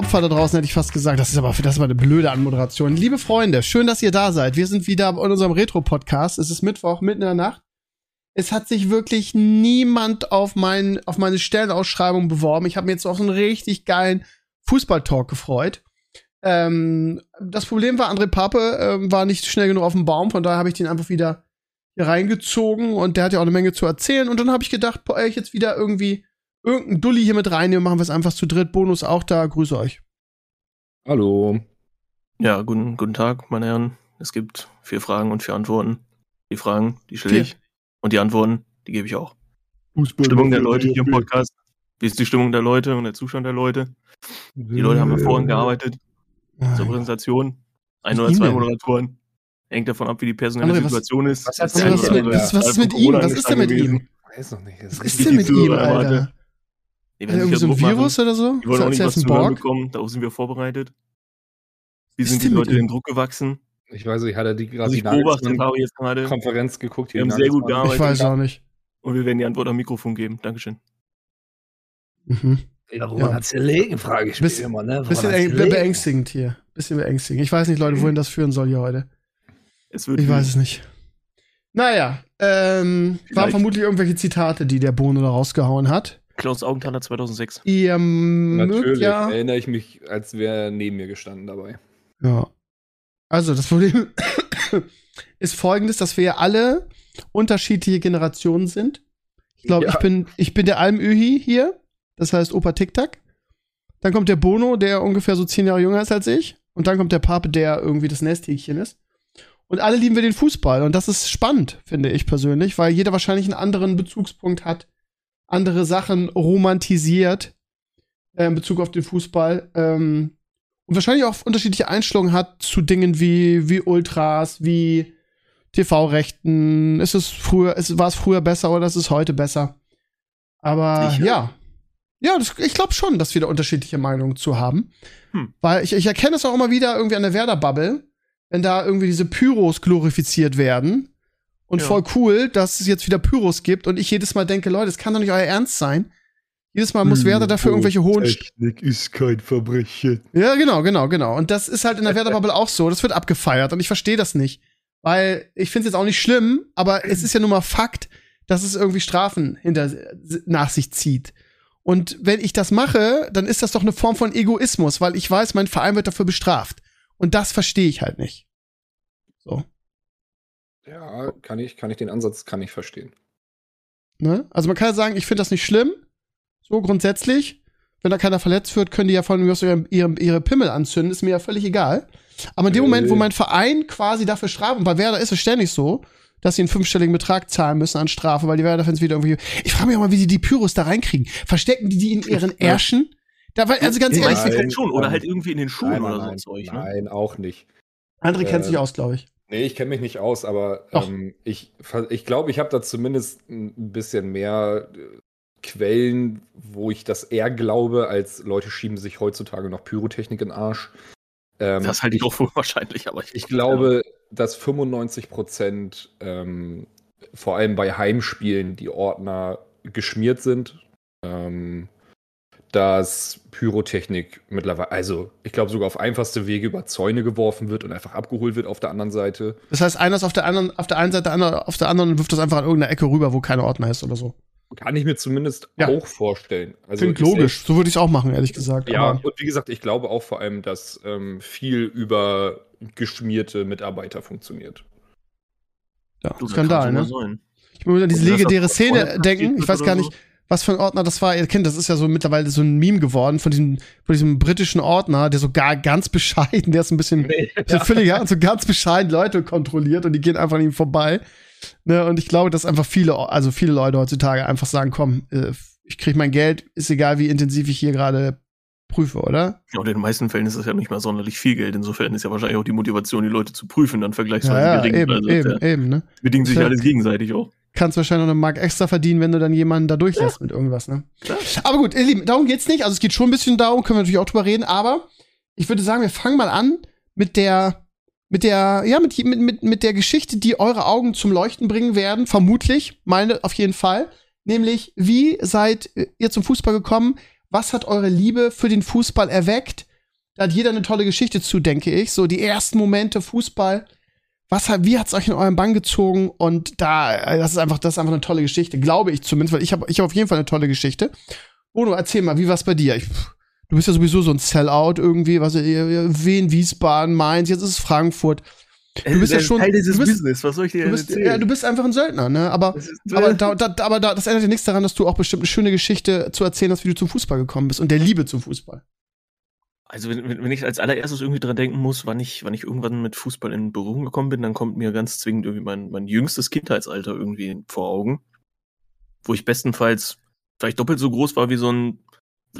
Opfer da draußen, hätte ich fast gesagt. Das ist aber, das ist aber eine blöde Anmoderation. Liebe Freunde, schön, dass ihr da seid. Wir sind wieder in unserem Retro-Podcast. Es ist Mittwoch, mitten in der Nacht. Es hat sich wirklich niemand auf, mein, auf meine Stellenausschreibung beworben. Ich habe mir jetzt auf einen richtig geilen Fußball-Talk gefreut. Ähm, das Problem war, André Pape ähm, war nicht schnell genug auf dem Baum, von daher habe ich den einfach wieder hier reingezogen und der hat ja auch eine Menge zu erzählen. Und dann habe ich gedacht, boah, ich jetzt wieder irgendwie irgendeinen Dulli hier mit reinnehmen, machen wir es einfach zu dritt. Bonus auch da. Grüße euch. Hallo. Ja, guten, guten Tag, meine Herren. Es gibt vier Fragen und vier Antworten. Die Fragen, die stelle ich. Und die Antworten, die gebe ich auch. Fußball Stimmung der Leute hier im Podcast. Wie ist die Stimmung der Leute und der Zustand der Leute? Die Leute haben hervorragend gearbeitet. Zur Präsentation. Ein oder zwei Moderatoren. Hängt davon ab, wie die personelle André, Situation ist. Was, was, was, mit, was, was ist mit ihm? Was ist denn mit ihm? Weiß noch nicht. Was ist denn mit ihm, Alter? Nee, wenn irgendwie so ein Virus machen, oder so? Die wollen auch nicht was zu hören bekommen, darauf sind wir vorbereitet. Wie sind die Leute den Druck gewachsen? Ich weiß nicht, hat er die gerade die beobachtet habe jetzt gerade Konferenz geguckt. Wir haben sehr gut gearbeitet. Ich weiß auch nicht. Und wir werden die Antwort am Mikrofon geben. Dankeschön. Mhm. Ja, woran ja. hat's gelegen, frage ich mich immer, ne? bisschen beängstigend hier. Bisschen beängstigend. Ich weiß nicht, Leute, wohin das führen soll hier heute. ich nicht. weiß es nicht. Naja, ähm, waren vermutlich irgendwelche Zitate, die der Bono da rausgehauen hat. Klaus Augenthaler 2006. Ihr Natürlich ja, erinnere ich mich, als wäre er neben mir gestanden dabei. Ja. Also, das Problem ist folgendes, dass wir ja alle unterschiedliche Generationen sind. Ich glaube, ja. ich, bin, ich bin der Almöhi hier, das heißt Opa Tic-Tac. Dann kommt der Bono, der ungefähr so zehn Jahre jünger ist als ich. Und dann kommt der Pape, der irgendwie das Nesthäkchen ist. Und alle lieben wir den Fußball. Und das ist spannend, finde ich persönlich, weil jeder wahrscheinlich einen anderen Bezugspunkt hat andere Sachen romantisiert äh, in Bezug auf den Fußball. Ähm, und wahrscheinlich auch unterschiedliche Einstellungen hat zu Dingen wie, wie Ultras, wie TV-Rechten. Ist es früher, ist, war es früher besser oder ist es heute besser? Aber Sicher? ja. Ja, das, ich glaube schon, dass wir da unterschiedliche Meinungen zu haben. Hm. Weil ich, ich erkenne es auch immer wieder irgendwie an der Werder-Bubble, wenn da irgendwie diese Pyros glorifiziert werden und ja. voll cool, dass es jetzt wieder Pyros gibt und ich jedes Mal denke, Leute, das kann doch nicht euer Ernst sein. Jedes Mal muss Werder dafür irgendwelche hohen. Technik ist kein Verbrechen. Ja, genau, genau, genau. Und das ist halt in der Werder-Bubble auch so. Das wird abgefeiert und ich verstehe das nicht. Weil ich finde es jetzt auch nicht schlimm, aber es ist ja nun mal Fakt, dass es irgendwie Strafen hinter, nach sich zieht. Und wenn ich das mache, dann ist das doch eine Form von Egoismus, weil ich weiß, mein Verein wird dafür bestraft. Und das verstehe ich halt nicht. So. Ja, kann ich, kann ich den Ansatz, kann ich verstehen. Ne? Also man kann ja sagen, ich finde das nicht schlimm. So grundsätzlich. Wenn da keiner verletzt wird, können die ja von mir aus ihre, ihre, Pimmel anzünden, ist mir ja völlig egal. Aber in dem Moment, wo mein Verein quasi dafür straft, und bei Werder ist es ständig so, dass sie einen fünfstelligen Betrag zahlen müssen an Strafe, weil die Werder-Fans wieder irgendwie. Ich frage mich auch mal, wie die die Pyros da reinkriegen. Verstecken die die in ihren Ärschen? Da, also ganz ehrlich. Nein, schon, oder halt irgendwie in den Schuhen nein, oder nein, so Zeug. Ne? Nein, auch nicht. André äh, kennt sich aus, glaube ich. Nee, ich kenne mich nicht aus, aber ähm, ich glaube, ich, glaub, ich habe da zumindest ein bisschen mehr äh, Quellen, wo ich das eher glaube, als Leute schieben sich heutzutage noch Pyrotechnik in den Arsch. Ähm, das halte ich auch für wahrscheinlich, aber ich, ich glaube, ja. dass 95 Prozent, ähm, vor allem bei Heimspielen, die Ordner geschmiert sind. Ähm, dass Pyrotechnik mittlerweile, also ich glaube sogar auf einfachste Wege über Zäune geworfen wird und einfach abgeholt wird auf der anderen Seite. Das heißt, einer ist auf der anderen, auf der einen Seite, einer auf der anderen und wirft das einfach an irgendeiner Ecke rüber, wo keine Ordner ist oder so. Kann ich mir zumindest ja. auch vorstellen. Also Klingt logisch, so würde ich es auch machen, ehrlich gesagt. Ja, Aber und wie gesagt, ich glaube auch vor allem, dass ähm, viel über geschmierte Mitarbeiter funktioniert. Ja, Skandal, ne? Ich muss an diese legendäre Szene denken, ich weiß gar nicht. So was für ein Ordner das war. Ihr kennt, das ist ja so mittlerweile so ein Meme geworden von diesem, von diesem britischen Ordner, der so gar ganz bescheiden, der ist ein bisschen nee, so ja. völlig, so ganz bescheiden Leute kontrolliert und die gehen einfach an ihm vorbei. Ne, und ich glaube, dass einfach viele, also viele Leute heutzutage einfach sagen, komm, äh, ich krieg mein Geld, ist egal, wie intensiv ich hier gerade prüfe, oder? Ja, und in den meisten Fällen ist das ja nicht mal sonderlich viel Geld. Insofern ist ja wahrscheinlich auch die Motivation, die Leute zu prüfen, dann vergleichsweise ja, ja, gering. Eben, also eben, ja, eben, ne? Bedingt sich alles gegenseitig auch kannst wahrscheinlich noch eine Mark extra verdienen, wenn du dann jemanden da durchlässt ja. mit irgendwas, ne? Ja. Aber gut, ihr Lieben, darum geht's nicht. Also es geht schon ein bisschen darum, können wir natürlich auch drüber reden, aber ich würde sagen, wir fangen mal an mit der, mit der, ja, mit, mit, mit, mit der Geschichte, die eure Augen zum Leuchten bringen werden, vermutlich, meine auf jeden Fall. Nämlich, wie seid ihr zum Fußball gekommen? Was hat eure Liebe für den Fußball erweckt? Da hat jeder eine tolle Geschichte zu, denke ich. So die ersten Momente Fußball. Was hat, wie hat's euch in euren Bann gezogen? Und da, äh, das ist einfach, das ist einfach eine tolle Geschichte, glaube ich zumindest, weil ich habe, ich habe auf jeden Fall eine tolle Geschichte. Bono, erzähl mal, wie war's bei dir? Ich, du bist ja sowieso so ein Sellout irgendwie, was Wien, Wiesbaden, Mainz, jetzt ist es Frankfurt. Du bist ja schon Teil dieses du bist, Business. Was soll ich dir du bist, erzählen? ja, du bist einfach ein Söldner, ne? Aber, ist- aber, da, da, aber da, das ändert ja nichts daran, dass du auch bestimmt eine schöne Geschichte zu erzählen hast, wie du zum Fußball gekommen bist und der Liebe zum Fußball. Also wenn, wenn ich als allererstes irgendwie dran denken muss, wann ich, wann ich irgendwann mit Fußball in Berührung gekommen bin, dann kommt mir ganz zwingend irgendwie mein, mein jüngstes Kindheitsalter irgendwie vor Augen. Wo ich bestenfalls vielleicht doppelt so groß war wie so ein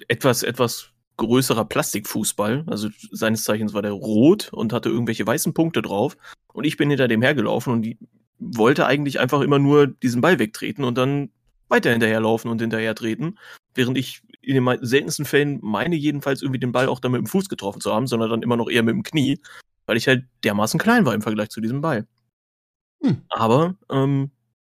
etwas, etwas größerer Plastikfußball. Also seines Zeichens war der rot und hatte irgendwelche weißen Punkte drauf. Und ich bin hinter dem hergelaufen und wollte eigentlich einfach immer nur diesen Ball wegtreten und dann weiter hinterherlaufen und hinterher treten. Während ich in den seltensten Fällen meine jedenfalls irgendwie den Ball auch dann mit dem Fuß getroffen zu haben, sondern dann immer noch eher mit dem Knie, weil ich halt dermaßen klein war im Vergleich zu diesem Ball. Hm. Aber ähm,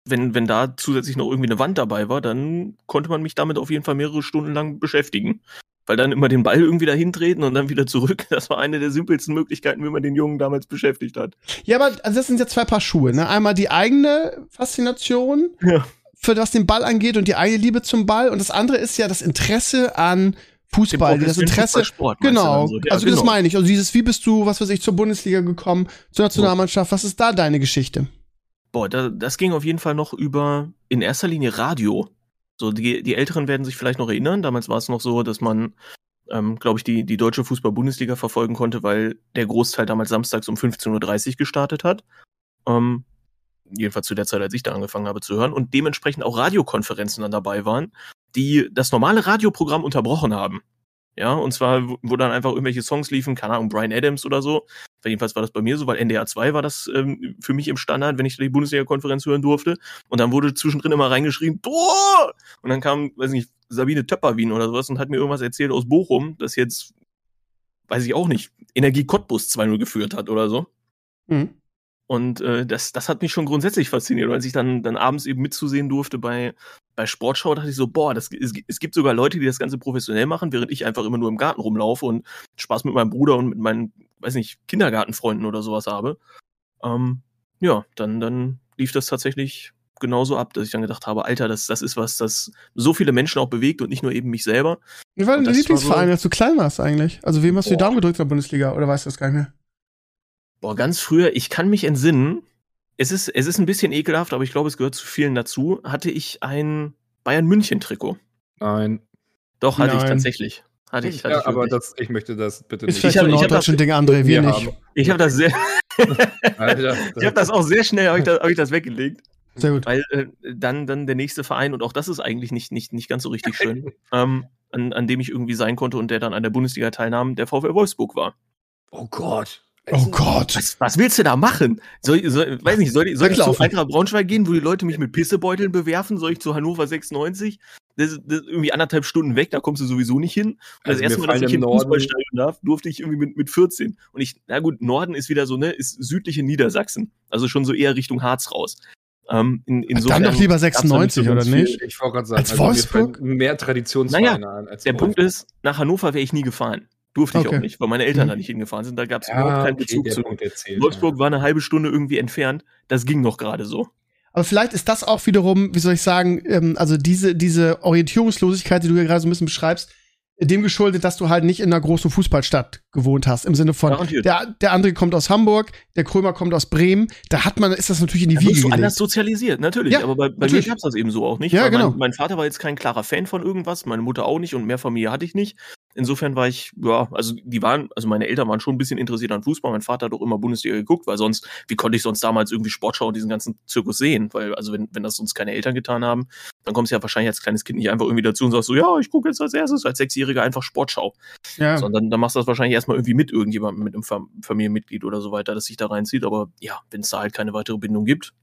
wenn, wenn da zusätzlich noch irgendwie eine Wand dabei war, dann konnte man mich damit auf jeden Fall mehrere Stunden lang beschäftigen. Weil dann immer den Ball irgendwie dahin treten und dann wieder zurück. Das war eine der simpelsten Möglichkeiten, wie man den Jungen damals beschäftigt hat. Ja, aber also das sind ja zwei Paar Schuhe, ne? Einmal die eigene Faszination Ja. Für was den Ball angeht und die eigene Liebe zum Ball und das andere ist ja das Interesse an Fußball, das Interesse Genau, so? Ja, also das genau. meine ich. Also dieses, wie bist du, was weiß ich, zur Bundesliga gekommen, zur Nationalmannschaft, was ist da deine Geschichte? Boah, da, das ging auf jeden Fall noch über in erster Linie Radio. So, die, die Älteren werden sich vielleicht noch erinnern. Damals war es noch so, dass man, ähm, glaube ich, die, die deutsche Fußball-Bundesliga verfolgen konnte, weil der Großteil damals samstags um 15.30 Uhr gestartet hat. Ähm, jedenfalls zu der Zeit, als ich da angefangen habe zu hören. Und dementsprechend auch Radiokonferenzen dann dabei waren, die das normale Radioprogramm unterbrochen haben. Ja, und zwar, wo- dann einfach irgendwelche Songs liefen, keine Ahnung, Brian Adams oder so. Jedenfalls war das bei mir so, weil NDR 2 war das ähm, für mich im Standard, wenn ich die Bundesliga-Konferenz hören durfte. Und dann wurde zwischendrin immer reingeschrieben, Tor! Und dann kam, weiß nicht, Sabine Töpperwien oder sowas und hat mir irgendwas erzählt aus Bochum, das jetzt, weiß ich auch nicht, Energie Cottbus 2-0 geführt hat oder so. Hm. Und äh, das, das hat mich schon grundsätzlich fasziniert. Und als ich dann, dann abends eben mitzusehen durfte bei, bei Sportschau, dachte ich so, boah, das, es, es gibt sogar Leute, die das Ganze professionell machen, während ich einfach immer nur im Garten rumlaufe und Spaß mit meinem Bruder und mit meinen, weiß nicht, Kindergartenfreunden oder sowas habe. Ähm, ja, dann, dann lief das tatsächlich genauso ab, dass ich dann gedacht habe, Alter, das, das ist was, das so viele Menschen auch bewegt und nicht nur eben mich selber. Wie war denn war Lieblingsverein, so- als du klein warst eigentlich? Also wem hast du die Boah. Daumen gedrückt in der Bundesliga oder weißt du das gar nicht mehr? Boah, ganz früher, ich kann mich entsinnen, es ist, es ist ein bisschen ekelhaft, aber ich glaube, es gehört zu vielen dazu, hatte ich ein Bayern München Trikot. Nein. Doch, hatte ich Nein. tatsächlich. Hatte ich, hatte Ja, ich aber das, ich möchte das bitte Ist nicht. vielleicht hab- so ein ich hab das- Ding, André, wir Wir nicht. haben. ich habe das sehr, Alter, ich habe das auch sehr schnell, habe ich, das- hab ich das weggelegt, Sehr gut. weil äh, dann, dann der nächste Verein, und auch das ist eigentlich nicht, nicht, nicht ganz so richtig schön, ähm, an, an dem ich irgendwie sein konnte und der dann an der Bundesliga teilnahm, der VfL Wolfsburg war. oh Gott. Oh Gott. Was, was willst du da machen? Soll, soll, weiß nicht, soll, ich- soll ich zu. Eintracht Braunschweig gehen, wo die Leute mich mit Pissebeuteln bewerfen? Soll ich zu Hannover 96? Das ist, das ist irgendwie anderthalb Stunden weg, da kommst du sowieso nicht hin. Und das Also erste Mal, dass ich im in Norden- Fußballstadion darf, durfte ich irgendwie mit, mit 14. Und ich, na gut, Norden ist wieder so, ne, ist südliche Niedersachsen. Also schon so eher Richtung Harz raus. Ähm, in, Dann insofern doch lieber gab's da nicht 96, so oder ganz viel. nicht? Ich wollte gerade sagen, Als also Wolfsburg? mehr Traditionsvereine an als Der Wolfsburg. Punkt ist, nach Hannover wäre ich nie gefahren. Durfte ich Okay. auch nicht, weil meine Eltern Mhm. da nicht hingefahren sind. Da gab es ja, überhaupt keinen okay, Bezug der zu. Erzählt, Wolfsburg war eine halbe Stunde irgendwie entfernt. Das ging noch gerade so. Aber vielleicht ist das auch wiederum, wie soll ich sagen, ähm, also diese, diese Orientierungslosigkeit, die du hier gerade so ein bisschen beschreibst, dem geschuldet, dass du halt nicht in einer großen Fußballstadt gewohnt hast. Im Sinne von, der, der andere kommt aus Hamburg, der Krömer kommt aus Bremen. Da hat man, ist das natürlich in die Da Wiege du anders gelegt. sozialisiert, natürlich. Ja, aber bei, bei mir natürlich. gab es das eben so auch nicht. Ja, genau. Mein, mein Vater war jetzt kein klarer Fan von irgendwas, meine Mutter auch nicht und mehr Familie hatte ich nicht. Insofern war ich, ja, also die waren, also meine Eltern waren schon ein bisschen interessiert an Fußball. Mein Vater hat auch immer Bundesliga geguckt, weil sonst, wie konnte ich sonst damals irgendwie Sportschau und diesen ganzen Zirkus sehen? Weil, also wenn, wenn das sonst keine Eltern getan haben, dann kommst du ja wahrscheinlich als kleines Kind nicht einfach irgendwie dazu und sagst so, ja, ich gucke jetzt als erstes als Sechsjähriger einfach Sportschau. Ja. Sondern dann machst du das wahrscheinlich erstmal irgendwie mit irgendjemandem, mit einem Fam Familienmitglied oder so weiter, das sich da reinzieht. Aber ja, wenn es da halt keine weitere Bindung gibt,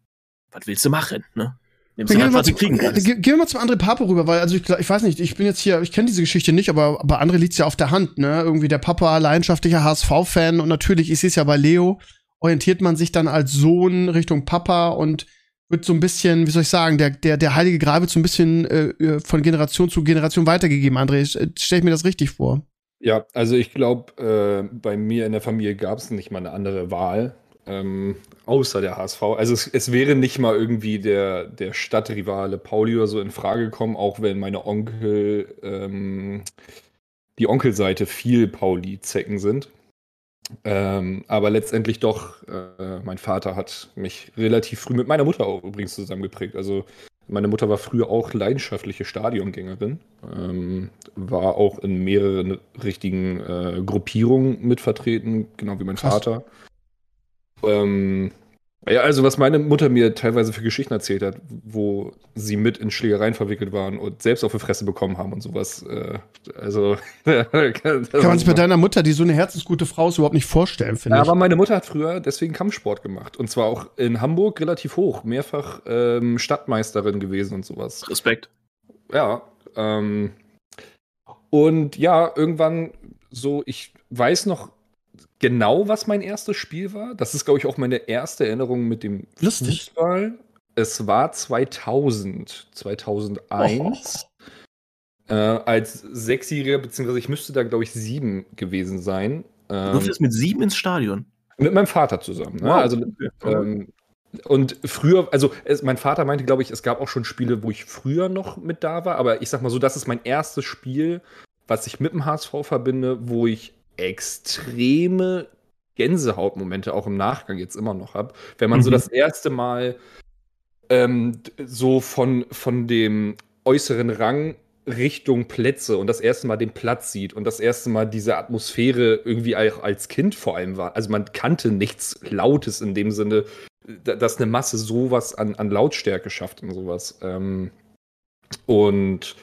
was willst du machen, ne? Nimmst du Gehen halt, wir, mal was du kriegen kannst. gehen wir mal zum André Papo rüber, weil, also ich, ich weiß nicht, ich bin jetzt hier, ich kenne diese Geschichte nicht, aber bei André liegt's ja auf der Hand, ne? Irgendwie der Papa, leidenschaftlicher HSV-Fan und natürlich, ich sehe es ja bei Leo, orientiert man sich dann als Sohn Richtung Papa und wird so ein bisschen, wie soll ich sagen, der, der, der heilige Gral wird so ein bisschen äh, äh, von Generation zu Generation weitergegeben, André. Äh, Stell ich mir das richtig vor? Ja, also ich glaube, äh, bei mir in der Familie gab es nicht mal eine andere Wahl, ähm, außer der HSV. Also es, es, wäre nicht mal irgendwie der, der Stadtrivale Pauli oder so in Frage gekommen, auch wenn meine Onkel, ähm, die Onkelseite viel Pauli-Zecken sind. Ähm, aber letztendlich doch, äh, mein Vater hat mich relativ früh mit meiner Mutter auch übrigens zusammengeprägt. Also meine Mutter war früher auch leidenschaftliche Stadiongängerin, ähm, war auch in mehreren richtigen äh, Gruppierungen mitvertreten, genau wie mein Krass. Vater. Ähm, ja, also was meine Mutter mir teilweise für Geschichten erzählt hat, wo sie mit in Schlägereien verwickelt waren und selbst auf die Fresse bekommen haben und sowas. Äh, also kann man sich bei deiner Mutter, die so eine herzensgute Frau ist, überhaupt nicht vorstellen, finde ja, ich. Aber meine Mutter hat früher deswegen Kampfsport gemacht und zwar auch in Hamburg relativ hoch, mehrfach ähm, Stadtmeisterin gewesen und sowas. Respekt. Ja. Ähm, und ja, irgendwann so, ich weiß noch genau, was mein erstes Spiel war. Das ist, glaube ich, auch meine erste Erinnerung mit dem Lustig. Fußball. Es war 2000, 2001. Oh. Äh, als Sechsjähriger, beziehungsweise ich müsste da, glaube ich, sieben gewesen sein. Ähm, du durftest mit sieben ins Stadion? Mit meinem Vater zusammen. Ne? Wow. Also, ähm, und früher, also es, mein Vater meinte, glaube ich, es gab auch schon Spiele, wo ich früher noch mit da war, aber ich sag mal so, das ist mein erstes Spiel, was ich mit dem HSV verbinde, wo ich extreme Gänsehautmomente auch im Nachgang jetzt immer noch habe. Wenn man mhm. so das erste Mal ähm, so von, von dem äußeren Rang Richtung Plätze und das erste Mal den Platz sieht und das erste Mal diese Atmosphäre irgendwie auch als Kind vor allem war. Also man kannte nichts Lautes in dem Sinne, dass eine Masse sowas an, an Lautstärke schafft und sowas. Ähm, und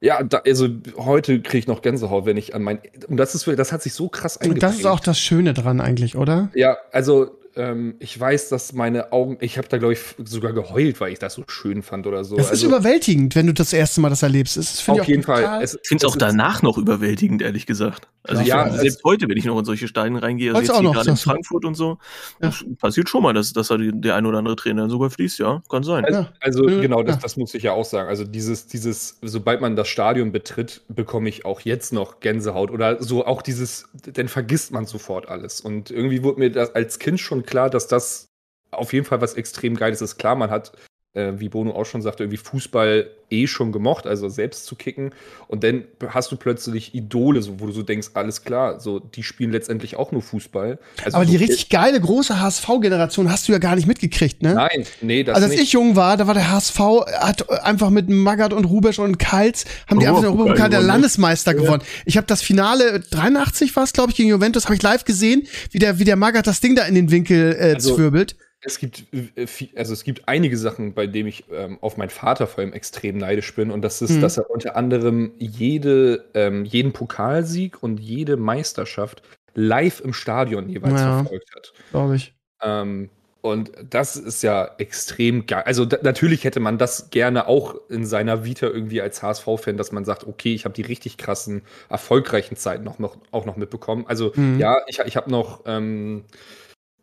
ja, da, also heute kriege ich noch Gänsehaut, wenn ich an mein. Und das ist das hat sich so krass eingeprägt. Und das ist auch das Schöne dran eigentlich, oder? Ja, also ähm, ich weiß, dass meine Augen, ich habe da glaube ich sogar geheult, weil ich das so schön fand oder so. Das also, ist überwältigend, wenn du das erste Mal das erlebst. Das auf jeden Fall. Ich finde es auch danach noch überwältigend, ehrlich gesagt. Also ja, ich, selbst heute, wenn ich noch in solche Steine reingehe, also jetzt gerade in Frankfurt und so, ja. passiert schon mal, dass, dass da der ein oder andere Trainer sogar fließt, ja, kann sein. Also, also ja. genau, das, das muss ich ja auch sagen. Also dieses, dieses, sobald man das Stadion betritt, bekomme ich auch jetzt noch Gänsehaut oder so auch dieses, dann vergisst man sofort alles. Und irgendwie wurde mir das als Kind schon klar, dass das auf jeden Fall was extrem Geiles ist. Klar, man hat äh, wie Bono auch schon sagte, irgendwie Fußball eh schon gemocht, also selbst zu kicken. Und dann hast du plötzlich Idole, so, wo du so denkst, alles klar, so die spielen letztendlich auch nur Fußball. Also Aber die richtig geile große HSV-Generation hast du ja gar nicht mitgekriegt, ne? Nein, nee, das Also als nicht. ich jung war, da war der HSV, hat einfach mit Magath und Rubesch und Kals, haben oh, die einfach den Europapokal der Landesmeister ja. gewonnen. Ich habe das Finale 83 war es, glaube ich, gegen Juventus, habe ich live gesehen, wie der, wie der Magath das Ding da in den Winkel äh, also, zwirbelt. Es gibt, äh, also es gibt einige Sachen, bei denen ich ähm, auf meinen Vater vor allem extrem neidisch bin. Und das ist, mhm. dass er unter anderem jede, ähm, jeden Pokalsieg und jede Meisterschaft live im Stadion jeweils ja, verfolgt hat. Glaube ich. Ähm, und das ist ja extrem geil. Also natürlich hätte man das gerne auch in seiner Vita irgendwie als HSV-Fan, dass man sagt, okay, ich habe die richtig krassen, erfolgreichen Zeiten noch, noch, auch noch mitbekommen. Also mhm. ja, ich, ich habe noch ähm,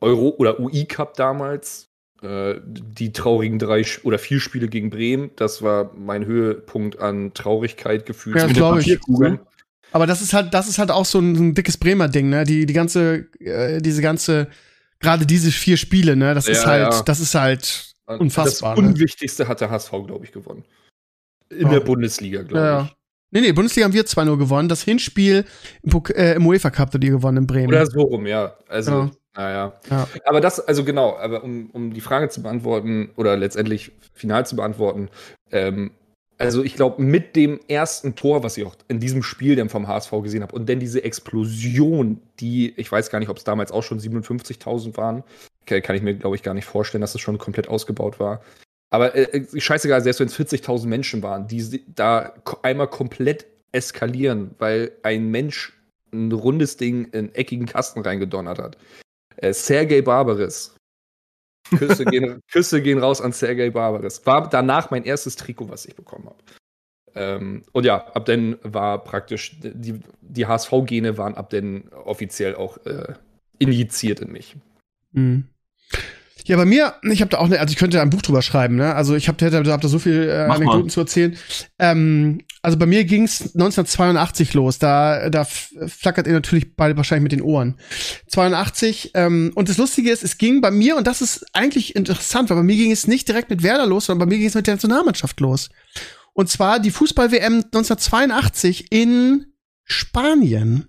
Euro- oder UI-Cup damals. Äh, die traurigen drei oder vier Spiele gegen Bremen, das war mein Höhepunkt an Traurigkeit gefühlt. Ja, glaube ich. Aber das ist halt, das ist halt auch so ein, ein dickes Bremer Ding, ne? Die, die ganze, äh, diese ganze, gerade diese vier Spiele, ne? Das ja, ist halt, ja. das ist halt unfassbar. Das ne? Unwichtigste hat der HSV, glaube ich, gewonnen. In oh. der Bundesliga, glaube ja, ich. Nee, nee, Bundesliga haben wir 2-0 gewonnen. Das Hinspiel im, äh, im UEFA Cup habt ihr gewonnen in Bremen. Oder so rum, ja. Also. Naja. Ja. Aber das, also genau, aber um, um die Frage zu beantworten oder letztendlich final zu beantworten, ähm, also ich glaube, mit dem ersten Tor, was ich auch in diesem Spiel dann vom HSV gesehen habe, und dann diese Explosion, die, ich weiß gar nicht, ob es damals auch schon 57.000 waren, kann ich mir, glaube ich, gar nicht vorstellen, dass es schon komplett ausgebaut war. Aber äh, äh scheißegal, selbst wenn es 40.000 Menschen waren, die da einmal komplett eskalieren, weil ein Mensch ein rundes Ding in einen eckigen Kasten reingedonnert hat. Äh, Sergei Barbaris. Küsse gehen, Küsse gehen raus an Sergei Barbaris. War danach mein erstes Trikot, was ich bekommen habe. Ähm, und ja, ab dann war praktisch, die, die HSV-Gene waren ab dann offiziell auch äh, injiziert in mich. Mhm. Ja, bei mir, ich habe da auch, eine, also ich könnte ein Buch drüber schreiben, ne? Also ich habe hab, hab da so viel äh, Anekdoten zu erzählen. Ähm, also bei mir ging es 1982 los. Da, da flackert ihr natürlich beide wahrscheinlich mit den Ohren. 82. Ähm, und das Lustige ist, es ging bei mir, und das ist eigentlich interessant, weil bei mir ging es nicht direkt mit Werder los, sondern bei mir ging es mit der Nationalmannschaft los. Und zwar die Fußball-WM 1982 in Spanien.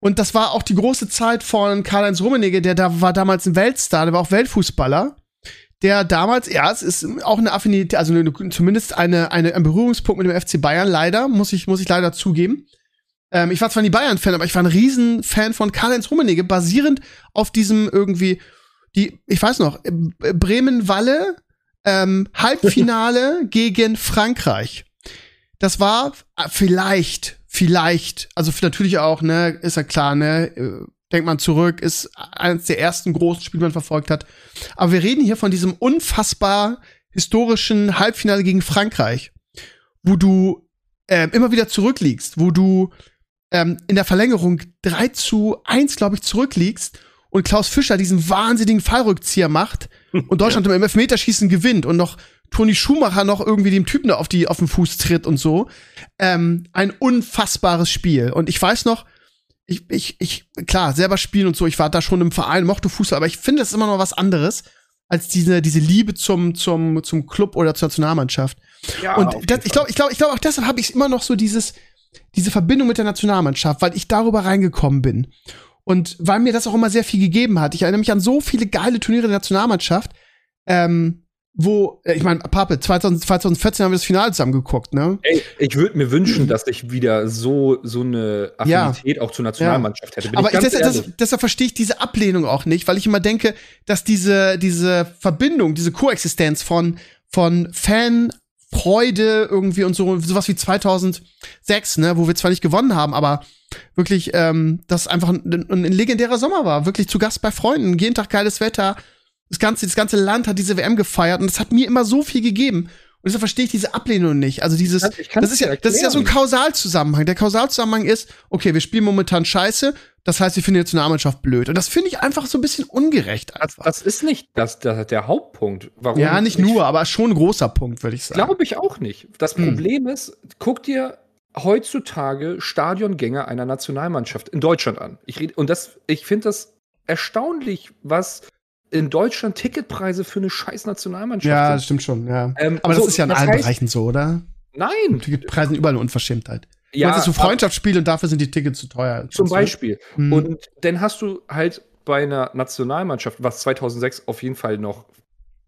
Und das war auch die große Zeit von Karl-Heinz Rummenigge, der da war damals ein Weltstar, der war auch Weltfußballer. Der damals, ja, es ist auch eine Affinität, also eine, zumindest eine, eine, ein Berührungspunkt mit dem FC Bayern, leider, muss ich, muss ich leider zugeben. Ähm, ich war zwar nie Bayern-Fan, aber ich war ein Riesenfan von Karl-Heinz Rummenigge, basierend auf diesem irgendwie, die, ich weiß noch, Bremen-Walle, ähm, Halbfinale gegen Frankreich. Das war äh, vielleicht vielleicht, also natürlich auch, ne, ist ja klar, ne, äh, denkt man zurück, ist eines der ersten großen Spiele, man verfolgt hat. Aber wir reden hier von diesem unfassbar historischen Halbfinale gegen Frankreich, wo du äh, immer wieder zurückliegst, wo du ähm, in der Verlängerung 3 zu 1, glaube ich, zurückliegst und Klaus Fischer diesen wahnsinnigen Fallrückzieher macht und Deutschland ja. im Elfmeterschießen gewinnt und noch Toni Schumacher noch irgendwie dem Typen da auf die auf den Fuß tritt und so. Ähm, ein unfassbares Spiel. Und ich weiß noch, ich, ich, ich, klar, selber spielen und so, ich war da schon im Verein, mochte Fußball, aber ich finde es immer noch was anderes als diese, diese Liebe zum, zum, zum Club oder zur Nationalmannschaft. Ja, und das, ich glaube, ich glaube, ich glaube, auch deshalb habe ich immer noch so dieses, diese Verbindung mit der Nationalmannschaft, weil ich darüber reingekommen bin. Und weil mir das auch immer sehr viel gegeben hat. Ich erinnere mich an so viele geile Turniere der Nationalmannschaft. Ähm, wo, äh, ich meine, Pape, 2014 haben wir das Finale zusammen geguckt, ne? Ey, ich würde mir wünschen, dass ich wieder so, so eine Affinität ja. auch zur Nationalmannschaft hätte. Bin Aber ich, deshalb, das, deshalb verstehe ich diese Ablehnung auch nicht, weil ich immer denke, dass diese, diese Verbindung, diese Koexistenz von, von Fan, Freude irgendwie und so, sowas wie 2006, ne, wo wir zwar nicht gewonnen haben, aber wirklich, ähm, das einfach ein, ein legendärer Sommer war. Wirklich zu Gast bei Freunden, jeden Tag geiles Wetter, das ganze, das ganze Land hat diese WM gefeiert und das hat mir immer so viel gegeben. Und deshalb verstehe ich diese Ablehnung nicht. Also dieses, das ist ja, das ist ja so ein Kausalzusammenhang. Der Kausalzusammenhang ist, okay, wir spielen momentan Scheiße, das heißt, wir finden jetzt Nationalmannschaft blöd. Und das finde ich einfach so ein bisschen ungerecht. Das, das, ist nicht das, das, der Hauptpunkt. Warum ja, nicht nur, aber schon ein großer Punkt, würde ich sagen. Glaube ich auch nicht. Das hm. Problem hm. ist, guck dir heutzutage Stadiongänge einer Nationalmannschaft in Deutschland an. Ich rede, und das, ich finde das erstaunlich, was in Deutschland Ticketpreise für eine scheiß Nationalmannschaft Ja, das stimmt schon, ja. Ähm, Aber das so, ist ja in allen heißt, Bereichen so, oder? Nein. Ticketpreise überall eine Unverschämtheit. Ja, das ist so Freundschaftsspiel und dafür sind die Tickets zu teuer. Zum Beispiel. Hm. Und dann hast du halt bei einer Nationalmannschaft, was 2006 auf jeden Fall noch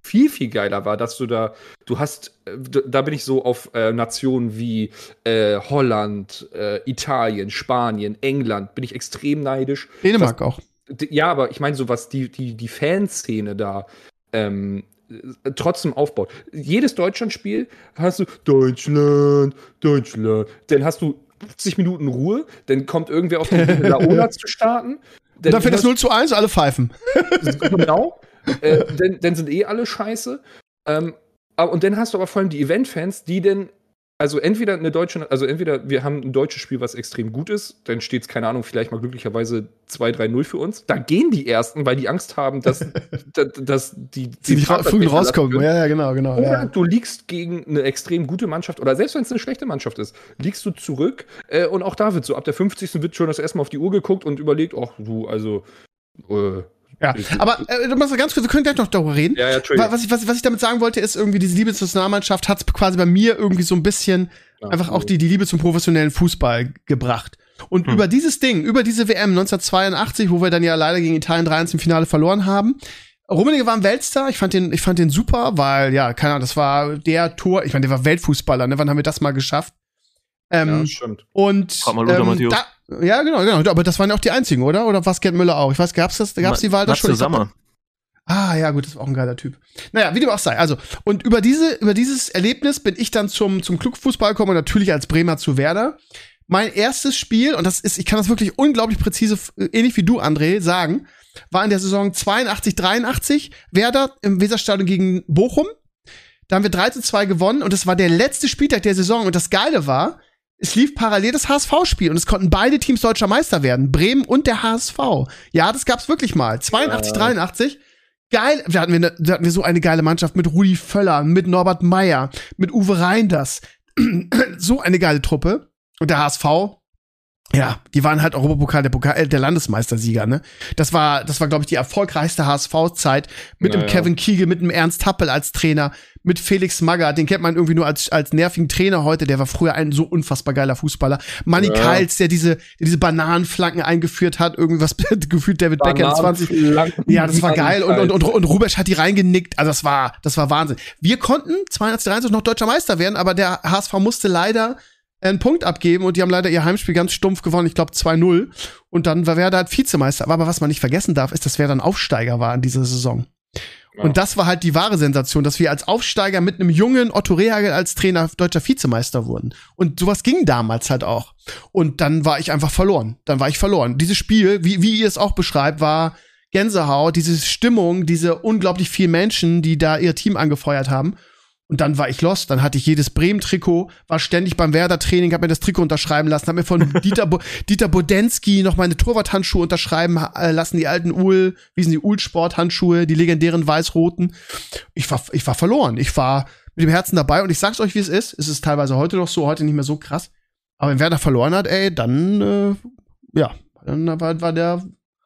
viel, viel geiler war, dass du da, du hast, äh, da bin ich so auf äh, Nationen wie äh, Holland, äh, Italien, Spanien, England, bin ich extrem neidisch. Dänemark dass, auch ja, aber ich meine, so was die, die, die Fanszene da ähm, trotzdem aufbaut. Jedes Deutschlandspiel hast du Deutschland, Deutschland. Dann hast du 50 Minuten Ruhe, dann kommt irgendwer auf die Laola zu starten. Dann, dann fällt das 0 zu 1, alle pfeifen. genau. äh, dann, dann, sind eh alle scheiße. Ähm, und dann hast du aber vor allem die Event-Fans, die denn also entweder eine deutsche, also entweder wir haben ein deutsches Spiel, was extrem gut ist, dann steht es, keine Ahnung, vielleicht mal glücklicherweise 2-3-0 für uns. Da gehen die ersten, weil die Angst haben, dass, dass, dass die, die, die früh rauskommen. Ja, ja, genau, genau. Oder ja. du liegst gegen eine extrem gute Mannschaft, oder selbst wenn es eine schlechte Mannschaft ist, liegst du zurück äh, und auch da wird so ab der 50. wird schon das erstmal auf die Uhr geguckt und überlegt, ach du, also äh, ja, aber äh, du machst ganz kurz, wir können gleich noch darüber reden. Ja, ja, was, ich, was, was ich damit sagen wollte, ist irgendwie, diese Liebe zur Nationalmannschaft hat quasi bei mir irgendwie so ein bisschen ja, einfach auch die, die Liebe zum professionellen Fußball gebracht. Und hm. über dieses Ding, über diese WM 1982, wo wir dann ja leider gegen Italien 3-1 im Finale verloren haben, Rummenigge war ein Weltstar. Ich fand den, ich fand den super, weil, ja, keine Ahnung, das war der Tor, ich meine, der war Weltfußballer, ne? Wann haben wir das mal geschafft? Ähm, ja, stimmt. Und ähm, da, ja, genau, genau. Aber das waren ja auch die einzigen, oder? Oder was Gerd Müller auch? Ich weiß, gab's das, gab's die Wahl da schon? Zusammen. Ah, ja, gut, das war auch ein geiler Typ. Naja, wie dem auch sei. Also, und über diese, über dieses Erlebnis bin ich dann zum, zum Clubfußball gekommen und natürlich als Bremer zu Werder. Mein erstes Spiel, und das ist, ich kann das wirklich unglaublich präzise, ähnlich wie du, André, sagen, war in der Saison 82, 83, Werder im Weserstadion gegen Bochum. Da haben wir 3 zu 2 gewonnen und das war der letzte Spieltag der Saison. Und das Geile war, es lief parallel das HSV-Spiel und es konnten beide Teams deutscher Meister werden, Bremen und der HSV. Ja, das gab's wirklich mal. 82, ja. 83. geil, da hatten, wir ne, da hatten wir so eine geile Mannschaft mit Rudi Völler, mit Norbert Meyer, mit Uwe Reinders. so eine geile Truppe. Und der HSV, ja, die waren halt Europapokal der, Pokal, äh, der Landesmeistersieger, ne? Das war, das war, glaube ich, die erfolgreichste HSV-Zeit mit naja. dem Kevin Kiegel, mit dem Ernst Happel als Trainer, mit Felix Magger, den kennt man irgendwie nur als, als nervigen Trainer heute, der war früher ein so unfassbar geiler Fußballer. Manny ja. Kals, der diese, der diese Bananenflanken eingeführt hat, irgendwas gefühlt David Beckham 20. Ja, das war geil und, und, und, und Rubesch hat die reingenickt, also das war, das war Wahnsinn. Wir konnten 2023 noch deutscher Meister werden, aber der HSV musste leider einen Punkt abgeben und die haben leider ihr Heimspiel ganz stumpf gewonnen, ich glaube 2-0. Und dann war Werder halt Vizemeister. Aber was man nicht vergessen darf, ist, dass Werder ein Aufsteiger war in dieser Saison. Ja. Und das war halt die wahre Sensation, dass wir als Aufsteiger mit einem jungen Otto Rehagel als Trainer deutscher Vizemeister wurden. Und sowas ging damals halt auch. Und dann war ich einfach verloren. Dann war ich verloren. Dieses Spiel, wie, wie ihr es auch beschreibt, war Gänsehaut, diese Stimmung, diese unglaublich vielen Menschen, die da ihr Team angefeuert haben. Und dann war ich lost. Dann hatte ich jedes Bremen-Trikot, war ständig beim Werder-Training, habe mir das Trikot unterschreiben lassen, habe mir von Dieter, Bo Dieter Bodensky noch meine Torwart-Handschuhe unterschreiben äh, lassen, die alten Uhl, wie sind die Uhl-Sport-Handschuhe, die legendären weiß-roten. Ich war, ich war verloren. Ich war mit dem Herzen dabei und ich sag's euch, wie es ist. Es ist teilweise heute noch so, heute nicht mehr so krass. Aber wenn Werder verloren hat, ey, dann, äh, ja, dann war, war der,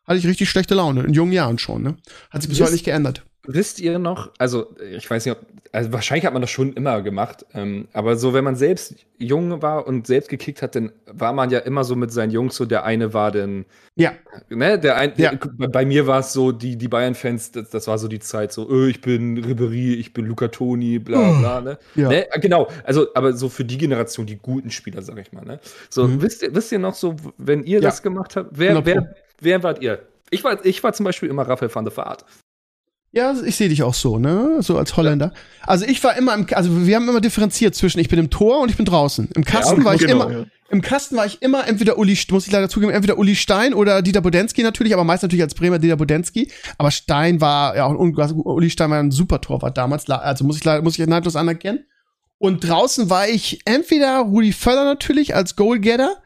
hatte ich richtig schlechte Laune, in jungen Jahren schon, ne? Hat sich bis heute nicht geändert. Wisst ihr noch, also ich weiß nicht, ob, also wahrscheinlich hat man das schon immer gemacht, ähm, aber so, wenn man selbst jung war und selbst gekickt hat, dann war man ja immer so mit seinen Jungs so, der eine war dann, ja, ne, der ein, ja. Der, bei mir war es so, die, die Bayern-Fans, das, das, war so die Zeit so, öh, ich bin Ribery, ich bin Luca Toni, bla bla, ne? Ja. ne? Genau, also, aber so für die Generation, die guten Spieler, sag ich mal, ne? So, mhm. wisst, ihr, wisst ihr noch so, wenn ihr ja. das gemacht habt, wer, wer, wer wart ihr? Ich war, ich war zum Beispiel immer Raphael van der Vaart. Ja, ich sehe dich auch so, ne? So als Holländer. Also ich war immer im, also wir haben immer differenziert zwischen ich bin im Tor und ich bin draußen. Im Kasten ja, war ich genau, immer, ja. im Kasten war ich immer entweder Uli, muss ich leider zugeben, entweder Uli Stein oder Dieter Bodensky natürlich, aber meist natürlich als Bremer Dieter Bodensky. Aber Stein war, ja, und Uli Stein war ein super Torwart damals, also muss ich leider, muss ich neidlos anerkennen. Und draußen war ich entweder Rudi Völler natürlich als Goalgetter,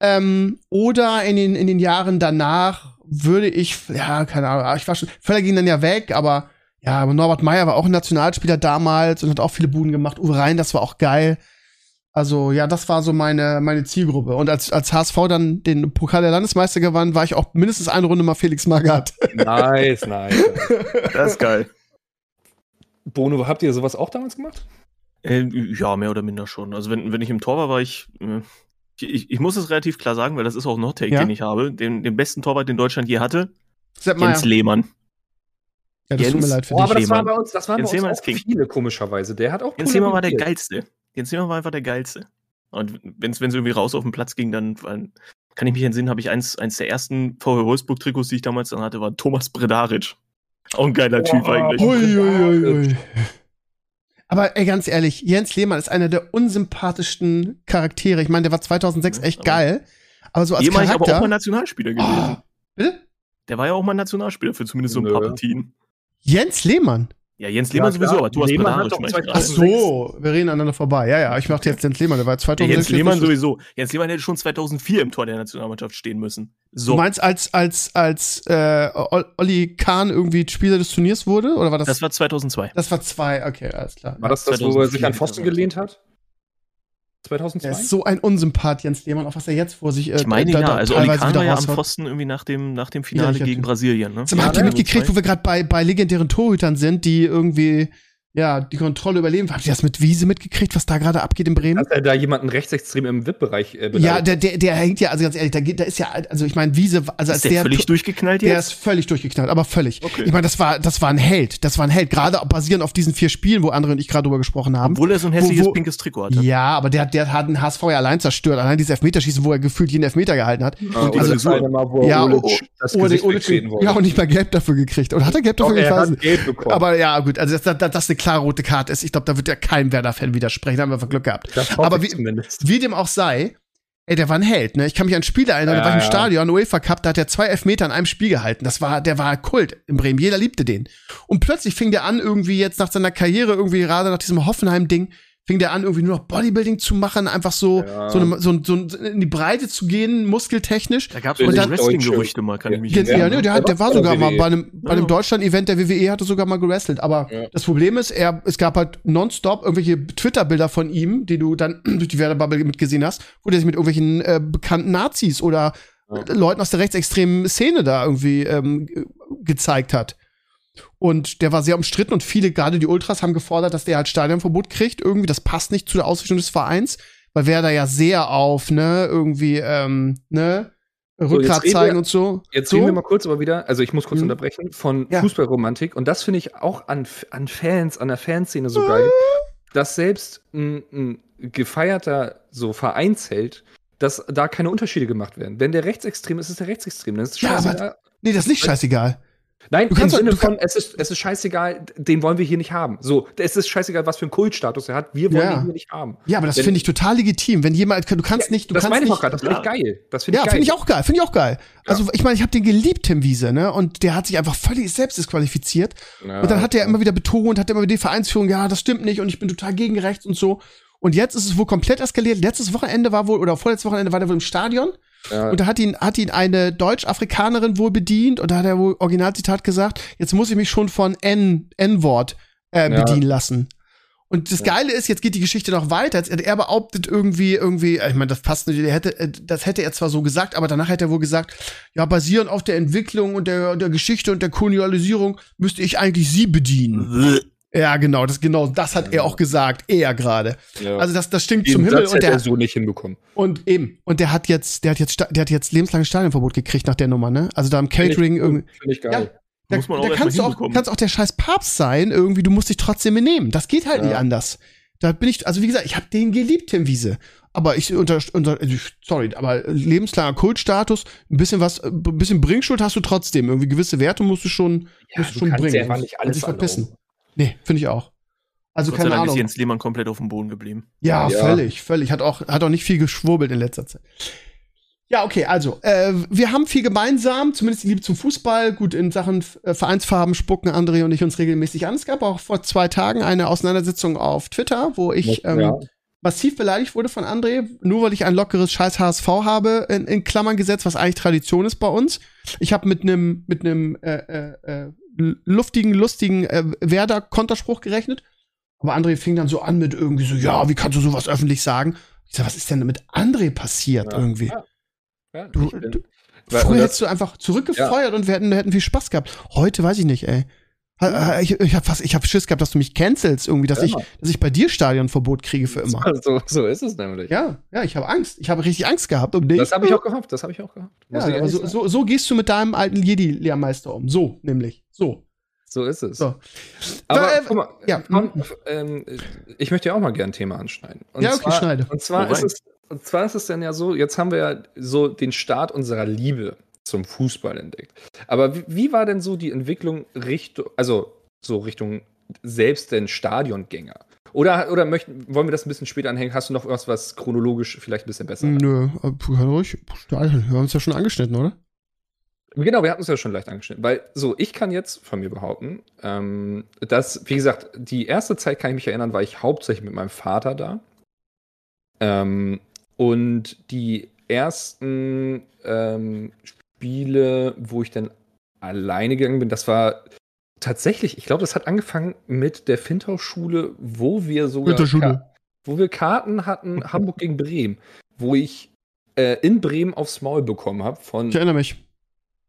ähm, oder in den, in den Jahren danach würde ich, ja, keine Ahnung, ich war schon, Völler ging dann ja weg, aber ja, aber Norbert Meyer war auch ein Nationalspieler damals und hat auch viele Buden gemacht. Uwe Rhein, das war auch geil. Also ja, das war so meine, meine Zielgruppe. Und als, als HSV dann den Pokal der Landesmeister gewann, war ich auch mindestens eine Runde mal Felix Magath. Nice, nice. das ist geil. Bono, habt ihr sowas auch damals gemacht? Äh, ja, mehr oder minder schon. Also wenn, wenn ich im Tor war, war ich äh, ich, ich muss es relativ klar sagen, weil das ist auch ein Hottake, ja? den ich habe. Den, den besten Torwart, den Deutschland je hatte. Sepp Jens Lehmann. Ja, das Jens, tut mir leid für oh, dich. Aber das war bei uns, das waren Jens bei uns auch viele, komischerweise. Der hat auch Jens Lehmann war der geilste. Jens Lehmann war einfach der geilste. Und wenn es irgendwie raus auf den Platz ging, dann kann ich mich entsinnen, habe ich eins, eins der ersten VW Wolfsburg-Trikots, die ich damals dann hatte, war Thomas Bredaric. Auch ein geiler oh, Typ eigentlich. Ui, ui, ui, aber ey, ganz ehrlich, Jens Lehmann ist einer der unsympathischsten Charaktere. Ich meine, der war 2006 echt geil. Aber so als Jemand Charakter. aber auch mal Nationalspieler gewesen. Oh, bitte? Der war ja auch mal Nationalspieler für zumindest so ein paar Partien. Jens Lehmann? Ja, Jens Lehmann ja, sowieso, aber du hast Lehmann Ach so, wir reden aneinander vorbei. Ja, ja, ich machte jetzt Jens Lehmann, der war 2006. Ja, Jens Lehmann sowieso. Jens Lehmann hätte schon 2004 im Tor der Nationalmannschaft stehen müssen. So. Du meinst, als, als, als äh, Olli Kahn irgendwie Spieler des Turniers wurde? Oder war das? Das war 2002. Das war zwei, okay, alles klar. War das das, wo er sich an Pfosten gelehnt hat? 2002? Er ist so ein Unsympath, Jens Lehmann, auch was er jetzt vor sich äh, Ich meine da, ja, also Oli Kahn war ja am Pfosten irgendwie nach dem, nach dem Finale ja, gegen Brasilien. Ne? Sag mal, habt ihr mitgekriegt, wo wir gerade bei, bei legendären Torhütern sind, die irgendwie ja, die Kontrolle überleben. Habt ihr das mit Wiese mitgekriegt, was da gerade abgeht in Bremen? Hat er da jemanden rechtsextrem im VIP-Bereich äh, Ja, der, der, der hängt ja, also ganz ehrlich, da, da ist ja, also ich meine, Wiese, also als ist der, der völlig durchgeknallt jetzt? Der ist völlig durchgeknallt, aber völlig. Okay. Ich meine, das war, das war ein Held, das war ein Held, gerade basierend auf diesen vier Spielen, wo andere und ich gerade drüber gesprochen haben. Obwohl er so ein hässliches wo, wo, pinkes Trikot hatte. Ja, aber der, der hat den HSV ja allein zerstört, allein dieses Elfmeterschießen, wo er gefühlt jeden Elfmeter gehalten hat. Ja, und also, so, Mal, wo ja, Olic, das Olic, Olic, ja, und nicht mal Gelb dafür gekriegt. Oder hat er Gelb dafür gekriegt? Aber ja, gut, also dass das, das eine klare rote Karte ist ich glaube, da wird ja kein Werder-Fan widersprechen, da haben wir einfach Glück gehabt. Aber wie, wie, dem auch sei, ey, der war ein Held, ne? Ich kann mich an ein Spiel erinnern, ja, da war ich im Stadion, UEFA Cup, da hat er zwei Elfmeter in einem Spiel gehalten. Das war, der war Kult in Bremen. Jeder liebte den. Und plötzlich fing der an, irgendwie jetzt nach seiner Karriere, irgendwie gerade nach diesem Hoffenheim-Ding, fing der an, irgendwie nur noch Bodybuilding zu machen, einfach so, Ja. so, eine, so, so in die Breite zu gehen, muskeltechnisch. Da gab es Wrestling-Gerüchte mal, kann ich mich Ja, Ja, ja, ne, der, hat, der war bei der sogar mal bei einem, bei einem Ja. Deutschland-Event der WWE, hat er sogar mal gewrestelt. Aber Ja. das Problem ist, er, es gab halt nonstop irgendwelche Twitter-Bilder von ihm, die du dann durch die Werbebubble mitgesehen hast, wo der sich mit irgendwelchen äh, bekannten Nazis oder Ja. Leuten aus der rechtsextremen Szene da irgendwie ähm, ge- gezeigt hat. Und der war sehr umstritten und viele, gerade die Ultras, haben gefordert, dass der halt Stadionverbot kriegt. Irgendwie, das passt nicht zu der Ausrichtung des Vereins, weil wer da ja sehr auf, ne, irgendwie, ähm, ne, Rückgrat reden zeigen wir- und so. Jetzt so. reden wir mal kurz aber wieder, also ich muss kurz Mhm. unterbrechen, von Ja. Fußballromantik. Und das finde ich auch an, an Fans, an der Fanszene so geil, dass selbst ein, ein gefeierter so Vereinsheld, dass da keine Unterschiede gemacht werden. Wenn der rechtsextrem ist, ist der rechtsextrem. Das ist Ja, aber-. Nee, das ist nicht scheißegal. Nein, du im kannst doch- Sinne du von, es ist, es ist scheißegal, den wollen wir hier nicht haben. So, es ist scheißegal, was für einen Kultstatus er hat, wir wollen Ja. ihn hier nicht haben. Ja, aber das finde ich total legitim. Wenn jemand, du kannst nicht, du das kannst meine ich nicht. auch gerade, das finde ich Ja. geil. Das finde ja, ich geil. finde ich auch geil, finde ich auch geil. Also ich meine, ich habe den geliebt, Tim Wiese, ne? Und der hat sich einfach völlig selbst disqualifiziert. Ja. Und dann hat er immer wieder betont, hat immer wieder die Vereinsführung, ja, das stimmt nicht und ich bin total gegen rechts und so. Und jetzt ist es wohl komplett eskaliert. Letztes Wochenende war wohl, oder vorletztes Wochenende war der wohl im Stadion. Ja. Und da hat ihn, hat ihn eine Deutsch-Afrikanerin wohl bedient und da hat er wohl Originalzitat gesagt, jetzt muss ich mich schon von N, N-Wort äh, Ja. bedienen lassen. Und das Geile ist, jetzt geht die Geschichte noch weiter. Er behauptet irgendwie, irgendwie, äh, ich meine, das passt nicht, hätte, äh, das hätte er zwar so gesagt, aber danach hätte er wohl gesagt, ja, basierend auf der Entwicklung und der, der Geschichte und der Kolonialisierung müsste ich eigentlich sie bedienen. Ja, genau, das, genau, das hat er auch gesagt, er gerade. ja. Also das, das stinkt Den zum Himmel Satz und der, er so nicht hinbekommen. und eben, und der hat jetzt, der hat jetzt, der hat jetzt lebenslanges Stadionverbot gekriegt nach der Nummer, ne? Also da im Catering irgendwie. Finde ich geil. Da, Muss man auch da kannst, du auch, kannst auch der scheiß Papst sein, irgendwie, du musst dich trotzdem benehmen. Das geht halt Ja. nicht anders. Da bin ich, also wie gesagt, ich habe den geliebt, Tim Wiese. Aber ich unter, unter sorry, aber lebenslanger Kultstatus, ein bisschen was, ein bisschen Bringschuld hast du trotzdem. Irgendwie gewisse Werte musst du schon, musst du schon bringen. ja nicht alles dich verpissen. Nee, finde ich auch. Also Gott sei keine Dank ist Ahnung. Jens Lehmann komplett auf dem Boden geblieben. Ja, Ja. völlig, völlig. Hat auch, hat auch nicht viel geschwurbelt in letzter Zeit. Ja, okay, also, äh, wir haben viel gemeinsam, zumindest die Liebe zum Fußball. Gut, in Sachen äh, Vereinsfarben spucken André und ich uns regelmäßig an. Es gab auch vor zwei Tagen eine Auseinandersetzung auf Twitter, wo ich ähm, Ja. massiv beleidigt wurde von André, nur weil ich ein lockeres Scheiß HSV habe, in, in Klammern gesetzt, was eigentlich Tradition ist bei uns. Ich habe mit einem mit einem äh, äh, äh, luftigen, lustigen äh, Werder-Konterspruch gerechnet. Aber André fing dann so an mit irgendwie so, ja, wie kannst du sowas öffentlich sagen? Ich sag, was ist denn mit André passiert Ja. irgendwie? Ja. Ja, Du- du- Früher hättest du einfach zurückgefeuert und wir hätten, hätten viel Spaß gehabt. Heute weiß ich nicht, ey. Ich, ich habe ich hab Schiss gehabt, dass du mich cancelst irgendwie, dass ich, dass ich bei dir Stadionverbot kriege für immer. So, so ist es nämlich. Ja, ja, ich habe Angst. Ich habe richtig Angst gehabt um dich. Das habe ich auch gehofft. Das habe ich auch gehofft. Ja, so, so, so gehst du mit deinem alten Jedi-Lehrmeister um. So, nämlich. So. So ist es. So. Aber Äh, guck mal, ja, komm, mhm. ähm, ich möchte ja auch mal gerne ein Thema anschneiden. Und Ja, okay, zwar, schneide. Und zwar, ist es, und zwar ist es dann ja so, jetzt haben wir ja so den Start unserer Liebe zum Fußball entdeckt. Aber wie, wie war denn so die Entwicklung Richtung, also so Richtung selbst den Stadiongänger? Oder, oder möchten, wollen wir das ein bisschen später anhängen? Hast du noch was, was chronologisch vielleicht ein bisschen besser Nö, äh, kann ruhig. Wir haben uns ja schon angeschnitten, oder? Genau, wir hatten es ja schon leicht angeschnitten. Weil, so, ich kann jetzt von mir behaupten, ähm, dass, wie gesagt, die erste Zeit kann ich mich erinnern, war ich hauptsächlich mit meinem Vater da. Ähm, und die ersten ähm, Spiele, wo ich dann alleine gegangen bin, das war tatsächlich, ich glaube, das hat angefangen mit der Fintau-Schule, wo wir sogar Schule. wo wir Karten hatten, Hamburg gegen Bremen, wo ich äh, in Bremen aufs Maul bekommen habe von Ich erinnere mich.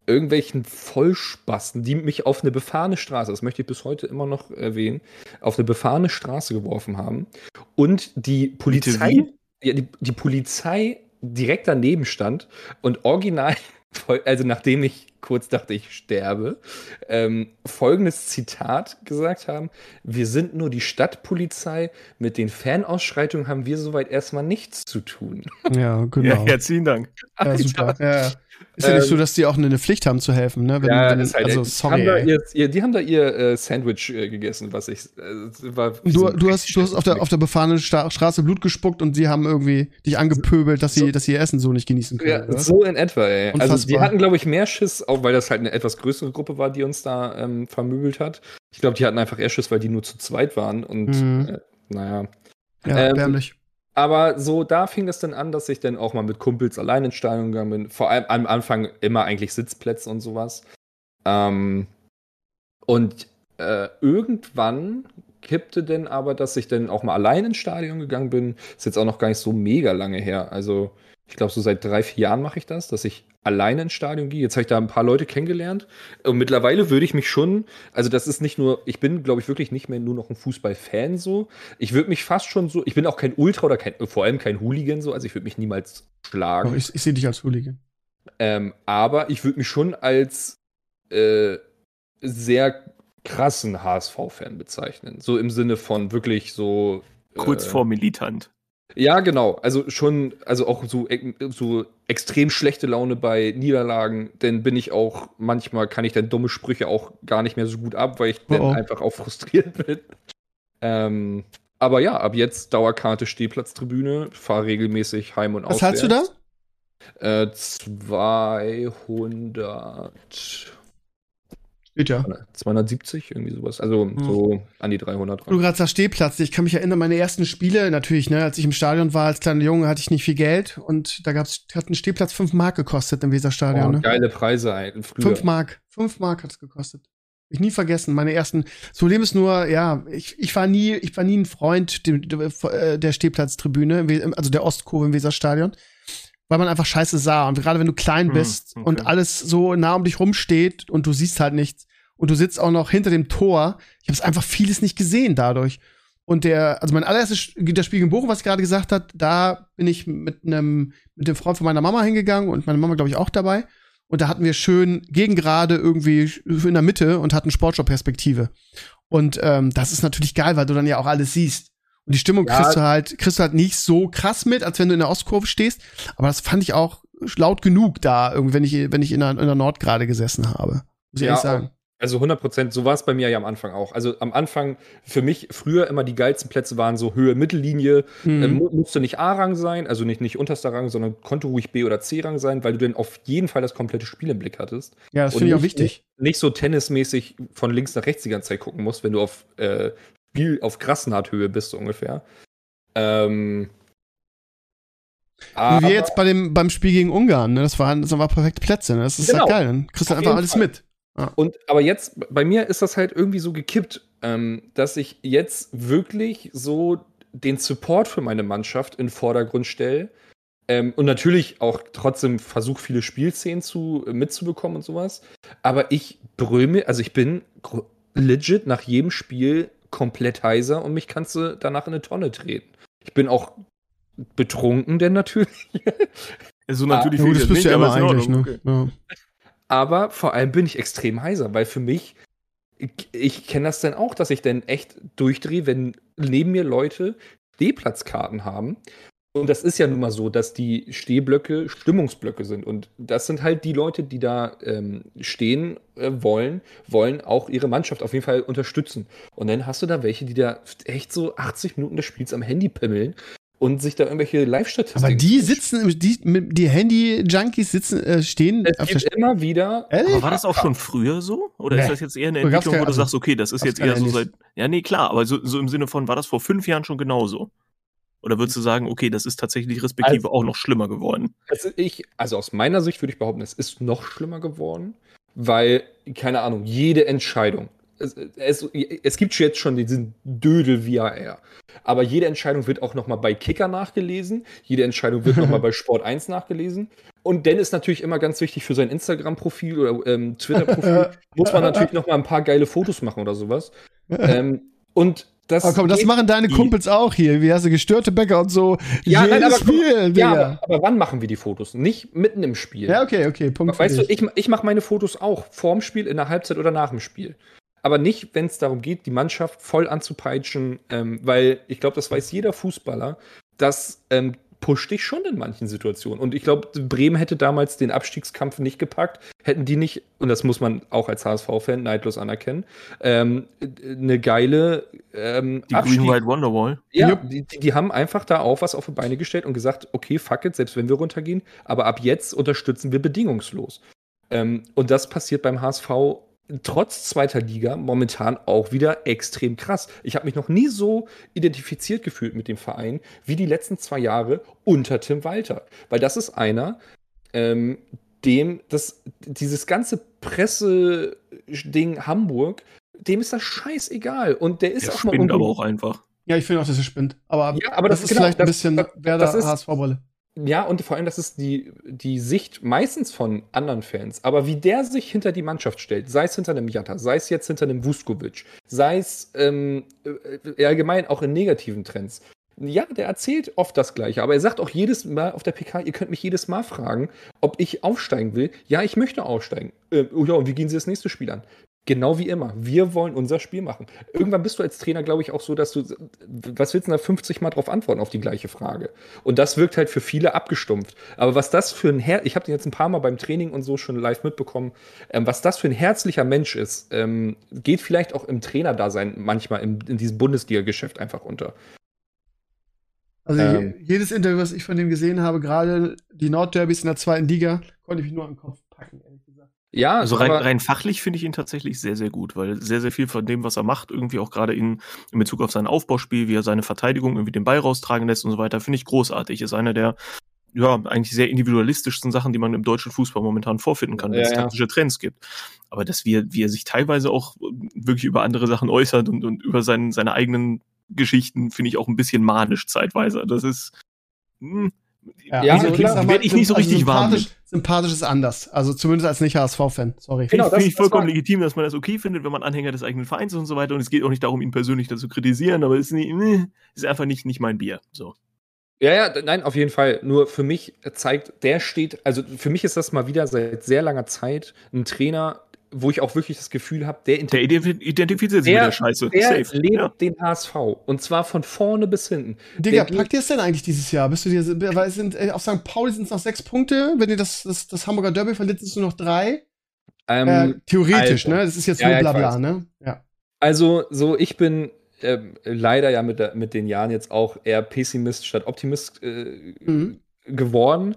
Irgendwelchen Vollspasten, die mich auf eine befahrene Straße, das möchte ich bis heute immer noch erwähnen, auf eine befahrene Straße geworfen haben. Und die Polizei, ja, die, die Polizei direkt daneben stand und original, also nachdem ich kurz dachte, ich sterbe, ähm, folgendes Zitat gesagt haben: Wir sind nur die Stadtpolizei, mit den Fanausschreitungen haben wir soweit erstmal nichts zu tun. Ja, genau. Ja, herzlichen Dank. Ja, super. Ja, ja. Ist ja nicht Ähm, so, dass die auch eine Pflicht haben zu helfen, ne? Wenn, ja, wenn, halt, also, die sorry. Haben ihr, die haben da ihr äh, Sandwich äh, gegessen, was ich. Äh, war Du, du hast, du hast auf der, auf der befahrenen Sta Straße Blut gespuckt und sie haben irgendwie dich angepöbelt, dass sie, dass sie ihr Essen so nicht genießen können. ja, oder? so in etwa, ey. Also, Unfassbar. die hatten, glaube ich, mehr Schiss, auch weil das halt eine etwas größere Gruppe war, die uns da ähm, vermöbelt hat. Ich glaube, die hatten einfach eher Schiss, weil die nur zu zweit waren und, Mhm. äh, naja. Ja, ähm, ehrlich. Aber so, da fing es dann an, dass ich dann auch mal mit Kumpels allein ins Stadion gegangen bin. Vor allem am Anfang immer eigentlich Sitzplätze und sowas. Ähm, und äh, irgendwann kippte denn aber, dass ich dann auch mal allein ins Stadion gegangen bin. Ist jetzt auch noch gar nicht so mega lange her. Also ich glaube, so seit drei, vier Jahren mache ich das, dass ich alleine ins Stadion gehe. Jetzt habe ich da ein paar Leute kennengelernt. Und mittlerweile würde ich mich schon, also das ist nicht nur, ich bin, glaube ich, wirklich nicht mehr nur noch ein Fußballfan so. Ich würde mich fast schon so, ich bin auch kein Ultra oder kein, vor allem kein Hooligan so, also ich würde mich niemals schlagen. Ich, ich sehe dich als Hooligan. Ähm, aber ich würde mich schon als äh, sehr krassen HSV-Fan bezeichnen. So im Sinne von wirklich so. Kurz äh, vor militant. Ja, genau. Also schon, also auch so, so extrem schlechte Laune bei Niederlagen, denn bin ich auch, manchmal kann ich dann dumme Sprüche auch gar nicht mehr so gut ab, weil ich oh, dann oh. einfach auch frustriert bin. Ähm, aber ja, ab jetzt Dauerkarte Stehplatztribüne, fahre regelmäßig heim und aus. Was hast du da? Äh, 200 Steht ja. 270, irgendwie sowas. Also hm. so an die 300. Du gerade sagst Stehplatz. Ich kann mich erinnern, meine ersten Spiele, natürlich, ne, als ich im Stadion war, als kleiner Junge, hatte ich nicht viel Geld und da gab's, hat ein Stehplatz 5 Mark gekostet im Weserstadion. Oh, ne? Geile Preise früher. 5 Mark. 5 Mark hat es gekostet. Ich nie vergessen, meine ersten. Das Problem ist nur, ja, ich, ich war nie, ich war nie ein Freund der, der Stehplatztribüne, also der Ostkurve im Weserstadion weil man einfach scheiße sah. Und gerade wenn du klein hm, bist okay. und alles so nah um dich rumsteht und du siehst halt nichts und du sitzt auch noch hinter dem Tor, ich habe einfach vieles nicht gesehen dadurch. Und der, also mein allererstes das Spiel in Bochum, was ich gerade gesagt hat, da bin ich mit einem, mit dem Freund von meiner Mama hingegangen und meine Mama, glaube ich, auch dabei. Und da hatten wir schön gegen gerade irgendwie in der Mitte und hatten Sportshop-Perspektive. Und ähm, das ist natürlich geil, weil du dann ja auch alles siehst. Und die Stimmung ja. kriegst du halt, kriegst du halt nicht so krass mit, als wenn du in der Ostkurve stehst. Aber das fand ich auch laut genug da, irgendwie, wenn ich, wenn ich in der, in der Nord gerade gesessen habe. Muss ich ja, ehrlich sagen. Also 100 Prozent, so war es bei mir ja am Anfang auch. Also am Anfang für mich früher immer die geilsten Plätze waren so Höhe Mittellinie. Mhm. Ähm, musste nicht A-Rang sein, also nicht, nicht unterster Rang, sondern konnte ruhig B- oder C-Rang sein, weil du dann auf jeden Fall das komplette Spiel im Blick hattest. Ja, das finde ich auch wichtig. Nicht, nicht so tennismäßig von links nach rechts die ganze Zeit gucken musst, wenn du auf äh, Spiel auf Krassenhardt-Höhe bist, so ungefähr. Ähm, Wie wir jetzt bei dem, beim Spiel gegen Ungarn, ne? das, waren, das waren perfekte Plätze, ne? das ist genau. halt geil, dann kriegst du einfach alles Fall. mit. Ja. Und aber jetzt, bei mir ist das halt irgendwie so gekippt, ähm, dass ich jetzt wirklich so den Support für meine Mannschaft in den Vordergrund stelle. Ähm, und natürlich auch trotzdem versuche, viele Spielszenen zu, mitzubekommen und sowas. Aber ich mir, also ich bin legit nach jedem Spiel komplett heiser und mich kannst du danach in eine Tonne treten. Ich bin auch betrunken, denn natürlich. Also natürlich ah, das bist du ja immer eigentlich, ne? Okay. Ja. Aber vor allem bin ich extrem heiser, weil für mich, ich, ich kenne das dann auch, dass ich dann echt durchdrehe, wenn neben mir Leute Stehplatzkarten haben und das ist ja nun mal so, dass die Stehblöcke Stimmungsblöcke sind. Und das sind halt die Leute, die da ähm, stehen äh, wollen, wollen auch ihre Mannschaft auf jeden Fall unterstützen. Und dann hast du da welche, die da echt so 80 Minuten des Spiels am Handy pimmeln und sich da irgendwelche Live-Statistiken. Aber die sitzen, die, die Handy-Junkies sitzen, äh, stehen. Es gibt immer wieder. Ehrlich? Aber war das auch schon früher so? Oder nee. ist das jetzt eher eine Entwicklung, wo du also, sagst, okay, das ist jetzt eher so seit. Ja, nee, klar, aber so, so im Sinne von, war das vor fünf Jahren schon genauso? Oder würdest du sagen, okay, das ist tatsächlich respektive also, auch noch schlimmer geworden? Also, ich, also aus meiner Sicht würde ich behaupten, es ist noch schlimmer geworden, weil, keine Ahnung, jede Entscheidung, es, es, es gibt jetzt schon diesen Dödel VAR, aber jede Entscheidung wird auch nochmal bei Kicker nachgelesen, jede Entscheidung wird nochmal bei Sport 1 nachgelesen. Und dann ist natürlich immer ganz wichtig für sein Instagram-Profil oder ähm, Twitter-Profil, muss man natürlich nochmal ein paar geile Fotos machen oder sowas. ähm, und das aber komm, das machen deine Kumpels auch hier. Wie hast du gestörte Bäcker und so. Ja, nein, aber, Spiel, ja aber, aber, wann machen wir die Fotos? Nicht mitten im Spiel. Ja, okay, okay. Punkt weißt du, ich, ich mache meine Fotos auch vorm Spiel, in der Halbzeit oder nach dem Spiel. Aber nicht, wenn es darum geht, die Mannschaft voll anzupeitschen, ähm, weil ich glaube, das weiß jeder Fußballer, dass ähm, pusht dich schon in manchen Situationen. Und ich glaube, Bremen hätte damals den Abstiegskampf nicht gepackt, hätten die nicht, und das muss man auch als HSV-Fan neidlos anerkennen, ähm, eine geile ähm, Die Abstieg Green White Wonderwall. Ja, die, die, haben einfach da auch was auf die Beine gestellt und gesagt, okay, fuck it, selbst wenn wir runtergehen, aber ab jetzt unterstützen wir bedingungslos. Ähm, und das passiert beim HSV trotz zweiter Liga momentan auch wieder extrem krass. Ich habe mich noch nie so identifiziert gefühlt mit dem Verein wie die letzten zwei Jahre unter Tim Walter. Weil das ist einer, ähm, dem das, dieses ganze Presse-Ding Hamburg, dem ist das scheißegal. Und der ist Der auch mal aber auch einfach. Ja, ich finde auch, dass es spinnt. Aber, Ja, aber das, das- ist genau, vielleicht ein das- bisschen das- Werder das ist- HSV-Wolle. Ja, und vor allem, das ist die, die Sicht meistens von anderen Fans. Aber wie der sich hinter die Mannschaft stellt, sei es hinter einem Jatta, sei es jetzt hinter einem Vuskovic, sei es ähm, äh, allgemein auch in negativen Trends. Ja, der erzählt oft das Gleiche, aber er sagt auch jedes Mal auf der PK, ihr könnt mich jedes Mal fragen, ob ich aufsteigen will. Ja, ich möchte aufsteigen. Äh, ja, und wie gehen Sie das nächste Spiel an? Genau wie immer. Wir wollen unser Spiel machen. Irgendwann bist du als Trainer, glaube ich, auch so, dass du, was willst du da 50 Mal drauf antworten auf die gleiche Frage? Und das wirkt halt für viele abgestumpft. Aber was das für ein Her ich habe den jetzt ein paar Mal beim Training und so schon live mitbekommen, ähm, was das für ein herzlicher Mensch ist, ähm, geht vielleicht auch im Trainerdasein manchmal im, in diesem Bundesliga-Geschäft einfach unter. Also Ähm. je- jedes Interview, was ich von dem gesehen habe, gerade die Nordderbys in der zweiten Liga, konnte ich mich nur den Kopf packen. Ja, Also rein, rein fachlich finde ich ihn tatsächlich sehr, sehr gut, weil sehr, sehr viel von dem, was er macht, irgendwie auch gerade in, in Bezug auf sein Aufbauspiel, wie er seine Verteidigung irgendwie den Ball raustragen lässt und so weiter, finde ich großartig. Ist einer der, ja, eigentlich sehr individualistischsten Sachen, die man im deutschen Fußball momentan vorfinden kann, wenn Ja, es ja. taktische Trends gibt. Aber dass wir, wie er sich teilweise auch wirklich über andere Sachen äußert und, und über seinen, seine eigenen Geschichten, finde ich auch ein bisschen manisch zeitweise. Das ist, hm, Ja, also klar. sag mal, Werd ich nicht so also richtig warm sympathisch, sympathisch ist anders. Also zumindest als nicht HSV-Fan. Sorry. Genau, Finde das- ich vollkommen legitim, dass man das okay findet, wenn man Anhänger des eigenen Vereins ist und so weiter. Und es geht auch nicht darum, ihn persönlich dazu kritisieren, aber es ist, nicht, nee, ist einfach nicht, nicht mein Bier. So. Ja, ja, nein, auf jeden Fall. Nur für mich zeigt, der steht, also für mich ist das mal wieder seit sehr langer Zeit ein Trainer, wo ich auch wirklich das Gefühl habe, der, Der identif- identifiziert sich Der- mit der Scheiße. der Safe. lebt Ja. den HSV. Und zwar von vorne bis hinten. Digga, Der- packt ihr es denn eigentlich dieses Jahr? Bist du dir, weil es sind, äh, auf St. Pauli sind es noch sechs Punkte. Wenn ihr das, das, das Hamburger Derby verliert, sind es nur noch drei. Ähm, äh, theoretisch, also. ne? Das ist jetzt Ja, nur Blabla, ne? Ja. Also, so, ich bin ähm, leider ja mit, mit den Jahren jetzt auch eher Pessimist statt Optimist äh, Mhm. geworden.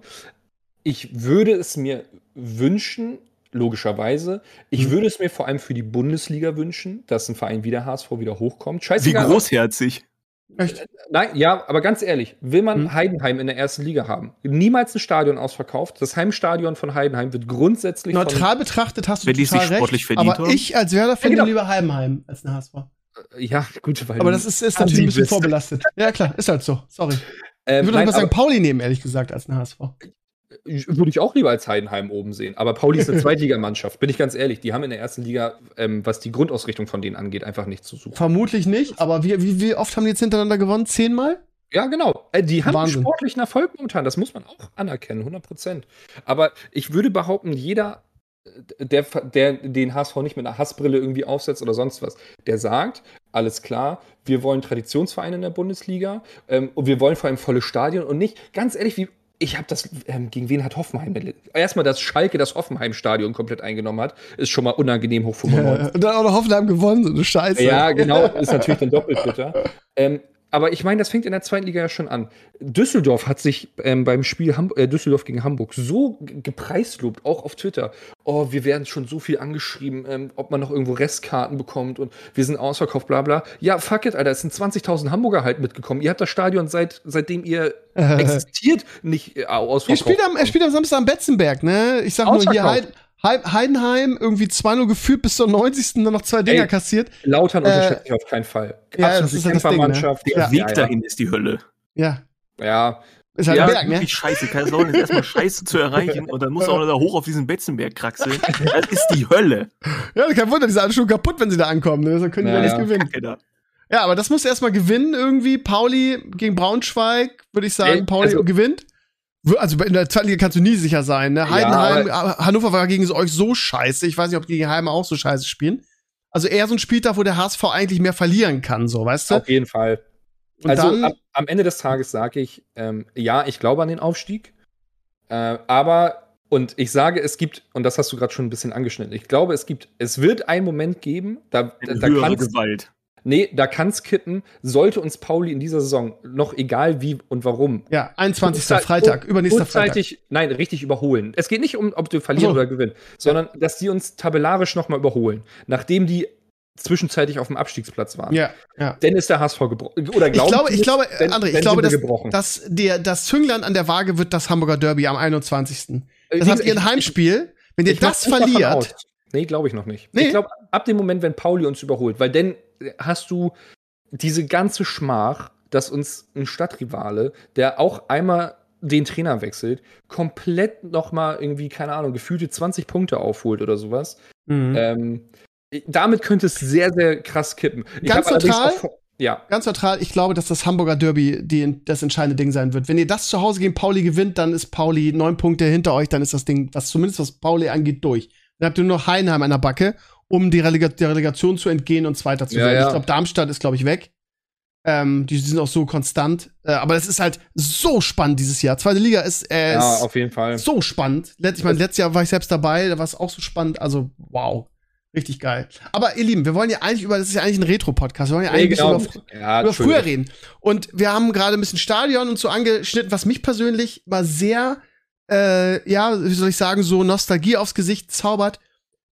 Ich würde es mir wünschen, logischerweise. Ich Mhm. würde es mir vor allem für die Bundesliga wünschen, dass ein Verein wie der HSV wieder hochkommt. Wie Scheißegal. großherzig. Echt? Nein, ja, aber ganz ehrlich, will man Mhm. Heidenheim in der ersten Liga haben? Niemals ein Stadion ausverkauft. Das Heimstadion von Heidenheim wird grundsätzlich von Neutral betrachtet hast du Wenn total sich recht. sportlich verdient aber haben. ich als Werder-Fan Ja, genau. lieber Heidenheim als eine HSV. Ja, gut, weil Aber das ist, ist natürlich ein bisschen bist. vorbelastet. Ja, klar, ist halt so. Sorry. Ich Ähm, würde nein, aber- St. Pauli nehmen, ehrlich gesagt, als eine HSV. Würde ich auch lieber als Heidenheim oben sehen. Aber Pauli ist eine Zweitligamannschaft, bin ich ganz ehrlich. Die haben in der ersten Liga, ähm, was die Grundausrichtung von denen angeht, einfach nichts zu suchen. Vermutlich nicht, aber wie, wie, wie oft haben die jetzt hintereinander gewonnen? Zehnmal? Ja, genau. Äh, die haben Wahnsinn. sportlichen Erfolg momentan. Das muss man auch anerkennen, 100 Prozent. Aber ich würde behaupten, jeder, äh, der, der den HSV nicht mit einer Hassbrille irgendwie aufsetzt oder sonst was, der sagt, alles klar, wir wollen Traditionsvereine in der Bundesliga ähm, und wir wollen vor allem volle Stadien und nicht, ganz ehrlich, wie. Ich habe das, ähm, gegen wen hat Hoffenheim? Erstmal, dass Schalke das Hoffenheim-Stadion komplett eingenommen hat, ist schon mal unangenehm hoch 95. Und dann auch noch Hoffenheim gewonnen, so eine Scheiße. Ja, genau, ist natürlich dann doppelt bitter. Ähm, aber ich meine, das fängt in der zweiten Liga ja schon an. Düsseldorf hat sich ähm, beim Spiel Ham äh, Düsseldorf gegen Hamburg so gepreislobt, auch auf Twitter. Oh, wir werden schon so viel angeschrieben, ähm, ob man noch irgendwo Restkarten bekommt und wir sind ausverkauft, bla bla. Ja, fuck it, Alter, es sind 20.000 Hamburger halt mitgekommen. Ihr habt das Stadion seit, seitdem ihr existiert nicht äh, er, ausverkauft. spielt am, er spielt am Samstag am Betzenberg, ne? Ich sag nur hier Ausverkauft. Heid, Heid, Heidenheim, irgendwie 2-0 geführt bis zur 90. dann noch zwei Dinger Ey. kassiert. Lautern Äh, unterschätzt sich auf keinen Fall. ja, das ist ja das Ding, ne? Ja. Der Weg ja, ja. dahin ist die Hölle. Ja, Ja, ist halt Ja, ein Berg, ne? Wirklich scheiße. Kaiserslautern ist erstmal scheiße zu erreichen und dann muss er auch noch da hoch auf diesen Betzenberg kraxeln. Das ist die Hölle. Ja, kein Wunder, die sind alle schon kaputt, wenn sie da ankommen, ne? So können die Ja, ja nicht gewinnen. Ja, aber das muss erstmal gewinnen irgendwie. Pauli gegen Braunschweig, würde ich sagen, Ey, Pauli also- gewinnt. Also in der zweiten Liga kannst du nie sicher sein. Ne? Ja, Heidenheim, Hannover war gegen euch so scheiße. Ich weiß nicht, ob die gegen Heim auch so scheiße spielen. Also eher so ein Spieltag, wo der HSV eigentlich mehr verlieren kann, so, weißt du? auf jeden Fall. Und also dann, am, am Ende des Tages sage ich, ähm, ja, ich glaube an den Aufstieg. Äh, aber, und ich sage, es gibt, und das hast du gerade schon ein bisschen angeschnitten, ich glaube, es gibt, es wird einen Moment geben, da, da, da kannst Gewalt. Nee, da kann's kippen. Sollte uns Pauli in dieser Saison noch egal wie und warum. Ja, 21. Zeit, Freitag, übernächster Freitag. Nein, richtig überholen. Es geht nicht um, ob du verlieren so. oder gewinnen, sondern dass die uns tabellarisch nochmal überholen. Nachdem die zwischenzeitlich auf dem Abstiegsplatz waren. Ja, ja. Dann ist der HSV gebrochen. Oder ich glaube, ich glaube, denn, André, ich glaube, dass, dass der, das Zünglein an der Waage wird das Hamburger Derby am 21. Das heißt, ihr Heimspiel, wenn ihr das verliert. Nee, glaube ich noch nicht. Nee. Ich glaube, ab dem Moment, wenn Pauli uns überholt, weil dann hast du diese ganze Schmach, dass uns ein Stadtrivale, der auch einmal den Trainer wechselt, komplett noch mal irgendwie, keine Ahnung, gefühlte 20 Punkte aufholt oder sowas. Mhm. Ähm, damit könnte es sehr, sehr krass kippen. Ganz neutral, ja. Ganz neutral, ich glaube, dass das Hamburger Derby die, das entscheidende Ding sein wird. Wenn ihr das zu Hause gegen Pauli gewinnt, dann ist Pauli neun Punkte hinter euch, dann ist das Ding, was zumindest was Pauli angeht, durch. Dann habt ihr nur noch Heinheim an der Backe, um die Relega der Relegation zu entgehen und Zweiter zu werden. Ja, ja. Ich glaube, Darmstadt ist, glaube ich, weg. Ähm, die sind auch so konstant. Äh, aber es ist halt so spannend dieses Jahr. Zweite Liga ist, äh, ja, auf jeden Fall. so spannend. Ich meine, letztes Jahr war ich selbst dabei, da war es auch so spannend. Also, wow. Richtig geil. Aber ihr Lieben, wir wollen ja eigentlich über, das ist ja eigentlich ein Retro-Podcast, wir wollen ja eigentlich genau. über, ja, über früher reden. Und wir haben gerade ein bisschen Stadion und so angeschnitten, was mich persönlich mal sehr, äh, ja, wie soll ich sagen, so Nostalgie aufs Gesicht zaubert.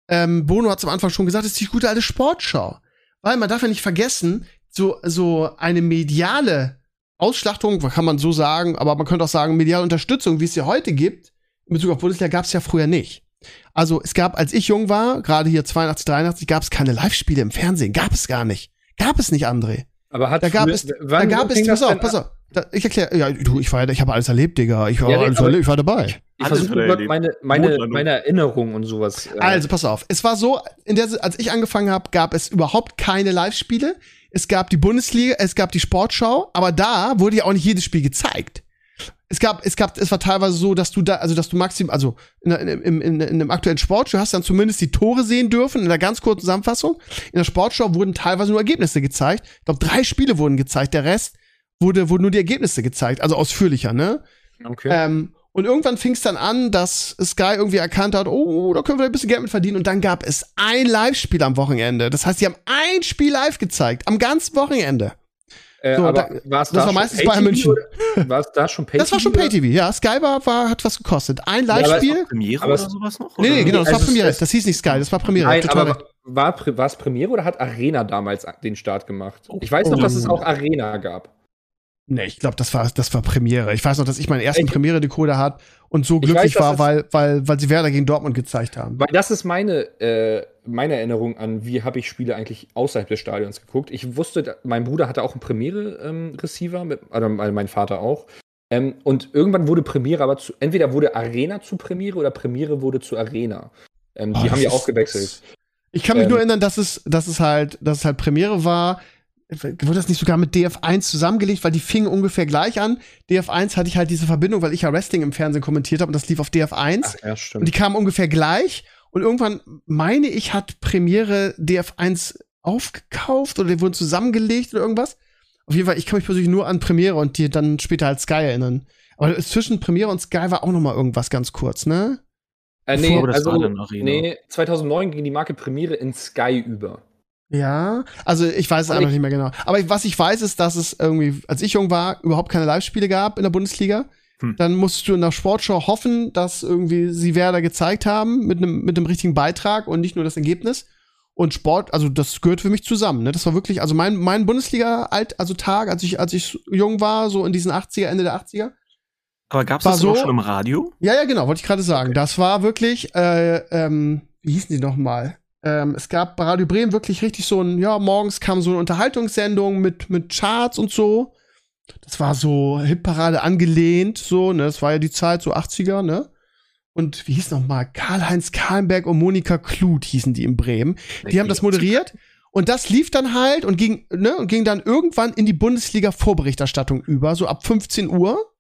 Ähm, Bono hat es am Anfang schon gesagt, ist die gute alte Sportschau. Weil man darf ja nicht vergessen, so, so eine mediale Ausschlachtung, kann man so sagen, aber man könnte auch sagen, mediale Unterstützung, wie es ja heute gibt, in Bezug auf Bundesliga gab es ja früher nicht. Also es gab, als ich jung war, gerade hier 82, 83, gab es keine Live-Spiele im Fernsehen. Gab es gar nicht. Gab es nicht, André. Aber hat da gab es, da gab es, pass auf, pass auf. Da, ich erkläre, ja, du, ich war, ich habe alles erlebt, Digga. Ich war, ja, alles erlebt, ich war dabei. Ich versuche meine, meine, meine Erinnerung und sowas. Äh also, pass auf. Es war so, in der, als ich angefangen habe, gab es überhaupt keine Live-Spiele. Es gab die Bundesliga, es gab die Sportschau, aber da wurde ja auch nicht jedes Spiel gezeigt es gab, es gab, es war teilweise so, dass du da, also dass du maximal, also in, in, in, in, in einem aktuellen Sport, du hast dann zumindest die Tore sehen dürfen, in einer ganz kurzen Zusammenfassung. In der Sportschau wurden teilweise nur Ergebnisse gezeigt. Ich glaube, drei Spiele wurden gezeigt, der Rest wurde, wurden nur die Ergebnisse gezeigt, also ausführlicher, ne? Okay. Ähm, und irgendwann fing es dann an, dass Sky irgendwie erkannt hat, oh, da können wir ein bisschen Geld mit verdienen. Und dann gab es ein Live-Spiel am Wochenende. Das heißt, sie haben ein Spiel live gezeigt, am ganzen Wochenende. Äh, so, aber da, das da war meistens Bayern München. War es da schon Pay-TV? Das war schon Pay-TV, ja. Sky war, war, hat was gekostet. Ein Live-Spiel. Ja, Premiere aber oder sowas noch? Nee, nee, genau, das also war Premiere. Das hieß nicht Sky, das war Premiere. Nein, aber war, war es Premiere oder hat Arena damals den Start gemacht? Ich weiß noch, dass es auch Arena gab. Nee, ich glaube, das war, das war Premiere. Ich weiß noch, dass ich meinen ersten Premiere-Decoder hatte und so glücklich weiß, war, weil, weil, weil sie Werder gegen Dortmund gezeigt haben. Weil das ist meine, äh, meine Erinnerung an, wie habe ich Spiele eigentlich außerhalb des Stadions geguckt. Ich wusste, mein Bruder hatte auch einen Premiere-Receiver, ähm, also mein Vater auch. Ähm, und irgendwann wurde Premiere aber zu, entweder wurde Arena zu Premiere oder Premiere wurde zu Arena. Ähm, oh, die haben ja auch gewechselt. Ich kann mich ähm, nur erinnern, dass es, dass es halt, dass es halt Premiere war wurde das nicht sogar mit DF1 zusammengelegt, weil die fingen ungefähr gleich an. DF1 hatte ich halt diese Verbindung, weil ich ja Wrestling im Fernsehen kommentiert habe und das lief auf DF1. Ach, ja, stimmt. Und die kamen ungefähr gleich. Und irgendwann, meine ich, hat Premiere DF1 aufgekauft oder die wurden zusammengelegt oder irgendwas. Auf jeden Fall, ich kann mich persönlich nur an Premiere und die dann später als Sky erinnern. Aber zwischen Premiere und Sky war auch noch mal irgendwas ganz kurz, ne? Äh, nee, also, nee, 2009 ging die Marke Premiere in Sky über. Ja, also ich weiß es einfach nicht mehr genau. Aber was ich weiß, ist, dass es irgendwie, als ich jung war, überhaupt keine Live-Spiele gab in der Bundesliga. Hm. Dann musst du in der Sportschau hoffen, dass irgendwie sie Werder gezeigt haben mit einem mit einem richtigen Beitrag und nicht nur das Ergebnis. Und Sport, also das gehört für mich zusammen. Ne? Das war wirklich, also mein mein Bundesliga alt, also Tag, als ich als ich jung war, so in diesen 80er, Ende der 80er. Aber gab's das so, auch schon im Radio? Ja, ja, genau, wollte ich gerade sagen. Okay. Das war wirklich, äh, ähm, wie hießen die noch mal? Ähm, es gab bei Radio Bremen wirklich richtig so ein, ja, morgens kam so eine Unterhaltungssendung mit, mit Charts und so. Das war so Hitparade angelehnt, so, ne? Das war ja die Zeit, so 80er, ne? Und wie hieß noch mal? Karl-Heinz Kahlenberg und Monika Kluth hießen die in Bremen. Die haben das moderiert. Und das lief dann halt und ging, ne, und ging dann irgendwann in die Bundesliga-Vorberichterstattung über, so ab 15 Uhr.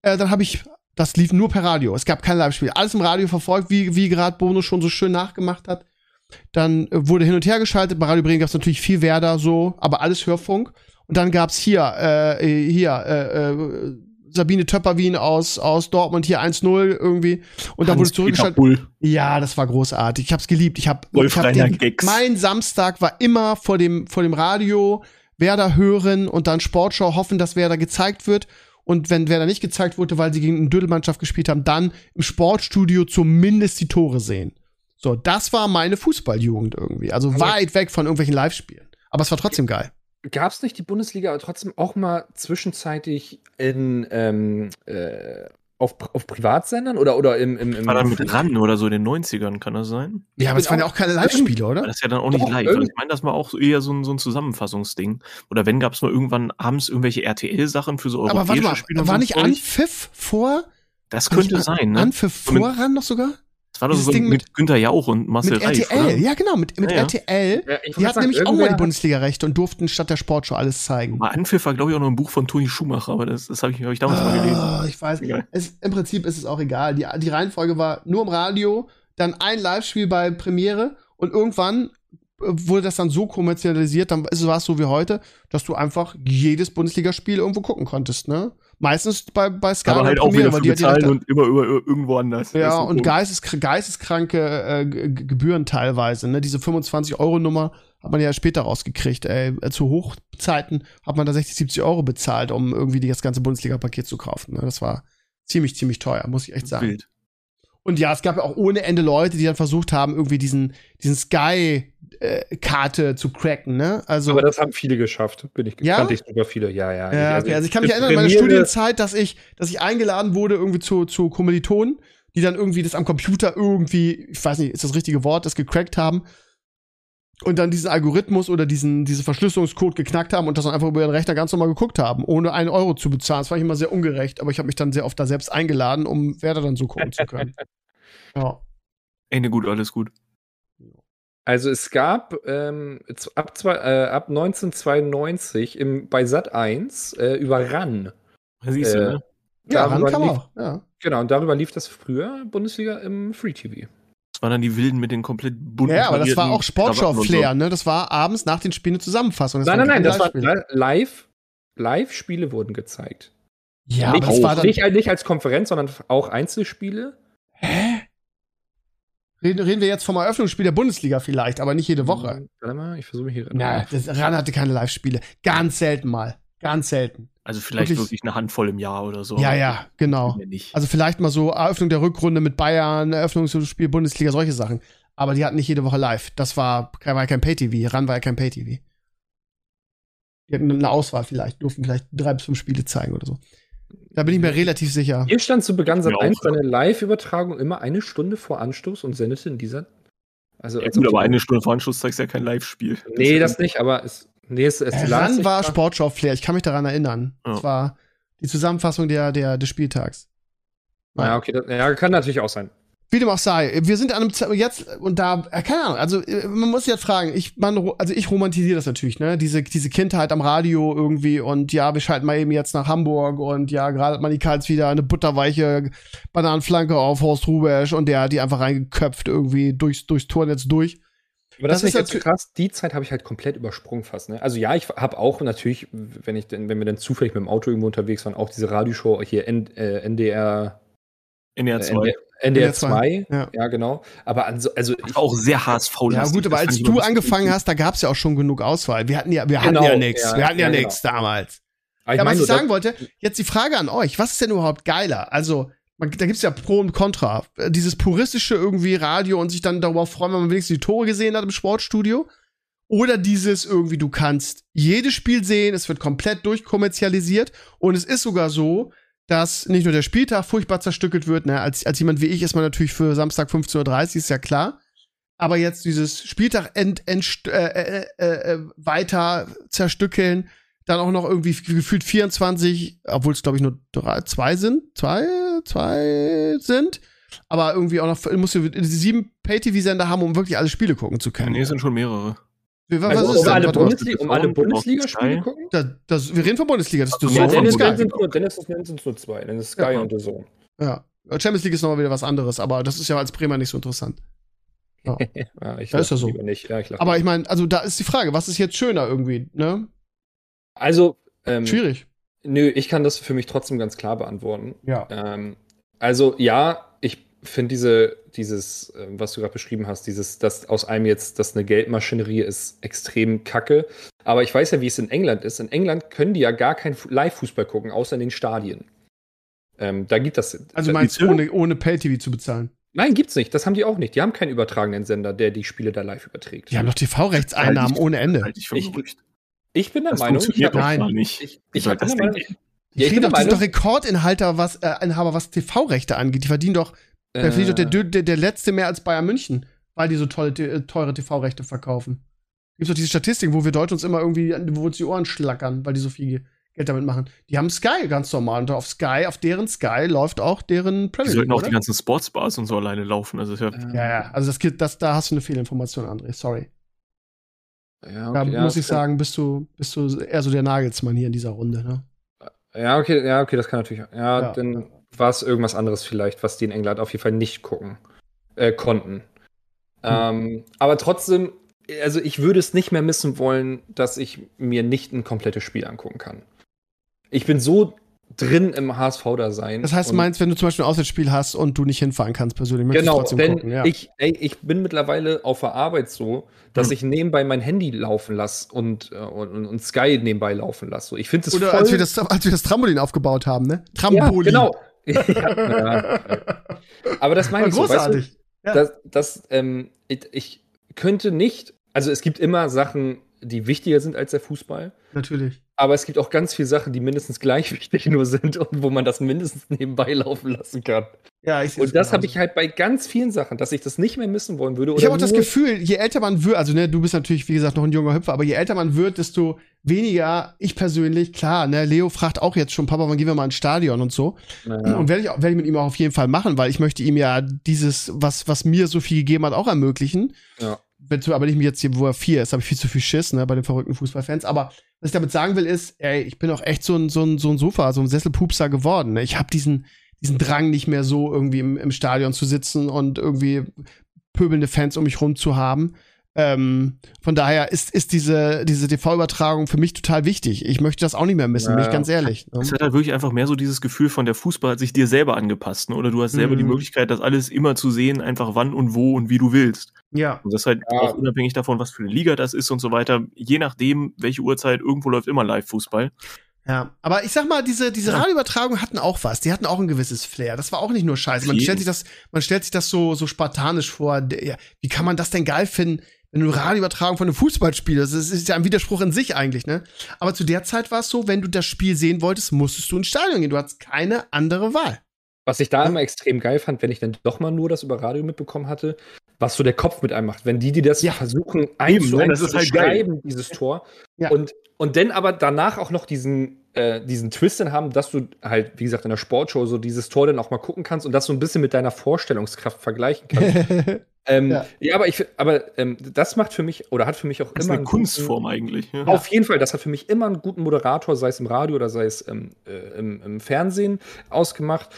Äh, dann habe ich, das lief nur per Radio. Es gab kein Live-Spiel. Alles im Radio verfolgt, wie, wie gerade Bono schon so schön nachgemacht hat. Dann äh, wurde hin und her geschaltet. Bei Radio Bremen gab es natürlich viel Werder so, aber alles Hörfunk. Und dann gab's hier, äh, hier, äh, äh, Sabine Töpperwien aus, aus Dortmund hier 1-0 irgendwie. Und dann wurde zurückgeschaltet. Ja, das war großartig. Ich hab's geliebt. Ich hab, Wolf ich hab den, mein Samstag war immer vor dem, vor dem Radio, Werder hören und dann Sportschau hoffen, dass Werder gezeigt wird. Und wenn Werder nicht gezeigt wurde, weil sie gegen eine Dödelmannschaft gespielt haben, dann im Sportstudio zumindest die Tore sehen. So, das war meine Fußballjugend irgendwie. Also Aber weit weg von irgendwelchen Live-Spielen. Aber es war trotzdem geil. Gab es nicht die Bundesliga aber trotzdem auch mal zwischenzeitlich in ähm, äh, auf, auf Privatsendern oder, oder im, im, im War dann mit RAN oder so in den 90ern, kann das sein? Ja, aber es waren ja auch keine Live-Spiele, oder? Das ist ja dann auch nicht Doch, live. Also ich meine, das war auch eher so ein, so ein Zusammenfassungsding. Oder wenn gab es mal irgendwann abends irgendwelche RTL-Sachen für so europäische aber warte mal, Spiele. War nicht Anpfiff vor? Das könnte sein, ne? Anpfiff vor RAN noch sogar? Das war doch so Ding mit, mit Günther Jauch und Marcel mit Reif, RTL, oder? ja genau, mit, mit ja, RTL. Ja, die hatten nämlich auch mal die Bundesliga-Rechte und durften statt der Sportshow alles zeigen. Mal Anpfiff war, glaube ich, auch noch ein Buch von Toni Schumacher, aber das, das habe ich, hab ich damals oh, mal gelesen. Ah, ich weiß, es, im Prinzip ist es auch egal. Die, die Reihenfolge war nur im Radio, dann ein Live-Spiel bei Premiere und irgendwann wurde das dann so kommerzialisiert, dann war es so wie heute, dass du einfach jedes Bundesligaspiel irgendwo gucken konntest, ne? Meistens bei, bei Sky Aber halt auch wieder für bezahlen und immer über, irgendwo anders. Ja, und geistes, geisteskranke äh, Gebühren teilweise. Ne? Diese 25-Euro-Nummer hat man ja später rausgekriegt. Ey. Zu Hochzeiten hat man da 60, 70 Euro bezahlt, um irgendwie das ganze Bundesliga-Paket zu kaufen. Ne? Das war ziemlich, ziemlich teuer, muss ich echt sagen. Bild. Und ja, es gab ja auch ohne Ende Leute, die dann versucht haben, irgendwie diesen, diesen Sky-Karte zu cracken, ne? Also, Aber das haben viele geschafft, bin ich ja? kannte ich sogar viele, ja, ja. ja also, okay. also ich kann mich erinnern an meine Studienzeit, dass ich, dass ich eingeladen wurde irgendwie zu, zu Kommilitonen, die dann irgendwie das am Computer irgendwie, ich weiß nicht, ist das richtige Wort, das gecrackt haben und dann diesen Algorithmus oder diesen, diese Verschlüsselungscode geknackt haben und das dann einfach über ihren Rechner ganz normal geguckt haben, ohne einen Euro zu bezahlen. Das war ich immer sehr ungerecht, aber ich habe mich dann sehr oft da selbst eingeladen, um Werder dann so gucken zu können. ja. Ende gut, alles gut. Also es gab ähm, ab, zwei, äh, ab 1992 im, bei Sat 1 äh, über RAN. Siehst du, äh, ne? Ja, RAN kam lief, auch. Ja. Genau, und darüber lief das früher Bundesliga im Free TV. Das waren dann die Wilden mit den komplett bunten Ja, aber das war auch Sportschau-Flair, so. ne? Das war abends nach den Spielen eine Zusammenfassung. Das nein, nein, nein, das war live. Live-Spiele wurden gezeigt. Ja, nicht, aber das war dann nicht, nicht als Konferenz, sondern auch Einzelspiele. Reden, reden wir jetzt vom Eröffnungsspiel der Bundesliga vielleicht, aber nicht jede Woche. Hm, warte mal, ich versuche mich hier. Na, das RAN hatte keine Live-Spiele. Ganz selten mal. Ganz selten. Also vielleicht wirklich, wirklich, eine Handvoll im Jahr oder so. Ja, ja, genau. Also vielleicht mal so Eröffnung der Rückrunde mit Bayern, Eröffnungsspiel Bundesliga, solche Sachen. Aber die hatten nicht jede Woche live. Das war, war ja kein Pay-TV. Ran war ja kein Pay-TV. Die hatten eine Auswahl vielleicht, durften vielleicht drei bis fünf Spiele zeigen oder so. Da bin ich mir relativ sicher. Hier stand zu Beginn Sat 1 seine Live-Übertragung immer eine Stunde vor Anstoß und sendete in dieser. Also, ja, gut, aber eine Stunde vor Anstoß zeigst du ja kein Live-Spiel. Nee, das, das nicht, aber es Nee, es, es äh, Ran war Sportschau-Flair, ich kann mich daran erinnern. Ja. Das war die Zusammenfassung der, der, des Spieltags. Ja, okay, das, ja, kann natürlich auch sein. Wie dem auch sei, wir sind an einem Ze jetzt und da äh, keine Ahnung, also äh, man muss jetzt fragen, ich man also ich romantisiere das natürlich, ne? Diese diese Kindheit am Radio irgendwie und ja, wir schalten mal eben jetzt nach Hamburg und ja, gerade hat man die Karls wieder eine butterweiche Bananenflanke auf Horst Rubesch und der hat die einfach reingeköpft irgendwie durchs durchs Tornetz durch. Aber das, das ist jetzt so krass. Die Zeit habe ich halt komplett übersprungen fast. Ne? Also ja, ich habe auch natürlich, wenn ich, wenn wir dann zufällig mit dem Auto irgendwo unterwegs waren, auch diese Radioshow hier N, äh, NDR. NDR 2. NDR 2, ja. ja. genau. Aber also, also ich, auch sehr HSV. Ja gut, aber als du angefangen hast, da gab es ja auch schon genug Auswahl. Wir hatten ja, wir genau, hatten ja nichts. Ja, wir hatten ja, ja nichts genau. damals. Aber ja, was ich sagen wollte, jetzt die Frage an euch: Was ist denn überhaupt geiler? Also man, da gibt's ja Pro und Contra. Äh, dieses puristische irgendwie Radio und sich dann darüber freuen, wenn man wenigstens die Tore gesehen hat im Sportstudio. Oder dieses irgendwie, du kannst jedes Spiel sehen, es wird komplett durchkommerzialisiert und es ist sogar so, dass nicht nur der Spieltag furchtbar zerstückelt wird, ne, als, als jemand wie ich ist man natürlich für Samstag 15.30 Uhr, ist ja klar. Aber jetzt dieses Spieltag end, end, äh, äh, äh, äh weiter zerstückeln, dann auch noch irgendwie gefühlt 24, obwohl es glaube ich nur drei, zwei sind, zwei, zwei sind. Aber irgendwie auch noch, musst du sieben Pay-TV-Sender haben, um wirklich alle Spiele gucken zu können. Nee, es sind schon mehrere. Was also, ist um, alle Bundesliga, um alle Bundesliga-Spiele gucken? Das, das, wir reden von Bundesliga, das ist also, ja, Dennis. Sind nur, Dennis sind nur zwei, dann ist Sky ja. und The Zone. Ja. Champions League ist nochmal wieder was anderes, aber das ist ja als Bremer nicht so interessant. Ja, ja ich das ist ja so. Nicht. Ja, ich aber ich meine, also da ist die Frage, was ist jetzt schöner irgendwie, ne? Also, ähm, schwierig. Nö, ich kann das für mich trotzdem ganz klar beantworten. Ja. Ähm, also ja, ich finde diese, dieses, äh, was du gerade beschrieben hast, dieses, dass aus einem jetzt, dass eine Geldmaschinerie ist, extrem kacke. Aber ich weiß ja, wie es in England ist. In England können die ja gar kein Live-Fußball gucken, außer in den Stadien. Ähm, da gibt das. Also meinst du, ohne, ohne Pay-TV zu bezahlen? Nein, gibt's nicht. Das haben die auch nicht. Die haben keinen übertragenen Sender, der die Spiele da live überträgt. Die haben doch TV-Rechtseinnahmen ohne Ende. Halt ich, ich, ich bin der das Meinung, ich Nein. doch nicht. ich, ich, der denn Meinung? Die Ja, ich bin doch, die sind doch Rekordinhalter, was, äh, Inhaber, was TV-Rechte angeht. Die verdienen doch, da verdient doch der, äh, der, der letzte mehr als Bayern München, weil die so tolle, äh, teure TV-Rechte verkaufen. Gibt doch diese Statistik, wo wir Deutsche uns immer irgendwie, wo uns die Ohren schlackern, weil die so viel Geld damit machen. Die haben Sky ganz normal. Und auf Sky, auf deren Sky läuft auch deren Die Premier sollten League, auch die oder? ganzen Sportsbars und so alleine laufen. Also ja äh, Ja, ja, also das, geht- das, da hast du eine Fehlinformation, André, sorry. Ja, Da okay, ja, muss ich das- sagen, bist du, bist du eher so der Nagelsmann hier in dieser Runde, ne? Ja, okay, ja, okay, das kann natürlich. Ja, Ja. dann war es irgendwas anderes vielleicht, was die in England auf jeden Fall nicht gucken äh, konnten. Ähm, aber trotzdem, also ich würde es nicht mehr missen wollen, dass ich mir nicht ein komplettes Spiel angucken kann. Ich bin so drin im HSV-Dasein. Das heißt, du und- meinst, wenn du zum Beispiel ein Auswärtsspiel hast und du nicht hinfahren kannst persönlich, möchtest Genau, du trotzdem denn gucken, ja. ich, ey, ich bin mittlerweile auf der Arbeit so, dass Hm. ich nebenbei mein Handy laufen lasse und, äh, und, und Sky nebenbei laufen lasse. Ich finde es Oder voll als wir, das, als wir das Trampolin aufgebaut haben, ne? ja, Trampolin. genau. Ja, ja. Aber das meine ich so, weißt du? großartig. Ja. Das, das, ähm, ich, ich könnte nicht, also es gibt immer Sachen, die wichtiger sind als der Fußball, Natürlich. aber es gibt auch ganz viele Sachen, die mindestens gleich wichtig nur sind und wo man das mindestens nebenbei laufen lassen kann. Ja, ich Und das habe ich halt bei ganz vielen Sachen, dass ich das nicht mehr missen wollen würde. Ich habe auch das Gefühl, je älter man wird, also ne, du bist natürlich, wie gesagt, noch ein junger Hüpfer, aber je älter man wird, desto weniger, ich persönlich, klar, ne, Leo fragt auch jetzt schon, Papa, wann gehen wir mal ins Stadion und so. Naja. Und werde ich, werde ich mit ihm auch auf jeden Fall machen, weil ich möchte ihm ja dieses, was, was mir so viel gegeben hat, auch ermöglichen. Ja. Wenn aber nicht jetzt hier, wo er vier ist, habe ich viel zu viel Schiss, ne, bei den verrückten Fußballfans. Aber was ich damit sagen will, ist, ey, ich bin auch echt so ein, so ein, so ein Sofa, so ein Sesselpupser geworden. Ne? Ich habe diesen, diesen Drang nicht mehr so irgendwie im, im Stadion zu sitzen und irgendwie pöbelnde Fans um mich rum zu haben. Ähm, von daher ist, ist diese, diese TV-Übertragung für mich total wichtig. Ich möchte das auch nicht mehr missen, bin ich Ja. ganz ehrlich. Ne? Es hat halt wirklich einfach mehr so dieses Gefühl von der Fußball hat sich dir selber angepasst, ne? Oder du hast selber die Mhm. Möglichkeit, das alles immer zu sehen, einfach wann und wo und wie du willst. Ja. Und das halt Ja. auch unabhängig davon, was für eine Liga das ist und so weiter. Je nachdem, welche Uhrzeit, irgendwo läuft immer Live-Fußball. Ja, aber ich sag mal, diese, diese Ja. Radioübertragungen hatten auch was. Die hatten auch ein gewisses Flair. Das war auch nicht nur Scheiße. Man stellt sich das, man stellt sich das so, so spartanisch vor. Ja, wie kann man das denn geil finden, wenn du Radioübertragung von einem Fußballspiel, das ist, ist ja ein Widerspruch in sich eigentlich, ne? Aber zu der Zeit war es so, wenn du das Spiel sehen wolltest, musstest du ins Stadion gehen. Du hattest keine andere Wahl. Was ich da Ja. immer extrem geil fand, wenn ich dann doch mal nur das über Radio mitbekommen hatte, was so der Kopf mit einem macht. Wenn die, die das Ja. versuchen, eins zu ne, eins das zu ist halt geil. beschreiben, dieses Tor. Ja. Und, und dann aber danach auch noch diesen, äh, diesen Twist dann haben, dass du halt, wie gesagt, in der Sportshow so dieses Tor dann auch mal gucken kannst und das so ein bisschen mit deiner Vorstellungskraft vergleichen kannst. ähm, ja. Ja. aber ich, aber ähm, das macht für mich, oder hat für mich auch Das ist immer eine einen guten- Kunstform eigentlich. Ja. Auf jeden Fall, das hat für mich immer einen guten Moderator, sei es im Radio oder sei es ähm, äh, im, im Fernsehen, ausgemacht.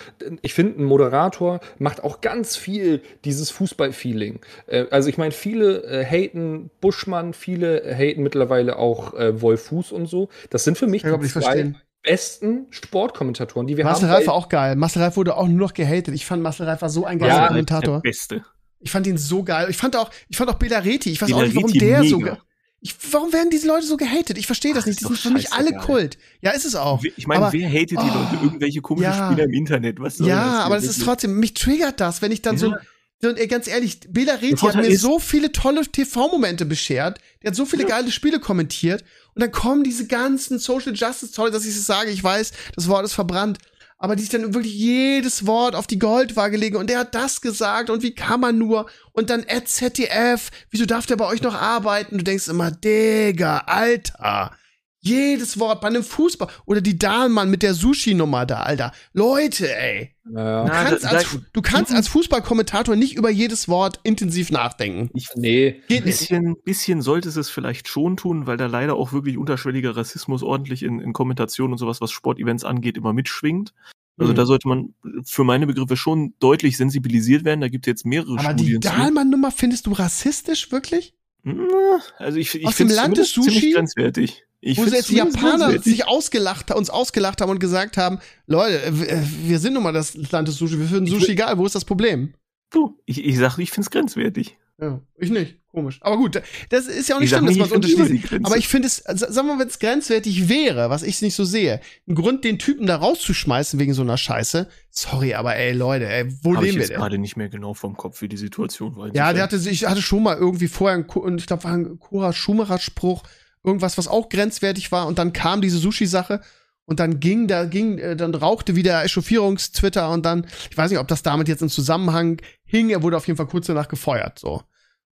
Ich finde, ein Moderator macht auch ganz viel dieses Fußball-Feeling. Äh, also ich meine, viele äh, haten Buschmann, viele haten mittlerweile auch äh, Wolf Fuß und so. Das sind für mich Ich nicht verstehen. besten Sportkommentatoren, die wir Marcel haben. Reif war auch geil. Marcel Reif wurde auch nur noch gehatet. Ich fand Marcel Reif war so ein geiler Ja, Der Kommentator. Beste. Ich fand ihn so geil. Ich fand auch, ich fand auch Belareti. Ich weiß auch nicht, warum Belareti der so. mega. ge- Ich, warum werden diese Leute so gehatet? Ich verstehe das Ach, nicht. Die sind für mich alle scheißegal. Kult. Ja, ist es auch. Ich meine, Aber- wer hatet die oh, Leute? Irgendwelche komischen ja. Spieler im Internet? Was soll Ja, aber das ist trotzdem, mich triggert das, wenn ich dann so, Ja. so ey, ganz ehrlich, Bela Reti hat mir so viele tolle TV-Momente beschert. Der hat so viele geile Spiele kommentiert. Und dann kommen diese ganzen Social Justice, toll, dass ich es sage, ich weiß, das Wort ist verbrannt. Aber die sich dann wirklich jedes Wort auf die Goldwaage legen und der hat das gesagt und wie kann man nur und dann at ZDF, wieso darf der bei euch noch arbeiten? Du denkst immer, Digga, Alter. Jedes Wort bei einem Fußball oder die Dahlmann mit der Sushi-Nummer da, Alter. Leute, ey. Ja. Du kannst, da- als, du kannst als Fußballkommentator nicht über jedes Wort intensiv nachdenken. Ich Nee. Geht Ein bisschen, bisschen sollte es es vielleicht schon tun, weil da leider auch wirklich unterschwelliger Rassismus ordentlich in, in Kommentationen und sowas, was Sportevents angeht, immer mitschwingt. Also Mhm. da sollte man für meine Begriffe schon deutlich sensibilisiert werden. Da gibt es jetzt mehrere Aber die Studien zu. Dahlmann-Nummer findest du rassistisch, wirklich? Also ich, ich Aus dem finde Land des ziemlich grenzwertig. Ich wo jetzt die Japaner sich ausgelacht, uns ausgelacht haben und gesagt haben, Leute, äh, wir sind nun mal das Land des Sushi, wir finden Sushi egal, wo ist das Problem? Du, ich, ich sag, ich find's grenzwertig. Ja, ich nicht. Komisch. Aber gut, das ist ja auch nicht schlimm, dass man es. Aber ich finde es, sagen wir mal, wenn es grenzwertig wäre, was ich nicht so sehe, ein Grund, den Typen da rauszuschmeißen wegen so einer Scheiße. Sorry, aber ey, Leute, ey, wo Hab leben wir denn? gerade nicht mehr genau vom Kopf, wie die Situation war. Ja, der hatte sich, hatte schon mal irgendwie vorher, einen, ich glaube, war ein Cora Schumacher-Spruch, irgendwas, was auch grenzwertig war, und dann kam diese Sushi-Sache. Und dann ging, da ging, äh, dann rauchte wieder Echauffierungstwitter und dann, ich weiß nicht, ob das damit jetzt im Zusammenhang hing, er wurde auf jeden Fall kurz danach gefeuert, so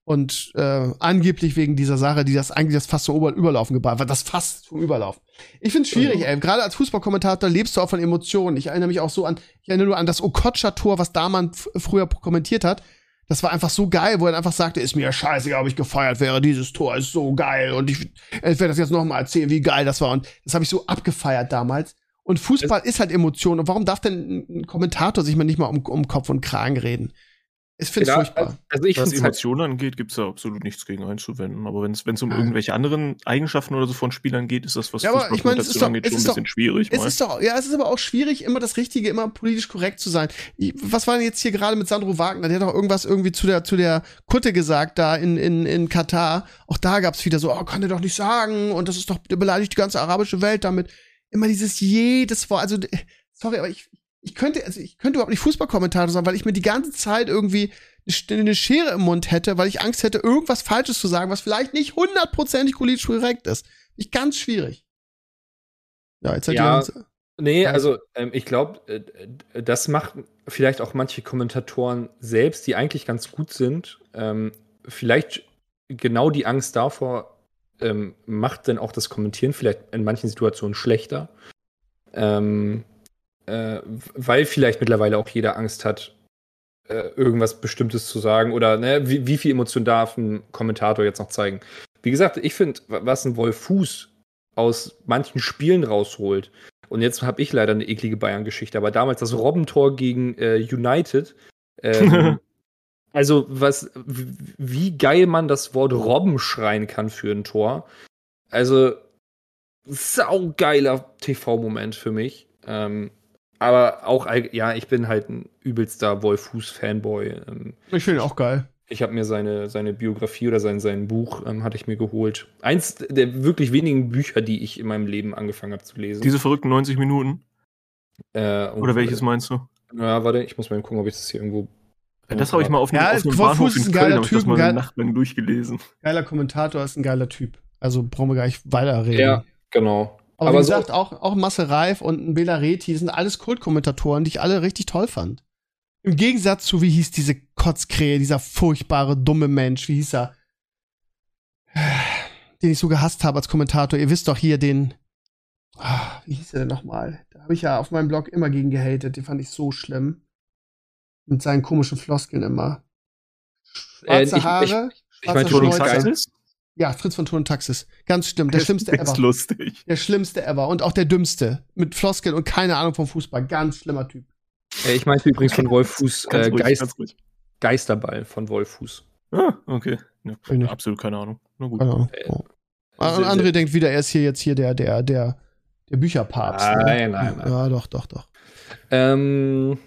und äh, angeblich wegen dieser Sache, die das eigentlich das fast zum Überlaufen gebracht hat, das fast zum Überlaufen. Ich finde es schwierig, ey. Gerade als Fußballkommentator lebst du auch von Emotionen. Ich erinnere mich auch so an, ich erinnere nur an das Okocha-Tor, was Daman früher kommentiert hat. Das war einfach so geil, wo er einfach sagte, ist mir scheißegal, ob ich gefeiert wäre, dieses Tor ist so geil und ich, ich werde das jetzt noch mal erzählen, wie geil das war und das habe ich so abgefeiert damals. Und Fußball ist halt Emotion und warum darf denn ein Kommentator sich mal nicht mal um, um Kopf und Kragen reden? Ich finde es genau, furchtbar. Also ich Was halt Emotionen halt angeht, gibt es da absolut nichts gegen einzuwenden. Aber wenn es um irgendwelche anderen Eigenschaften oder so von Spielern geht, ist das, was ja, aber ich meine, es ist doch, angeht, es schon ein bisschen doch, schwierig. Es mal. ist doch, ja, es ist aber auch schwierig, immer das Richtige, immer politisch korrekt zu sein. Was war denn jetzt hier gerade mit Sandro Wagner? Der hat doch irgendwas irgendwie zu der, zu der Kutte gesagt, da in, in, in Katar. Auch da gab es wieder so, oh, kann er doch nicht sagen. Und das ist doch, der beleidigt die ganze arabische Welt damit. Immer dieses jedes Wort. Also, sorry, aber ich, ich könnte, also ich könnte überhaupt nicht Fußballkommentator sein, weil ich mir die ganze Zeit irgendwie eine Schere im Mund hätte, weil ich Angst hätte, irgendwas Falsches zu sagen, was vielleicht nicht hundertprozentig politisch korrekt ist. Nicht ganz schwierig. Ja, jetzt hat ja, die Nee, also ähm, ich glaube, äh, das macht vielleicht auch manche Kommentatoren selbst, die eigentlich ganz gut sind. Ähm, vielleicht genau die Angst davor ähm, macht dann auch das Kommentieren vielleicht in manchen Situationen schlechter. Ähm, äh, weil vielleicht mittlerweile auch jeder Angst hat, äh, irgendwas Bestimmtes zu sagen oder ne, wie, wie viel Emotion darf ein Kommentator jetzt noch zeigen. Wie gesagt, ich finde, was ein Wolf Fuß aus manchen Spielen rausholt, und jetzt habe ich leider eine eklige Bayern-Geschichte, aber damals das Robbentor gegen äh, United, ähm, also was, wie geil man das Wort Robben schreien kann für ein Tor. Also saugeiler TV-Moment für mich. Ähm, aber auch, ja, ich bin halt ein übelster Wolf-Fuß-Fanboy. Ähm, ich finde ihn auch geil. Ich habe mir seine, seine Biografie oder sein, sein Buch ähm, hatte ich mir geholt. Eins der wirklich wenigen Bücher, die ich in meinem Leben angefangen habe zu lesen. Diese verrückten 90 Minuten? Äh, oder welches meinst du? Ja, warte, ich muss mal gucken, ob ich das hier irgendwo. Ja, das habe ich mal auf einem, ja, auf einem Bahnhof in Köln, habe ich das mal geil, eine Nacht lang durchgelesen. Geiler Kommentator, ist ein geiler Typ. Also brauchen wir gar nicht weiterreden. Ja, genau. Aber, Aber wie gesagt, so auch, auch Marcel Reif und ein Bela Reti sind alles Kultkommentatoren, die ich alle richtig toll fand. Im Gegensatz zu, wie hieß diese Kotzkrähe, dieser furchtbare, dumme Mensch, wie hieß er? Den ich so gehasst habe als Kommentator. Ihr wisst doch hier den. Ah, wie hieß er denn nochmal? Da habe ich ja auf meinem Blog immer gegen gehatet. Den fand ich so schlimm. Mit seinen komischen Floskeln immer. Schwarze äh, ich, Haare. Ich, ich, ich meine, ja, Fritz von Ton und Taxis. Ganz stimmt. Der, der schlimmste ever. lustig. Der schlimmste ever. Und auch der dümmste. Mit Floskeln und keine Ahnung vom Fußball. Ganz schlimmer Typ. Äh, ich meinte übrigens von Wolf Fuß äh, Geist, Geisterball von Wolf Fuß. Ah, okay. Ja, absolut keine Ahnung. Na gut. Keine Ahnung. Äh, oh. André denkt wieder, er ist hier jetzt hier der, der, der, der Bücherpapst. Nein, ne? nein, nein. Ja, doch, doch, doch. Ähm,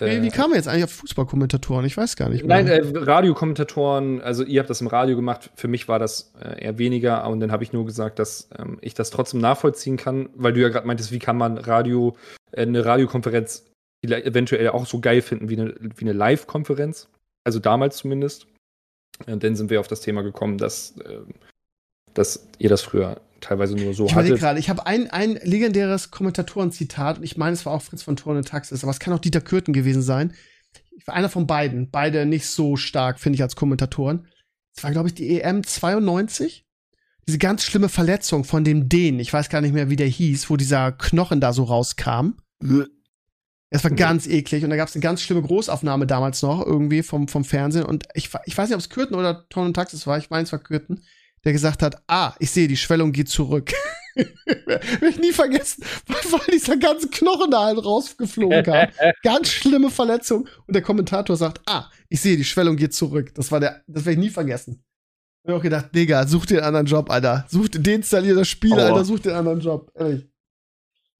wie, wie äh, kam er jetzt eigentlich auf Fußballkommentatoren? Ich weiß gar nicht mehr. Nein, äh, Radiokommentatoren, also ihr habt das im Radio gemacht, für mich war das äh, eher weniger und dann habe ich nur gesagt, dass ähm, ich das trotzdem nachvollziehen kann, weil du ja gerade meintest, wie kann man Radio, äh, eine Radiokonferenz eventuell auch so geil finden wie eine, wie eine Live-Konferenz. Also damals zumindest. Und dann sind wir auf das Thema gekommen, dass, äh, dass ihr das früher teilweise nur so ich hatte. gerade, ich habe ein, ein legendäres Kommentatoren-Zitat und ich meine, es war auch Fritz von Thorne Taxis, aber es kann auch Dieter Kürten gewesen sein. Ich war einer von beiden. Beide nicht so stark, finde ich, als Kommentatoren. Es war, glaube ich, die EM 92. Diese ganz schlimme Verletzung von dem Dänen, ich weiß gar nicht mehr, wie der hieß, wo dieser Knochen da so rauskam. Es war ganz eklig und da gab es eine ganz schlimme Großaufnahme damals noch irgendwie vom, vom Fernsehen und ich, ich weiß nicht, ob es Kürten oder Ton und Taxis war, ich meine, es war Kürten der gesagt hat, ah, ich sehe, die Schwellung geht zurück. Werde ich nie vergessen, weil dieser ganze Knochen da halt rausgeflogen kam. Ganz schlimme Verletzung. Und der Kommentator sagt, ah, ich sehe, die Schwellung geht zurück. Das war der, das werde ich nie vergessen. Ich hab auch gedacht, Digga, such dir einen anderen Job, Alter. Such, deinstallier das Spiel, Aua. Alter, such dir einen anderen Job. Ehrlich.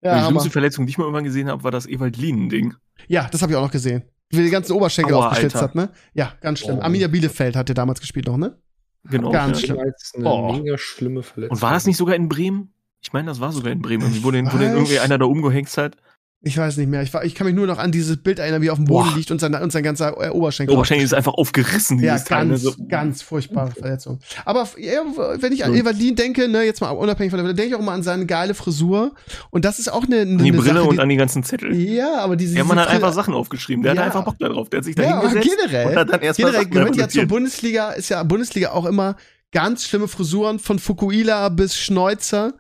Ja, die schlimmste Verletzung, die ich mal irgendwann gesehen habe, war das Ewald Lienen-Ding. ja das habe ich auch noch gesehen. Wie die ganzen Oberschenkel Aua, aufgeschlitzt Alter. hat, ne? Ja, ganz schlimm. Oh. Arminia Bielefeld hat der damals gespielt noch, ne? Genau. Ganz schlimm. Eine Oh. mega schlimme Verletzung. Und war das nicht sogar in Bremen? Ich meine, das war sogar in Bremen. Irgendwie, wo den, wo den irgendwie einer da umgehängt hat. Ich weiß nicht mehr. Ich, war, ich kann mich nur noch an dieses Bild erinnern, wie er auf dem Boden Boah. liegt und sein, und sein ganzer äh, Oberschenkel. Oberschenkel ist einfach aufgerissen, Ja, dieses Teil. ne? ganz, So, ganz furchtbare Verletzung. Aber ja, wenn ich an Ja. Evalin denke, ne, jetzt mal unabhängig von der, denke ich auch mal an seine geile Frisur. Und das ist auch eine, eine an die eine Brille Sache, und die, an die ganzen Zettel. Ja, aber diese. Der Mann diese hat einfach Sachen aufgeschrieben. Der Ja. hat einfach Bock da drauf. Der hat sich da Ja, aber hingesetzt generell. und hat dann erstmal Generell gehört ja zur. Bundesliga, ist ja Bundesliga auch immer ganz schlimme Frisuren von Fukuila bis Schneuzer.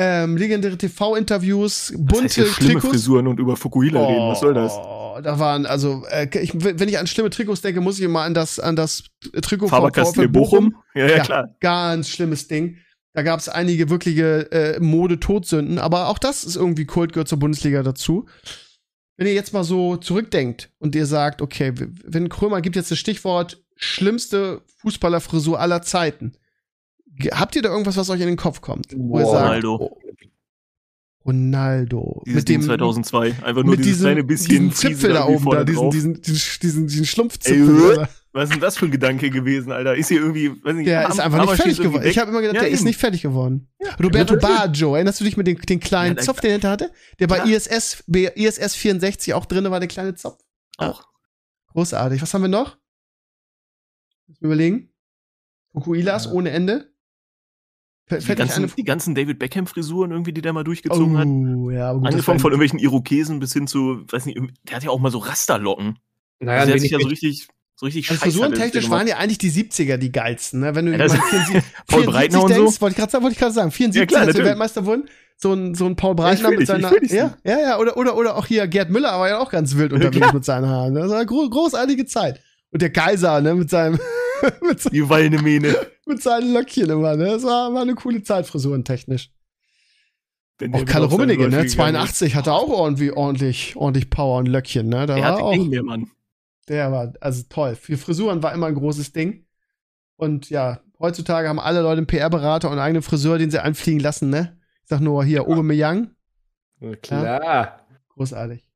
Ähm, legendäre TV-Interviews, Das bunte heißt ja schlimme Trikots. Frisuren und über Fukuhila reden. Was soll das? Oh, Da waren, also, äh, ich, wenn ich an schlimme Trikots denke, muss ich immer an das, an das Trikot von VfL Bochum? Ja, ja, Ja. klar. Ganz schlimmes Ding. Da gab es einige wirkliche äh, Mode-Todsünden, aber auch das ist irgendwie Kult, gehört zur Bundesliga dazu. Wenn ihr jetzt mal so zurückdenkt und ihr sagt, okay, wenn Krömer gibt jetzt das Stichwort schlimmste Fußballerfrisur aller Zeiten. Habt ihr da irgendwas, was euch in den Kopf kommt? Wo ihr Boah, sagt, Ronaldo. oh, Ronaldo. Dieses mit dem, Ding 2002. Einfach nur mit dieses diesem, kleine bisschen diesen Zipfel da oben, da, diesen, diesen, diesen, diesen, Ey, Schlumpfzipfel. Alter. Was ist denn das für ein Gedanke gewesen, Alter? Ist hier irgendwie, weiß nicht, Der Ham- ist einfach nicht fertig geworden. Ich habe immer gedacht, Ja, der ist eben. nicht fertig geworden. Roberto Ja, natürlich. Baggio, erinnerst du dich mit dem den kleinen Ja, Zopf, den er hinter hatte? Der bei. ISS, bei ISS 64 auch drin war, der kleine Zopf. Auch. Großartig. Was haben wir noch? Lass mich überlegen. Fukuilas ohne Ende. Fällt Die ganzen, die ganzen David Beckham-Frisuren irgendwie, die der mal durchgezogen hat. Oh, ja, aber gut, Angefangen von irgendwelchen Irokesen bis hin zu, weiß nicht, der hat ja auch mal so Rasterlocken. Naja, Also der hat sich ja so richtig, so richtig Also frisurentechnisch waren ja eigentlich die 70er die geilsten, ne? Wenn du Ja, mal das- an 74, Paul 74 Breitner und so. denkst, wollte ich gerade sagen, wollte ich gerade sagen, 74, Ja, klar, als wir. Weltmeister wurden, so ein, so ein Paul ich Breitner mit ich seiner, will dich ja, ja, ja, oder, oder, oder auch hier Gerd Müller war ja auch ganz wild unterwegs klar. mit seinen Haaren. Das war eine gro großartige Zeit. Und der Kaiser, ne, mit seinem, mit, se- Die wallende Mähne. mit seinen Löckchen immer, ne? Das war, war eine coole Zeit, frisurentechnisch. Wenn Auch seine Rummenigge, ne? Läufe gegangen ist. 82 hatte auch ordentlich, ordentlich, ordentlich Power und Löckchen, ne? Da Der war hatte auch. Ding, der Mann. Der war also toll. Für Frisuren war immer ein großes Ding. Und ja, heutzutage haben alle Leute einen PR-Berater und einen eigenen Friseur, den sie einfliegen lassen, ne? Ich sag nur hier, Aubameyang, Na Klar. großartig.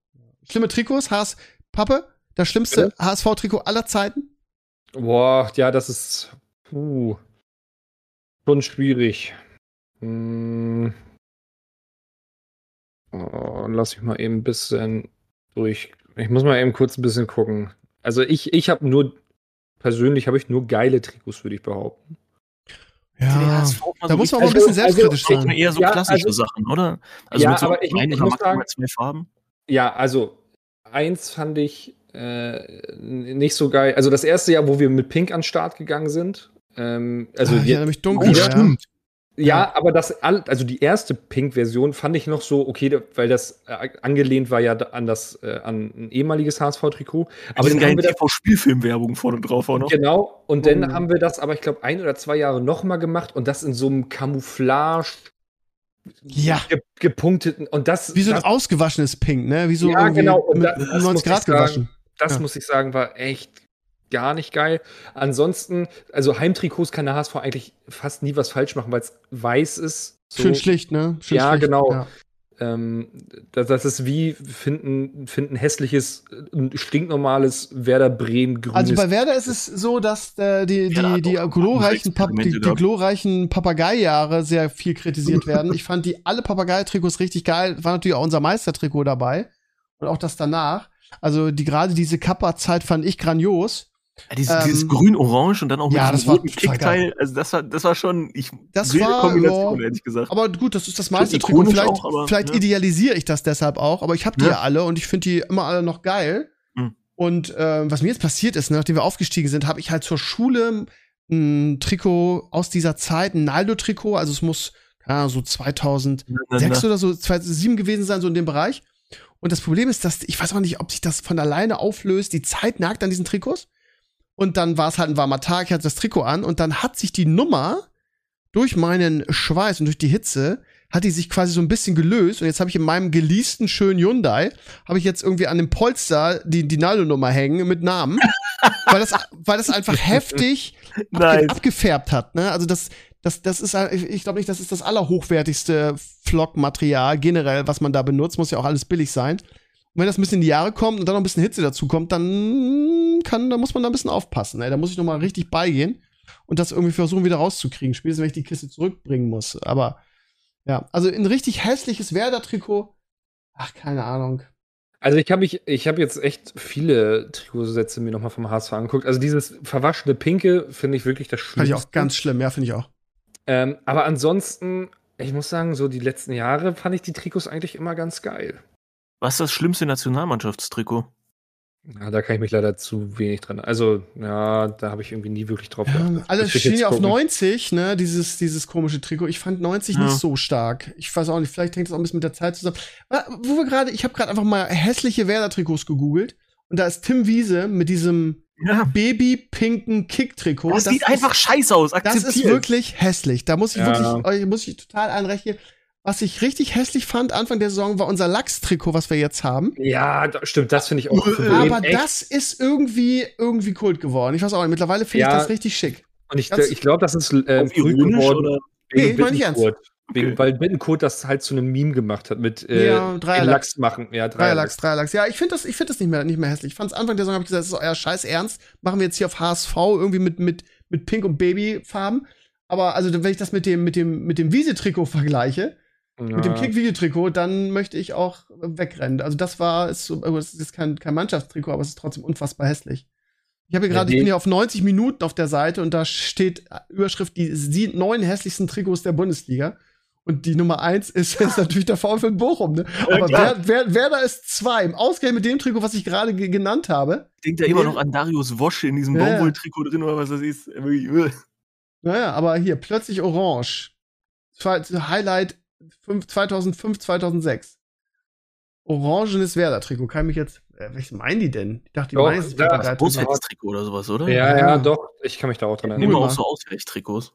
Schlimme Trikots, HS, Pappe, das schlimmste HSV-Trikot aller Zeiten. Boah, ja, das ist puh, schon schwierig. Hm. Oh, lass mich mal eben ein bisschen durch. Ich muss mal eben kurz ein bisschen gucken. Also ich, ich habe nur, persönlich habe ich nur geile Trikots, würde ich behaupten. Ja, da so muss man aber ein bisschen also- selbstkritisch also sein. eher so Ja, klassische also- Sachen, oder? Also Ja, mit so aber ich- ich muss sagen- zwei Farben. Ja, also eins fand ich äh, nicht so geil. Also das erste Jahr, wo wir mit Pink an den Start gegangen sind. Ähm, also Ah, ich erinnere mich dunkel. Oh, ja. stimmt. Ja, Ja. aber das, also die erste Pink-Version fand ich noch so okay, weil das äh, angelehnt war ja an das, äh, an ein ehemaliges HSV-Trikot. Aber dann haben wir das, TV-Spielfilmwerbung vorne drauf auch noch. genau, und dann Oh. haben wir das aber, ich glaube, ein oder zwei Jahre nochmal gemacht und das in so einem Camouflage Ja, ge gepunkteten und das, wie so ein das, ausgewaschenes Pink, ne? Wie so Ja, genau, und mit das- das muss 90 ich Grad sagen. Das ja. muss ich sagen, war echt gar nicht geil. Ansonsten, also Heimtrikots kann der HSV eigentlich fast nie was falsch machen, weil es weiß ist. So. Schön schlicht, ne? Schön Ja, schlicht. genau. Ja. Ähm, das, das ist wie finden, finden hässliches, äh, stinknormales Werder Bremen grünes. Also bei Werder ist es so, dass äh, die, Ja, da die, die, glorreichen Pap die, die glorreichen Papagei-Jahre sehr viel kritisiert werden. Ich fand die alle Papagei-Trikots richtig geil. War natürlich auch unser Meistertrikot dabei. Und auch das danach. Also die gerade diese Kappa-Zeit fand ich grandios. Ja, dieses, Ähm, dieses grün-orange und dann auch mit ja, diesem das war roten. Kickteil. Also das war, das war schon ich, Das war, Kombination, ja. ehrlich gesagt. Aber gut, das ist das Schon Meistertrikot. ikonisch Vielleicht, auch, aber, vielleicht ja. idealisiere ich das deshalb auch, aber ich habe die Ja. ja alle und ich finde die immer alle noch geil. Mhm. Und ähm, was mir jetzt passiert ist, nachdem wir aufgestiegen sind, habe ich halt zur Schule ein Trikot aus dieser Zeit, ein Naldo-Trikot, also es muss Ahnung, so 2006 Na, na, na. oder so 2007 gewesen sein, so in dem Bereich. Und das Problem ist, dass ich weiß auch nicht, ob sich das von alleine auflöst. Die Zeit nagt an diesen Trikots. Und dann war es halt ein warmer Tag, ich hatte das Trikot an und dann hat sich die Nummer durch meinen Schweiß und durch die Hitze hat die sich quasi so ein bisschen gelöst und jetzt habe ich in meinem geleasten schönen Hyundai habe ich jetzt irgendwie an dem Polster die die Naldo-Nummer hängen mit Namen weil, das, weil das einfach heftig Nice. abgefärbt hat. Ne? Also das, das, das ist, ich ich glaube nicht, das ist das allerhochwertigste Flockmaterial generell, was man da benutzt. Muss ja auch alles billig sein. Und wenn das ein bisschen in die Jahre kommt und dann noch ein bisschen Hitze dazu kommt, dann kann, da muss man da ein bisschen aufpassen. Ey. Da muss ich noch mal richtig beigehen und das irgendwie versuchen wieder rauszukriegen. Spätestens wenn ich die Kiste zurückbringen muss. Aber ja, also ein richtig hässliches Werder-Trikot. Ach, keine Ahnung. Also ich habe mich, ich habe jetzt echt viele Trikotsätze mir nochmal vom HSV angeguckt. Also dieses verwaschene Pinke finde ich wirklich das Schlimmste. ich auch ganz schlimm, ja, finde ich auch. Ähm, aber ansonsten, ich muss sagen, so die letzten Jahre fand ich die Trikots eigentlich immer ganz geil. Was ist das schlimmste Nationalmannschaftstrikot? Ja, da kann ich mich leider zu wenig dran. Also, ja, da habe ich irgendwie nie wirklich drauf Ja, geachtet. Müsste ich stehen jetzt ja auf gucken. 90, ne, dieses, dieses komische Trikot. Ich fand 90 Ja. nicht so stark. Ich weiß auch nicht, vielleicht hängt das auch ein bisschen mit der Zeit zusammen. Ah, Wo wir gerade, ich habe gerade einfach mal hässliche Werder-Trikots gegoogelt und da ist Tim Wiese mit diesem Ja. baby-pinken Kick-Trikot. Das, sieht einfach scheiße aus. Das ist akzeptiert. wirklich hässlich. Da muss ich Ja. wirklich, euch muss ich total einrechnen. Was ich richtig hässlich fand Anfang der Saison war unser Lachs-Trikot, was wir jetzt haben. Ja, stimmt, das finde ich auch. für Aber das ist irgendwie, irgendwie Kult geworden. Ich weiß auch nicht, mittlerweile finde ich Ja. das richtig schick. Und ich, ich glaube, das ist äh, Auf früh geworden oder? Nee, wegen meine ich ernst. Wegen, Okay. Weil Bittencourt das halt zu einem Meme gemacht hat mit äh, Ja, Dreierlachs. Lachs machen. Ja, Dreierlachs, Dreierlachs. Ja, ich finde das, ich finde das nicht mehr, nicht mehr hässlich. Ich fand's Anfang der Saison, habe ich gesagt, das ist euer Scheiß Ernst. Machen wir jetzt hier auf HSV irgendwie mit, mit, mit Pink und Babyfarben. Aber also, wenn ich das mit dem, mit dem, mit dem Wiese-Trikot vergleiche, mit dem Ja. Kick-Video-Trikot, dann möchte ich auch wegrennen. Also, das war, ist so, das ist kein, kein Mannschaftstrikot, aber es ist trotzdem unfassbar hässlich. Ich habe hier Ja, gerade, ich bin hier auf 90 Minuten auf der Seite und da steht Überschrift, die, die neun hässlichsten Trikots der Bundesliga. Und die Nummer eins ist, ist natürlich der VfL Bochum, ne? Ja, Aber klar. wer, wer, Werder ist zwei. Im Ausgleich mit dem Trikot, was ich gerade ge genannt habe. Ich denke da immer noch an Darius Wosch in diesem Ja, ja. Baumwolltrikot drin oder was das ist. Wirklich, äh. Naja, aber hier, plötzlich orange. Zwei, Highlight fünf- 2005, 2006. Orangenes Werder-Trikot. Kann ich mich jetzt, äh, welches meinen die denn? Ich dachte, die Doch, meinen das ja, Papagei-Trikot. Großheitstrikot oder sowas, oder? Ja, Ja. ja, doch. Ich kann mich da auch dran erinnern. nehmen Cool, auch so Ausweichtrikots.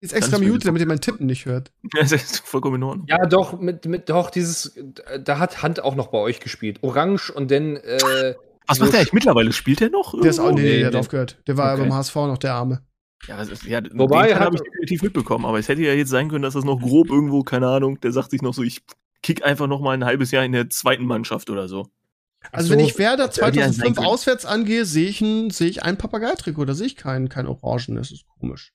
Jetzt extra wild. damit ihr meinen Tippen nicht hört. Das ist vollkommen in Ordnung. Ja, doch, mit, mit, doch, dieses, da hat Hand auch noch bei euch gespielt. Orange und dann, äh, Was so macht der eigentlich mittlerweile? Spielt der noch? Der ist auch, irgendwo? nee, nee, Nee, der hat nee. aufgehört. Der war Okay. beim HSV noch der Arme. Ja, das ist, ja Wobei, den habe ich definitiv mitbekommen, aber es hätte ja jetzt sein können, dass das noch grob irgendwo, keine Ahnung, der sagt sich noch so, ich kick einfach noch mal ein halbes Jahr in der zweiten Mannschaft oder so. Also, so, wenn ich Werder das hätte ja sein 2005 können. auswärts angehe, sehe ich ein, sehe ich ein Papagei-Trikot. Da sehe ich kein, kein Orangen. Das ist komisch.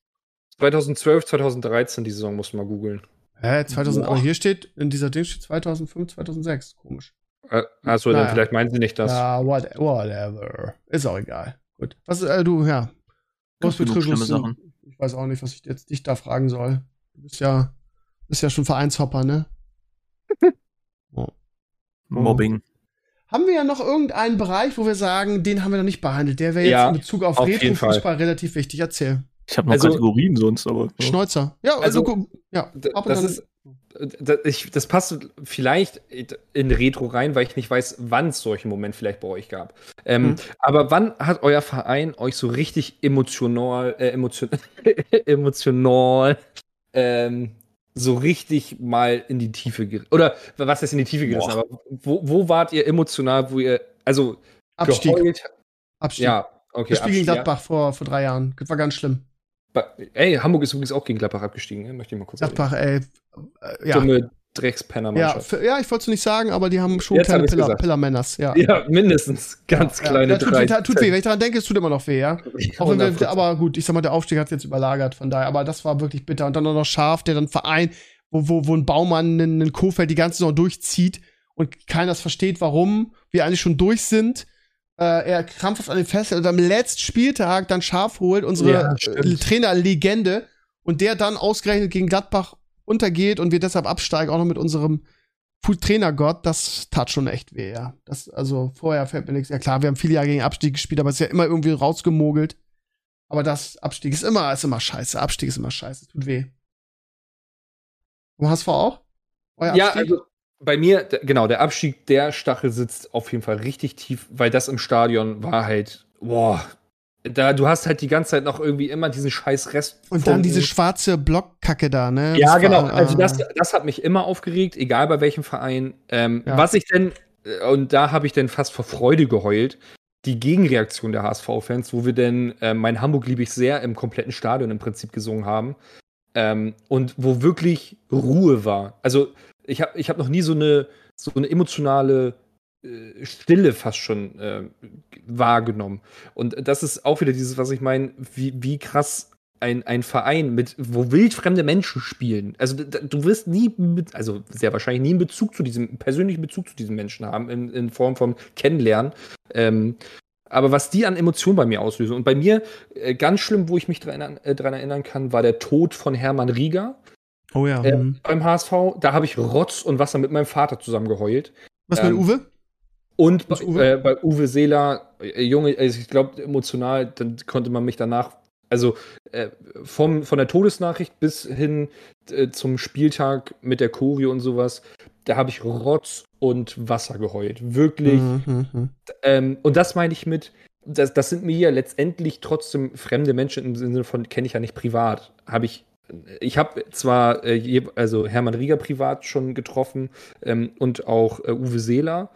2012, 2013, die Saison musst du mal googeln. Hä, 2000, Boah. aber hier steht, in dieser Ding steht 2005, 2006. Komisch. Äh, achso, dann Naja. vielleicht meinen sie nicht das. Ja, what, whatever. Ist auch egal. Gut. Was, äh, du, ja. Sachen. Ich weiß auch nicht, was ich jetzt dich da fragen soll. Du bist ja, bist ja schon Vereinshopper, ne? Oh. Mobbing. Haben wir ja noch irgendeinen Bereich, wo wir sagen, den haben wir noch nicht behandelt? Der wäre jetzt Ja, in Bezug auf, auf Retro-Fußball relativ wichtig. Erzähl. Ich habe noch Also- Kategorien sonst, aber. Ja. Schneuzer. Ja, also, Also, ja. D- ab und Das ist, das, ich, das passt vielleicht in Retro rein, weil ich nicht weiß, wann es solchen Moment vielleicht bei euch gab. Ähm, Mhm. Aber wann hat euer Verein euch so richtig emotional, äh, emotion, emotional, ähm, so richtig mal in die Tiefe gerissen? Oder was heißt in die Tiefe gerissen? Boah. Aber wo, wo wart ihr emotional, wo ihr, also Abstieg. geheult? Abstieg. Ja, okay. das Spiel gegen Gladbach vor, vor drei Jahren. Das war ganz schlimm. Ja. Ey, Hamburg ist übrigens auch gegen Gladbach abgestiegen, ne? möchte ich mal kurz Gladbach, ey. Äh, ja. Dumme Ja, Dreckspenner-Mannschaft. für, ja, ich wollte es nicht sagen, aber die haben schon Jetzt kleine gesagt. Pillar-Männers, ja. Ja, mindestens. Ganz Ja, kleine ja, tut, drei. tut, tut weh, wenn ich daran denke, es tut immer noch weh, ja. Auch wenn wir, 100%. aber gut, ich sag mal, der Aufstieg hat jetzt überlagert, von daher, aber das war wirklich bitter. Und dann noch scharf, der dann Verein, wo, wo, wo ein Baumann einen, einen Kofeld die ganze Saison durchzieht und keiner das versteht, warum wir eigentlich schon durch sind. Äh, er krampfhaft an den festhält und am letzten Spieltag dann scharf holt, unsere Ja, äh. Trainerlegende, und der dann ausgerechnet gegen Gladbach untergeht und wir deshalb absteigen, auch noch mit unserem Trainergott, das tat schon echt weh, ja. Das, also vorher fällt mir nichts. Ja klar, wir haben viele Jahre gegen Abstieg gespielt, aber es ist ja immer irgendwie rausgemogelt. Aber das Abstieg ist immer, ist immer scheiße. Abstieg ist immer scheiße. Tut weh. Vom HSV auch? Euer Ja, Abstieg? also bei mir, genau, der Abstieg, der Stachel sitzt auf jeden Fall richtig tief, weil das im Stadion war halt, boah, da, du hast halt die ganze Zeit noch irgendwie immer diesen scheiß Rest. und dann diese schwarze Blockkacke da, ne? Ja, Das genau. war, Also äh, das, das hat mich immer aufgeregt, egal bei welchem Verein. Ähm, Ja. Was ich denn und da habe ich dann fast vor Freude geheult. Die Gegenreaktion der HSV-Fans, wo wir denn äh, Mein Hamburg liebe ich sehr im kompletten Stadion im Prinzip gesungen haben. Ähm, und wo wirklich Ruhe war. Also ich habe ich hab noch nie so eine, so eine emotionale äh, Stille fast schon äh, wahrgenommen. Und das ist auch wieder dieses, was ich meine, wie, wie krass ein, ein Verein mit, wo wildfremde Menschen spielen. Also du wirst nie, mit, also sehr wahrscheinlich nie einen Bezug zu diesem, persönlichen Bezug zu diesen Menschen haben, in, in Form von Kennenlernen. Ähm, aber was die an Emotionen bei mir auslösen. Und bei mir, äh, ganz schlimm, wo ich mich dran, äh, erinnern kann, war der Tod von Hermann Rieger. Oh ja. Äh, mhm. beim HSV. Da habe ich Rotz und Wasser mit meinem Vater zusammen geheult. Was ähm, mit Uwe? Und bei Uwe? Äh, bei Uwe Seeler, äh, Junge, also ich glaube, emotional, dann konnte man mich danach also äh, vom, von der Todesnachricht bis hin äh, zum Spieltag mit der Choreo und sowas, da habe ich Rotz und Wasser geheult. Wirklich. Mhm, mhm, mhm. ähm, und das meine ich mit, das, das sind mir ja letztendlich trotzdem fremde Menschen im Sinne von, kenne ich ja nicht privat. Habe ich ich habe zwar äh, also Hermann Rieger privat schon getroffen ähm, und auch äh, Uwe Seeler.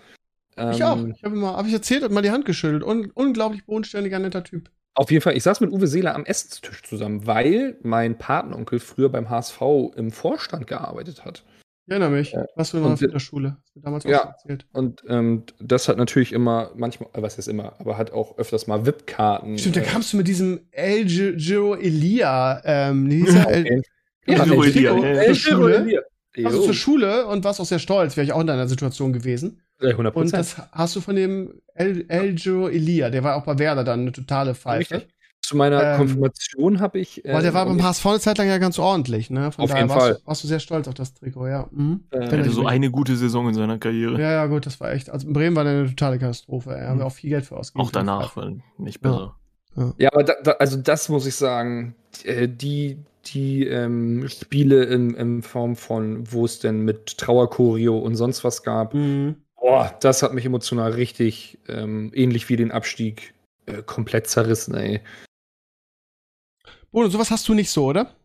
Ähm, ich auch. Ich habe mal, habe ich erzählt und mal die Hand geschüttelt. Un unglaublich bodenständiger, netter Typ. Auf jeden Fall, ich saß mit Uwe Seeler am Esstisch zusammen, weil mein Patenonkel früher beim HSV im Vorstand gearbeitet hat. Ich erinnere mich. Ja. Was für noch in der Schule. Das damals ja, erzählt. Und ähm, das hat natürlich immer, manchmal, äh, was ist immer, aber hat auch öfters mal VIP-Karten. Stimmt, da äh, kamst du mit diesem El Giro Elia, ähm, wie hieß er? El, ja, El Giro Elia. El Giro Elia. Also zur Schule und warst auch sehr stolz, wäre ich auch in deiner Situation gewesen. 100%. Und das hast du von dem El, El Giro Elia, der war auch bei Werder dann eine totale Pfeife. Richtig. Zu meiner ähm, Konfirmation habe ich. Äh, weil der war beim HSV eine Zeit lang ja ganz ordentlich, ne? Von auf jeden warst, Fall. Warst du sehr stolz auf das Trikot, ja. Mhm. Äh, er hatte so eine gute Saison in seiner Karriere. Ja, ja, gut, das war echt. Also in Bremen war der eine totale Katastrophe. Er mhm. haben wir auch viel Geld für ausgegeben. Auch danach, weil nicht besser. Ja, ja. ja aber da, da, also das muss ich sagen, äh, die, die ähm, Spiele in, in Form von, wo es denn mit Trauerchoreo und sonst was gab, mhm. boah, das hat mich emotional richtig ähm, ähnlich wie den Abstieg äh, komplett zerrissen, ey. Bruno, sowas hast du nicht so, oder?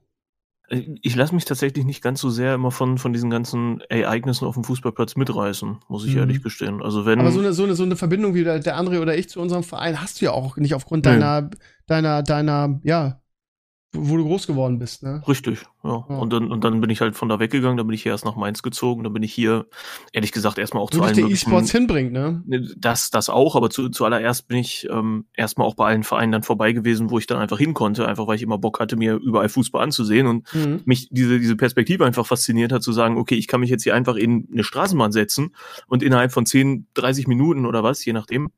Ich lasse mich tatsächlich nicht ganz so sehr immer von, von diesen ganzen Ereignissen auf dem Fußballplatz mitreißen, muss ich mhm. ehrlich gestehen. Also wenn Aber so eine, so, eine, so eine Verbindung wie der, der André oder ich zu unserem Verein hast du ja auch nicht aufgrund deiner, nee. deiner, deiner, ja, wo du groß geworden bist, ne? Richtig, ja. ja. Und, dann, und dann bin ich halt von da weggegangen, dann bin ich hier erst nach Mainz gezogen, dann bin ich hier, ehrlich gesagt, erstmal auch Wo zu allen der E-Sports hinbringt, ne? ne? Das, das auch, aber zu, zuallererst bin ich ähm, erstmal auch bei allen Vereinen dann vorbei gewesen, wo ich dann einfach hin konnte, einfach weil ich immer Bock hatte, mir überall Fußball anzusehen und mhm. mich diese, diese Perspektive einfach fasziniert hat, zu sagen, okay, ich kann mich jetzt hier einfach in eine Straßenbahn setzen und innerhalb von 10, 30 Minuten oder was, je nachdem,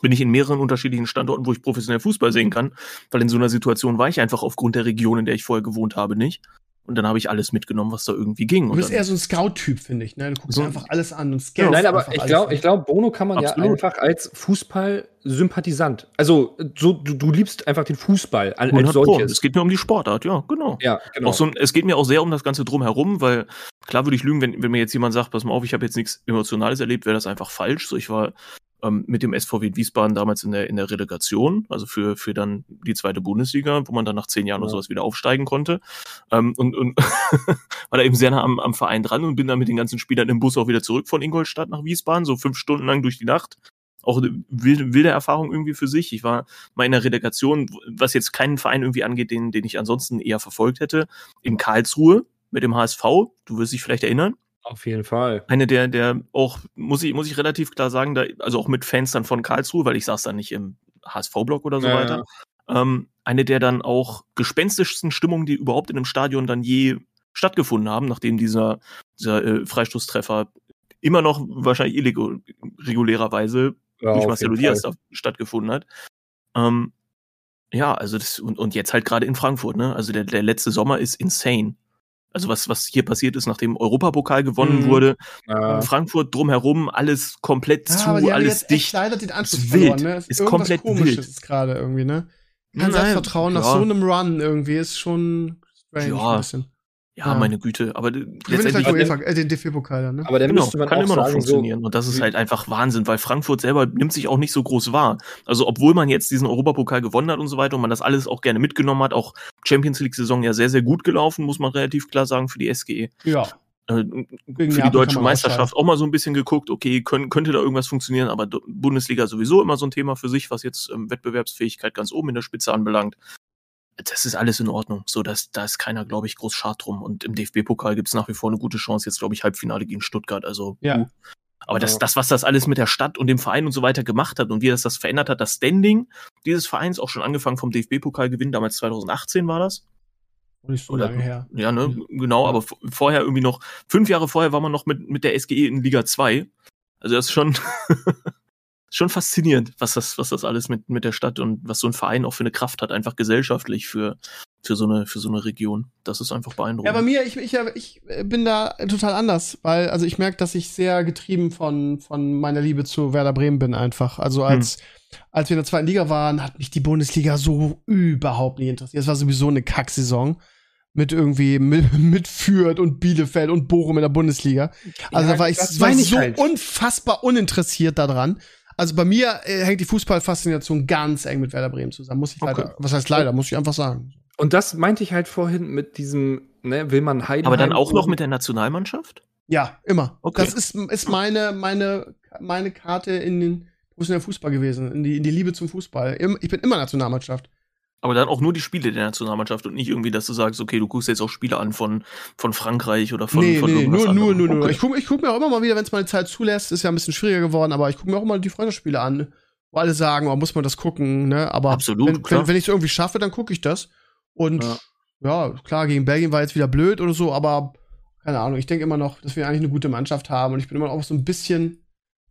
bin ich in mehreren unterschiedlichen Standorten, wo ich professionell Fußball sehen kann, weil in so einer Situation war ich einfach aufgrund der Region, in der ich vorher gewohnt habe, nicht. Und dann habe ich alles mitgenommen, was da irgendwie ging. Du bist eher so ein Scout-Typ, finde ich. Ne? Du guckst so einfach alles an und scannst. Nein, aber ich glaube, ich glaub, Bono kann man Absolut. ja einfach als Fußball-Sympathisant. Also, so, du, du liebst einfach den Fußball als, als solches. Es geht mir um die Sportart, ja, genau. Ja, genau. So, es geht mir auch sehr um das Ganze drumherum, weil klar würde ich lügen, wenn, wenn mir jetzt jemand sagt, pass mal auf, ich habe jetzt nichts Emotionales erlebt, wäre das einfach falsch. So, ich war ähm, mit dem SVW Wiesbaden damals in der, in der Relegation, also für, für dann die zweite Bundesliga, wo man dann nach zehn Jahren ja. oder sowas wieder aufsteigen konnte. Ähm, und und war da eben sehr nah am, am Verein dran und bin dann mit den ganzen Spielern im Bus auch wieder zurück von Ingolstadt nach Wiesbaden, so fünf Stunden lang durch die Nacht auch eine wilde, wilde Erfahrung irgendwie für sich. Ich war mal in der Relegation, was jetzt keinen Verein irgendwie angeht, den, den ich ansonsten eher verfolgt hätte, in Karlsruhe mit dem HSV. Du wirst dich vielleicht erinnern. Auf jeden Fall. Eine der, der auch, muss ich, muss ich relativ klar sagen, da, also auch mit Fans dann von Karlsruhe, weil ich saß dann nicht im HSV-Block oder so ja, weiter. Ja. Ähm, eine der dann auch gespenstischsten Stimmungen, die überhaupt in einem Stadion dann je stattgefunden haben, nachdem dieser, dieser äh, Freistoßtreffer immer noch wahrscheinlich irregulärerweise ja, durch Marcelo Diaz stattgefunden hat. Ähm, ja, also das, und, und jetzt halt gerade in Frankfurt, ne? Also der, der letzte Sommer ist insane. Also was, was hier passiert ist, nachdem Europapokal gewonnen mhm. wurde, ja. Frankfurt drumherum, alles komplett ja, zu, alles dicht. leider den Anschluss wild. verloren, ne? Ist, ist komplett wild. ist gerade irgendwie, ne? Kein Selbstvertrauen ja. nach so einem Run irgendwie ist schon strange ja. ein bisschen. Ja, ja, meine Güte, aber letztendlich UEFA, äh, den DFB-Pokal dann, ne? Aber der genau, kann immer noch funktionieren so und das ist halt einfach Wahnsinn, weil Frankfurt selber nimmt sich auch nicht so groß wahr. Also obwohl man jetzt diesen Europapokal gewonnen hat und so weiter und man das alles auch gerne mitgenommen hat, auch Champions League Saison ja sehr sehr gut gelaufen, muss man relativ klar sagen für die SGE. Ja. äh, für die deutsche Meisterschaft auch mal so ein bisschen geguckt, okay, können, könnte da irgendwas funktionieren, aber Bundesliga sowieso immer so ein Thema für sich, was jetzt ähm, Wettbewerbsfähigkeit ganz oben in der Spitze anbelangt. Das ist alles in Ordnung. So, dass da ist keiner, glaube ich, groß schad drum. Und im DFB-Pokal gibt es nach wie vor eine gute Chance. Jetzt, glaube ich, Halbfinale gegen Stuttgart. Also, ja. Uh. Aber das, das, was das alles mit der Stadt und dem Verein und so weiter gemacht hat und wie das das verändert hat, das Standing dieses Vereins, auch schon angefangen vom DFB-Pokalgewinn, damals 2018 war das, nicht so Oder, lange her. Ja, ne, genau, aber vorher irgendwie noch, fünf Jahre vorher war man noch mit, mit der SGE in Liga 2. Also das ist schon, schon faszinierend, was das, was das alles mit, mit der Stadt und was so ein Verein auch für eine Kraft hat, einfach gesellschaftlich für, für so eine, für so eine Region. Das ist einfach beeindruckend. Ja, bei mir, ich, ich, ich bin da total anders, weil, also ich merke, dass ich sehr getrieben von, von meiner Liebe zu Werder Bremen bin einfach. Also als, hm als wir in der zweiten Liga waren, hat mich die Bundesliga so überhaupt nicht interessiert. Es war sowieso eine Kacksaison mit irgendwie mit Fürth und Bielefeld und Bochum in der Bundesliga. Also ja, da war ich, war ich so halt. unfassbar uninteressiert daran. Also bei mir äh, hängt die Fußballfaszination ganz eng mit Werder Bremen zusammen, muss ich okay. leider. Was heißt leider, muss ich einfach sagen. Und das meinte ich halt vorhin mit diesem, ne, will man Heidenheim. Aber dann auch noch mit der Nationalmannschaft? Ja, immer. Okay. Das ist, ist meine, meine, meine Karte in den, wo ist denn der Fußball gewesen? In die, in die Liebe zum Fußball. Ich bin immer Nationalmannschaft. Aber dann auch nur die Spiele der Nationalmannschaft und nicht irgendwie, dass du sagst, okay, du guckst jetzt auch Spiele an von, von Frankreich oder von, nee, von nee, nur, nur, nur, nur. Ich gucke ich guck mir auch immer mal wieder, wenn es die Zeit zulässt, ist ja ein bisschen schwieriger geworden, aber ich gucke mir auch immer die Freundschaftsspiele an, wo alle sagen, oh, muss man das gucken, ne? Aber Absolut, wenn, wenn, wenn ich es irgendwie schaffe, dann gucke ich das. Und ja. ja, klar, gegen Belgien war jetzt wieder blöd oder so, aber keine Ahnung, ich denke immer noch, dass wir eigentlich eine gute Mannschaft haben und ich bin immer auch so ein bisschen,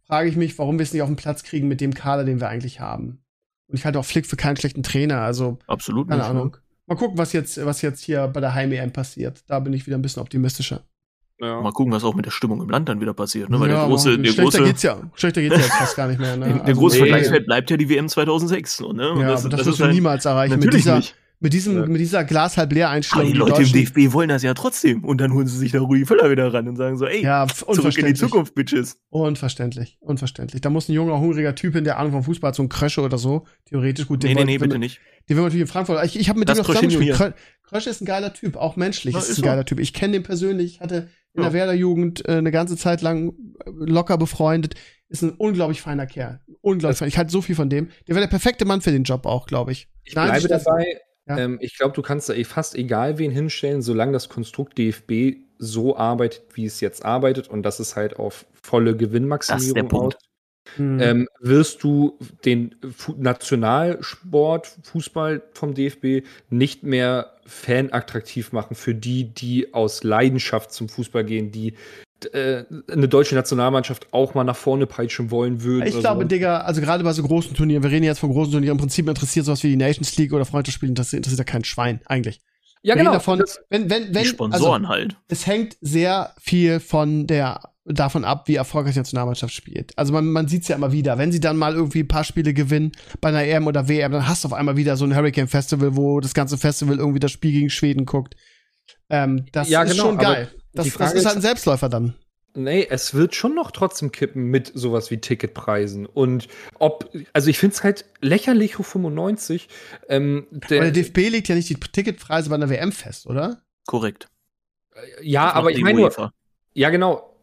frage ich mich, warum wir es nicht auf den Platz kriegen mit dem Kader, den wir eigentlich haben. Und ich halte auch Flick für keinen schlechten Trainer. Also, absolut keine nicht, Ahnung. Ne? Mal gucken, was jetzt, was jetzt hier bei der Heim-EM passiert. Da bin ich wieder ein bisschen optimistischer. Ja. Mal gucken, was auch mit der Stimmung im Land dann wieder passiert. Ne? Weil ja, der große, der schlechter große, geht's ja. Schlechter geht's ja jetzt fast gar nicht mehr. Ne? Der also, große nee. Vergleichswert bleibt ja die WM 2006. So, ne? Und ja, das, das, das wirst du halt niemals erreichen. Mit dieser, nicht mit diesem, ja. mit dieser Glas halb leer Einstellung. Aber die Leute im DFB wollen das ja trotzdem. Und dann holen sie sich da Rudi Völler wieder ran und sagen so, ey, ja, zurück in die Zukunft, Bitches. Unverständlich, unverständlich. Da muss ein junger, hungriger Typ in der Ahnung vom Fußball, so ein Krösche oder so, theoretisch gut. Nee, nee, nee, bitte nicht. Den will man natürlich in Frankfurt. Ich, ich habe mit das dem noch zusammengespielt. Krösche ist ein geiler Typ, auch menschlich ist, ist ein geiler Typ. Ich kenne den persönlich, hatte in ja. der Werder-Jugend äh, eine ganze Zeit lang äh, locker befreundet. Ist ein unglaublich feiner Kerl. Unglaublich fein. Ich halte so viel von dem. Der wäre der perfekte Mann für den Job auch, glaube ich. Ich Nein, bleibe dabei, ja. Ähm, ich glaube, du kannst da eh fast egal wen hinstellen, solange das Konstrukt DFB so arbeitet, wie es jetzt arbeitet, und das ist halt auf volle Gewinnmaximierung aus. Hm. Ähm, wirst du den Fu Nationalsport, Fußball vom DFB nicht mehr fanattraktiv machen für die, die aus Leidenschaft zum Fußball gehen, die äh, eine deutsche Nationalmannschaft auch mal nach vorne peitschen wollen würden. Ich glaube, so. Digga, also gerade bei so großen Turnieren, wir reden jetzt von großen Turnieren, im Prinzip interessiert sowas wie die Nations League oder Freundschaftsspiele, das interessiert ja kein Schwein, eigentlich. Ja, wir genau. Davon, das, wenn, wenn, wenn, die Sponsoren also, halt. Es hängt sehr viel von der davon ab, wie erfolgreich die Nationalmannschaft spielt. Also man, man sieht es ja immer wieder. Wenn sie dann mal irgendwie ein paar Spiele gewinnen bei einer EM oder WM, dann hast du auf einmal wieder so ein Hurricane Festival, wo das ganze Festival irgendwie das Spiel gegen Schweden guckt. Ähm, das ja, ist genau, schon geil. Das, das, ist halt ein Selbstläufer dann. Nee, es wird schon noch trotzdem kippen mit sowas wie Ticketpreisen. Und ob, also ich finde es halt lächerlich hoch 95. Ähm, der, aber der DFB legt ja nicht die Ticketpreise bei einer WM fest, oder? Korrekt. Äh, ja, aber ich meine nur. Ja, genau.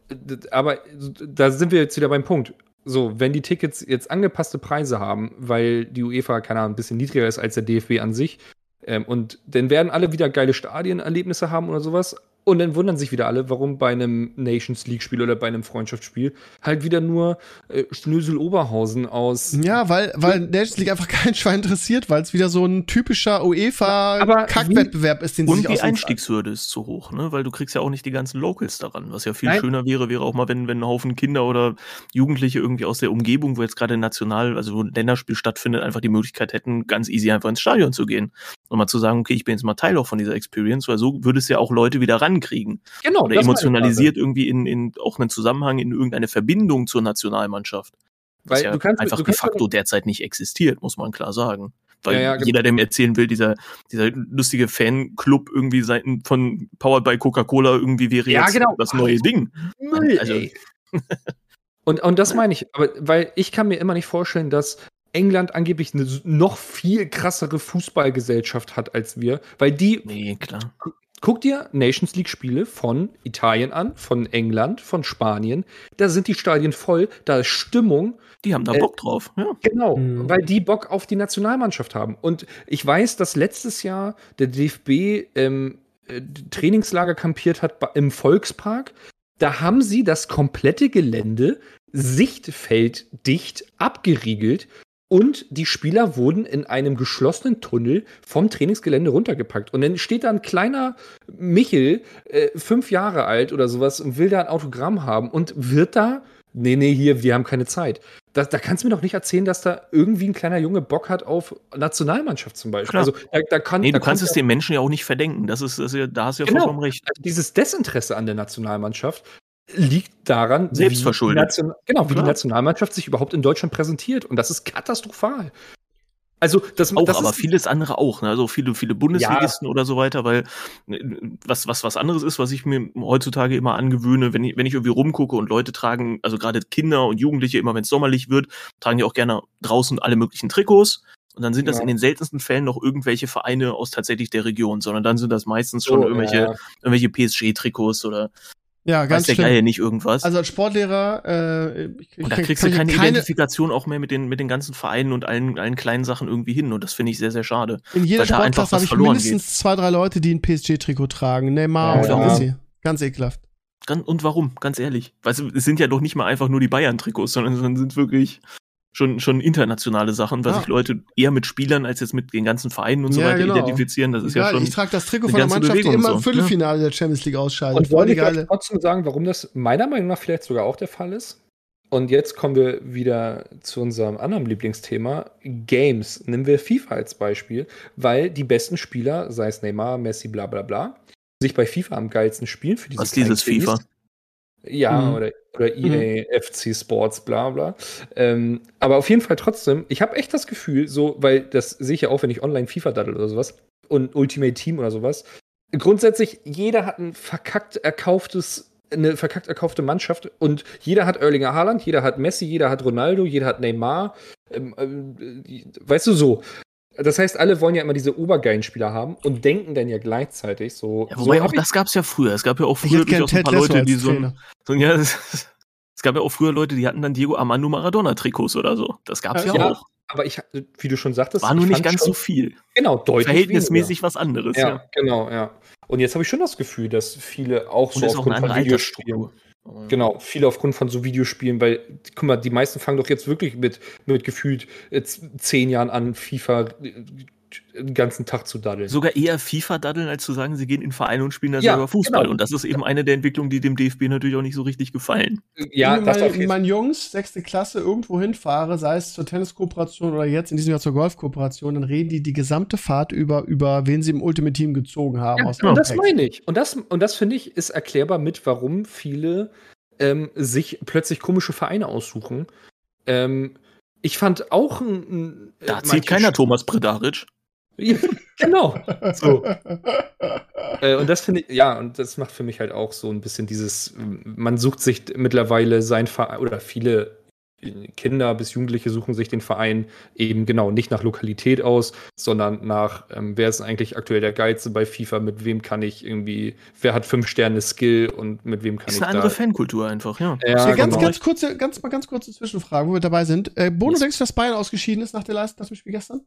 Aber da sind wir jetzt wieder beim Punkt. So, wenn die Tickets jetzt angepasste Preise haben, weil die UEFA, keine Ahnung, ein bisschen niedriger ist als der DFB an sich, ähm, und dann werden alle wieder geile Stadienerlebnisse haben oder sowas, und dann wundern sich wieder alle, warum bei einem Nations League-Spiel oder bei einem Freundschaftsspiel halt wieder nur äh, Schnösel Oberhausen aus. Ja, weil, weil Nations League einfach kein Schwein interessiert, weil es wieder so ein typischer UEFA-Kackwettbewerb ist, den sie Und die Einstiegshürde ist zu hoch, ne? Weil du kriegst ja auch nicht die ganzen Locals daran. Was ja viel Nein. schöner wäre, wäre auch mal, wenn, wenn ein Haufen Kinder oder Jugendliche irgendwie aus der Umgebung, wo jetzt gerade national, also wo ein Länderspiel stattfindet, einfach die Möglichkeit hätten, ganz easy einfach ins Stadion zu gehen. Und mal zu sagen, okay, ich bin jetzt mal Teil auch von dieser Experience, weil so würde es ja auch Leute wieder ran rankriegen. Genau. Oder emotionalisiert irgendwie in, in auch einen Zusammenhang, in irgendeine Verbindung zur Nationalmannschaft. Weil ja du kannst, einfach du de facto derzeit nicht existiert, muss man klar sagen. Weil ja, ja, genau. jeder, der mir erzählen will, dieser, dieser lustige Fanclub irgendwie Seiten von Powered by Coca-Cola irgendwie wäre ja, jetzt genau. das neue Ding. Müll, also, und, und das meine ich, aber weil ich kann mir immer nicht vorstellen, dass England angeblich eine noch viel krassere Fußballgesellschaft hat als wir, weil die nee, klar Guck dir Nations League-Spiele von Italien an, von England, von Spanien. Da sind die Stadien voll, da ist Stimmung. Die haben da Bock äh, drauf, ja. Genau, mhm. weil die Bock auf die Nationalmannschaft haben. Und ich weiß, dass letztes Jahr der DFB ähm, äh, Trainingslager kampiert hat im Volkspark. Da haben sie das komplette Gelände sichtfelddicht abgeriegelt und die Spieler wurden in einem geschlossenen Tunnel vom Trainingsgelände runtergepackt. Und dann steht da ein kleiner Michel, äh, fünf Jahre alt oder sowas, und will da ein Autogramm haben und wird da. Nee, nee, hier, wir haben keine Zeit. Da, da kannst du mir doch nicht erzählen, dass da irgendwie ein kleiner Junge Bock hat auf Nationalmannschaft zum Beispiel. Klar. Also, da, da kann, nee, da du kannst es den Menschen ja auch nicht verdenken. Das ist, das ist ja, da hast du ja genau. vollkommen recht. Also dieses Desinteresse an der Nationalmannschaft liegt daran, Selbstverschuldet. Wie genau, wie Klar. die Nationalmannschaft sich überhaupt in Deutschland präsentiert. Und das ist katastrophal. Also das, auch, das aber vieles andere auch, ne? also viele, viele Bundesligisten ja. oder so weiter, weil äh, was, was, was anderes ist, was ich mir heutzutage immer angewöhne, wenn ich, wenn ich irgendwie rumgucke und Leute tragen, also gerade Kinder und Jugendliche, immer wenn es sommerlich wird, tragen die auch gerne draußen alle möglichen Trikots. Und dann sind das ja. in den seltensten Fällen noch irgendwelche Vereine aus tatsächlich der Region, sondern dann sind das meistens schon oh, irgendwelche, ja. irgendwelche PSG-Trikots oder ja, ganz Weiß der Geil nicht irgendwas. Also als Sportlehrer, äh, ich, und da kriegst du keine, keine, Identifikation auch mehr mit den, mit den ganzen Vereinen und allen, allen kleinen Sachen irgendwie hin. Und das finde ich sehr, sehr schade. In jeder Sportklasse habe ich mindestens geht. zwei, drei Leute, die ein PSG-Trikot tragen. Neymar ja, oder Messi. Ganz ekelhaft. Und warum? Ganz ehrlich. Weißt du, es sind ja doch nicht mal einfach nur die Bayern-Trikots, sondern es sind wirklich schon, schon internationale Sachen, was ja. sich Leute eher mit Spielern als jetzt mit den ganzen Vereinen und so ja, weiter genau. identifizieren. Das ist ja, ja schon. Ich trage das Trikot von der Mannschaft, Bewegung die immer im so. Viertelfinale der Champions League ausscheidet. Und wollte ich trotzdem sagen, warum das meiner Meinung nach vielleicht sogar auch der Fall ist? Und jetzt kommen wir wieder zu unserem anderen Lieblingsthema, Games. Nehmen wir FIFA als Beispiel, weil die besten Spieler, sei es Neymar, Messi, bla bla bla, sich bei FIFA am geilsten spielen für diese Was dieses FIFA? Ja, mhm. oder, oder EA, mhm. FC Sports, bla bla. Ähm, aber auf jeden Fall trotzdem, ich habe echt das Gefühl, so, weil das sehe ich ja auch, wenn ich online FIFA daddel oder sowas und Ultimate Team oder sowas. Grundsätzlich, jeder hat ein verkackt erkauftes eine verkackt erkaufte Mannschaft und jeder hat Erlinger Haaland, jeder hat Messi, jeder hat Ronaldo, jeder hat Neymar. Ähm, ähm, weißt du so? Das heißt, alle wollen ja immer diese obergeilen Spieler haben und denken dann ja gleichzeitig so. Ja, wobei so auch das gab es ja früher. Es gab ja auch früher durchaus ein paar Leute, die so, so ja, es, es, gab ja auch früher Leute, die hatten dann Diego Armando Maradona Trikots oder so. Das gab es ja, ja, auch. Aber ich, wie du schon sagtest, war nur nicht ganz so viel. Genau, deutlich. Verhältnismäßig weniger. was anderes. Ja, ja, genau, ja. Und jetzt habe ich schon das Gefühl, dass viele auch und so aufgrund von Videospielen Genau, viele aufgrund von so Videospielen, weil, guck mal, die meisten fangen doch jetzt wirklich mit, mit gefühlt zehn Jahren an, FIFA den ganzen Tag zu daddeln. Sogar eher FIFA daddeln, als zu sagen, sie gehen in Vereine und spielen da ja, selber Fußball. Genau. Und das ist eben eine der Entwicklungen, die dem DFB natürlich auch nicht so richtig gefallen. Ja, Wenn das mal, mein Jungs, sechste Klasse, irgendwo hinfahre, sei es zur Tenniskooperation oder jetzt in diesem Jahr zur Golfkooperation, dann reden die die gesamte Fahrt über, über wen sie im Ultimate Team gezogen haben. Ja, aus und das meine ich. Und das, und das finde ich, ist erklärbar mit, warum viele ähm, sich plötzlich komische Vereine aussuchen. Ähm, ich fand auch ein. ein da zieht keiner Thomas Bredaric. Genau. So. äh, und das finde ich, ja, und das macht für mich halt auch so ein bisschen dieses, man sucht sich mittlerweile sein Verein, oder viele Kinder bis Jugendliche suchen sich den Verein eben genau nicht nach Lokalität aus, sondern nach, ähm, wer ist eigentlich aktuell der Geilste bei FIFA, mit wem kann ich irgendwie, wer hat fünf Sterne Skill und mit wem kann ist ich. Ist eine andere Fankultur einfach, ja. ja ganz, genau. ganz kurze, ganz mal ganz kurze Zwischenfrage, wo wir dabei sind. Äh, Bono, yes. denkst du, dass Bayern ausgeschieden ist nach der Leistung, das Spiel gestern?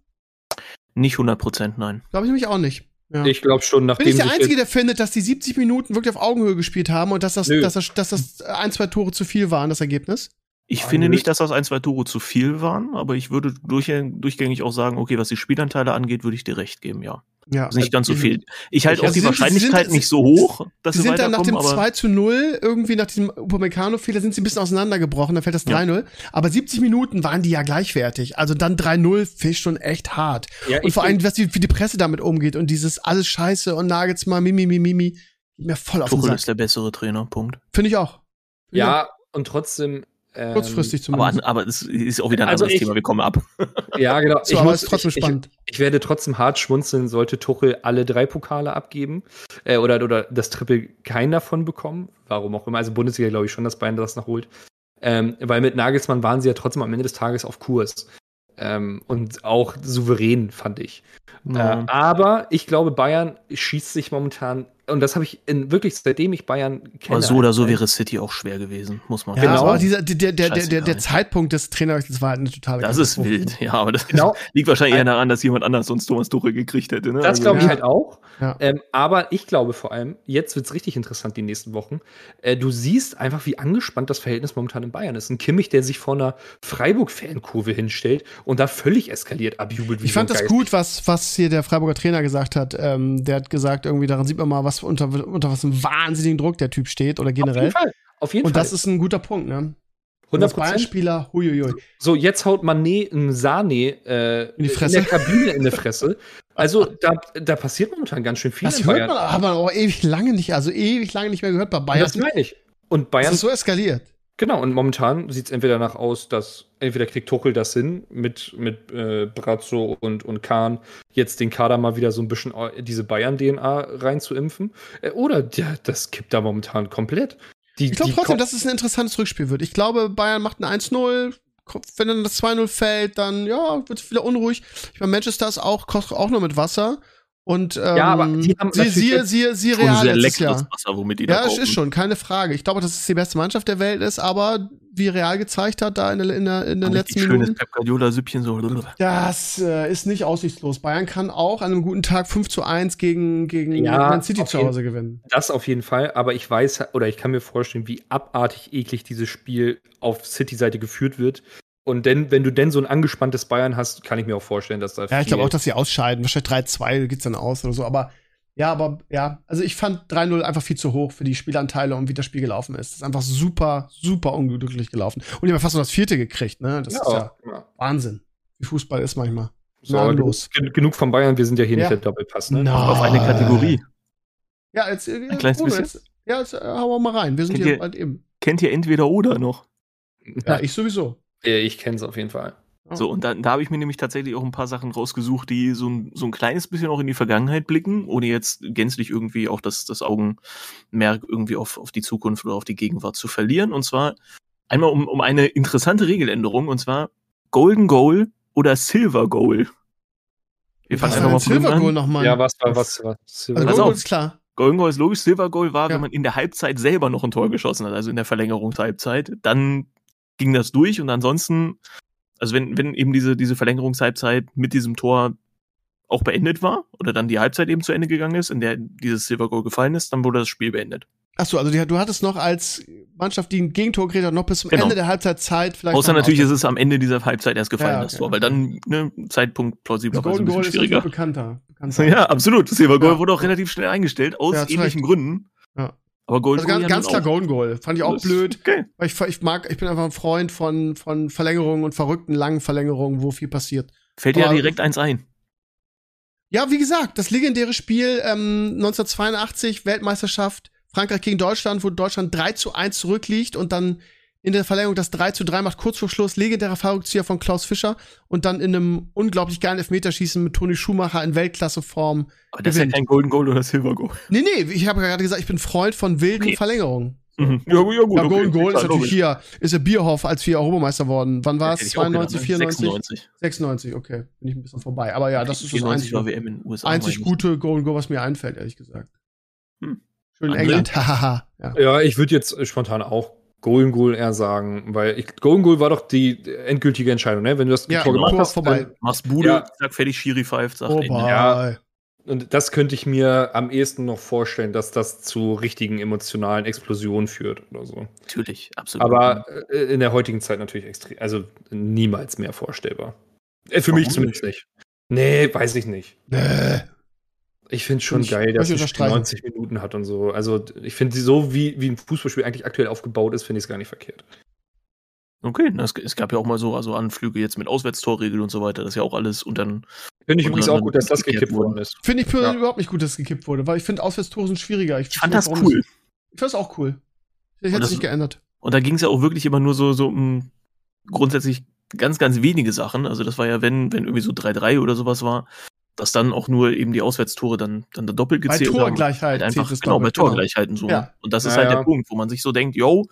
Nicht 100 Prozent, nein. Glaube ich nämlich auch nicht. Ja. Ich glaube schon, nachdem. Bin ich der Einzige, der findet, dass die 70 Minuten wirklich auf Augenhöhe gespielt haben und dass das, dass das, dass das ein, zwei Tore zu viel waren, das Ergebnis? Ich Nein, finde nicht, dass das ein, zwei Tore zu viel waren, aber ich würde durchgängig auch sagen, okay, was die Spielanteile angeht, würde ich dir recht geben, ja. Ja. nicht ganz so viel. Ich halte auch die sind, Wahrscheinlichkeit sind, nicht so hoch, dass sie sind dann nach dem 2 zu 0, irgendwie nach diesem Upamecano-Fehler sind sie ein bisschen auseinandergebrochen, dann fällt das 3-0. Ja. Aber 70 Minuten waren die ja gleichwertig. Also dann 3-0 fisch schon echt hart. Ja, und vor allem, was die, wie die Presse damit umgeht und dieses alles scheiße und Nagelsmann, mimi, mimi, mimi, mir voll auf den Sack. ist der bessere Trainer, Punkt. Finde ich auch. Find ja, auch. und trotzdem Kurzfristig zumindest. Aber, aber es ist auch wieder ein also anderes ich, Thema, wir kommen ab. Ja, genau. so, ich muss, ist trotzdem spannend. Ich, ich, werde trotzdem hart schmunzeln, sollte Tuchel alle drei Pokale abgeben äh, oder, oder das Triple keinen davon bekommen. Warum auch immer. Also Bundesliga glaube ich schon, dass Bayern das noch holt. Ähm, weil mit Nagelsmann waren sie ja trotzdem am Ende des Tages auf Kurs. Ähm, und auch souverän, fand ich. Ja. Äh, aber ich glaube, Bayern schießt sich momentan und das habe ich in, wirklich, seitdem ich Bayern kenne. Aber so oder so wäre City auch schwer gewesen, muss man ja, genau. Aber dieser, der, der, der, der, der Zeitpunkt des Trainerwechsels war halt eine totale Das ist wild, ja, aber das genau. liegt wahrscheinlich eher daran, dass jemand anders sonst Thomas Tuchel gekriegt hätte. Ne? Das also, glaube ich ja. halt auch. Ja. Ähm, aber ich glaube vor allem, jetzt wird es richtig interessant die nächsten Wochen. Äh, du siehst einfach, wie angespannt das Verhältnis momentan in Bayern ist. Ein Kimmich, der sich vor einer Freiburg-Fankurve hinstellt und da völlig eskaliert abjubelt. ich fand das gut, was, was hier der Freiburger Trainer gesagt hat. Ähm, der hat gesagt, irgendwie daran sieht man mal, was unter, unter was einem wahnsinnigen Druck der Typ steht oder generell. Auf jeden Fall. Auf jeden und Fall. das ist ein guter Punkt, ne? 100 Bayern-Spieler, huiuiui. So, jetzt haut Mané ein Sahne äh, in, die Fresse. in der Kabine in die Fresse. Also, da, da passiert momentan ganz schön viel. Das hört man aber auch ewig lange nicht, also ewig lange nicht mehr gehört bei Bayern. Das meine ich. Und Bayern. Das ist so eskaliert. Genau, und momentan sieht es entweder danach aus, dass entweder kriegt Tuchel das hin, mit, mit äh, Brazzo und, und Kahn jetzt den Kader mal wieder so ein bisschen äh, diese Bayern-DNA reinzuimpfen, äh, oder ja, das kippt da momentan komplett. Die, ich glaube trotzdem, dass es ein interessantes Rückspiel wird. Ich glaube, Bayern macht ein 1-0, wenn dann das 2-0 fällt, dann ja, wird es wieder unruhig. Ich meine, Manchester ist auch, kocht auch nur mit Wasser. Und ähm, ja, aber die haben sie, siehe, siehe, siehe real sehr letztes Jahr. Wasser, womit die ja, es ist schon, keine Frage. Ich glaube, dass es die beste Mannschaft der Welt ist, aber wie Real gezeigt hat, da in, der, in, der, in den letzten Minuten. schönes Pep Guardiola-Süppchen so. Das äh, ist nicht aussichtslos. Bayern kann auch an einem guten Tag 5 zu 1 gegen, gegen ja, Man City zu Hause gewinnen. Das auf jeden Fall, aber ich weiß, oder ich kann mir vorstellen, wie abartig eklig dieses Spiel auf City-Seite geführt wird. Und denn, wenn du denn so ein angespanntes Bayern hast, kann ich mir auch vorstellen, dass da. Ja, ich glaube auch, dass sie ausscheiden. Wahrscheinlich 3-2 geht's dann aus oder so. Aber ja, aber ja, also ich fand 3-0 einfach viel zu hoch für die Spielanteile und wie das Spiel gelaufen ist. Das ist einfach super, super unglücklich gelaufen. Und die haben fast noch das vierte gekriegt, ne? Das ja, ist ja, ja, Wahnsinn. Wie Fußball ist manchmal. So, los. Genug von Bayern, wir sind ja hier ja. nicht der Doppelpass, ne? No. Auf eine Kategorie. Ja, jetzt, äh, ein kleines bisschen. Jetzt, ja, jetzt äh, hauen wir mal rein. Wir sind kennt hier ihr, halt eben. Kennt ihr entweder oder noch? Ja, ich sowieso. Ich kenne es auf jeden Fall. So, und da, da habe ich mir nämlich tatsächlich auch ein paar Sachen rausgesucht, die so ein, so ein kleines bisschen auch in die Vergangenheit blicken, ohne jetzt gänzlich irgendwie auch das, das Augenmerk irgendwie auf, auf die Zukunft oder auf die Gegenwart zu verlieren. Und zwar einmal um, um eine interessante Regeländerung, und zwar Golden Goal oder Silver Goal. Wir fangen einfach mal Silver Goal nochmal. Ja, was war was? was Silver also Golden Goal ist klar. Golden Goal ist logisch. Silver Goal war, ja. wenn man in der Halbzeit selber noch ein Tor geschossen hat, also in der Verlängerungshalbzeit, dann ging das durch und ansonsten, also wenn, wenn eben diese, diese Verlängerungshalbzeit mit diesem Tor auch beendet war oder dann die Halbzeit eben zu Ende gegangen ist, in der dieses Silver Goal gefallen ist, dann wurde das Spiel beendet. Achso, also die, du hattest noch als Mannschaft, die ein Gegentor gekriegt hat, noch bis zum genau. Ende der Halbzeitzeit vielleicht. Außer natürlich ist es am Ende dieser Halbzeit erst gefallen, ja, okay. das Tor, weil dann ne, Zeitpunkt plausiblerweise ein bisschen Goal schwieriger. Ist bekannter, bekannter. Ja, absolut. Das Silver Goal ja. wurde auch relativ schnell eingestellt, aus ja, ähnlichen Gründen. Ja. Aber Golden also ganz, ganz klar Golden Goal. Fand ich auch blöd. Okay. Weil ich, ich mag, ich bin einfach ein Freund von, von Verlängerungen und verrückten langen Verlängerungen, wo viel passiert. Fällt dir ja direkt eins ein. Ja, wie gesagt, das legendäre Spiel ähm, 1982, Weltmeisterschaft, Frankreich gegen Deutschland, wo Deutschland 3 zu 1 zurückliegt und dann in der Verlängerung das 3 zu 3 macht, kurz vor Schluss, legendärer Fallrückzieher von Klaus Fischer und dann in einem unglaublich geilen Elfmeterschießen mit Toni Schumacher in Weltklasseform. Aber das gewinnt. ist ja kein Golden Goal oder Silver Goal. Nee, nee, ich habe gerade gesagt, ich bin Freund von wilden okay. Verlängerungen. Mhm. Ja, ja, gut. Ja, Golden okay, Goal ist natürlich hier, ist der Bierhoff, als wir Europameister wurden. Wann war es? 92, 94? 96. 96, okay. Bin ich ein bisschen vorbei. Aber ja, das ist das einzige, einzig gute Golden Goal, was mir einfällt, ehrlich gesagt. Hm. Schön in England, ja. ja, ich würde jetzt spontan auch Golden Goal eher sagen, weil ich, Golden Goal war doch die endgültige Entscheidung, ne? Wenn du das ja, Tor gemacht hast, vorbei. machst Bude, ja. sag fertig, Schiri pfeift, sagt oh, ja. Und das könnte ich mir am ehesten noch vorstellen, dass das zu richtigen emotionalen Explosionen führt oder so. Natürlich, absolut. Aber äh, in der heutigen Zeit natürlich extrem, also niemals mehr vorstellbar. Äh, für Warum mich zumindest nicht? nicht. Nee, weiß ich nicht. Nee. Ich finde es schon ich, geil, dass es 90 Minuten hat und so. Also ich finde so, wie, wie ein Fußballspiel eigentlich aktuell aufgebaut ist, finde ich es gar nicht verkehrt. Okay, es, es, gab ja auch mal so also Anflüge jetzt mit Auswärtstorregel und so weiter. Das ist ja auch alles und dann. Finde ich übrigens auch gut, dass das gekippt worden ist. Finde ich ja. überhaupt nicht gut, dass es gekippt wurde, weil ich finde Auswärtstore sind schwieriger. Ich, ich fand das cool. Nicht. Ich fand es auch cool. Ich hätte es nicht geändert. Und da ging es ja auch wirklich immer nur so, so um grundsätzlich ganz, ganz wenige Sachen. Also das war ja, wenn, wenn irgendwie so 3-3 oder sowas war, dass dann auch nur eben die Auswärtstore dann, dann doppelt gezählt bei Torgleichheit haben. Einfach, genau, bei genau. Torgleichheiten so. Ja. Und das ist ja, halt ja. der Punkt, wo man sich so denkt, yo,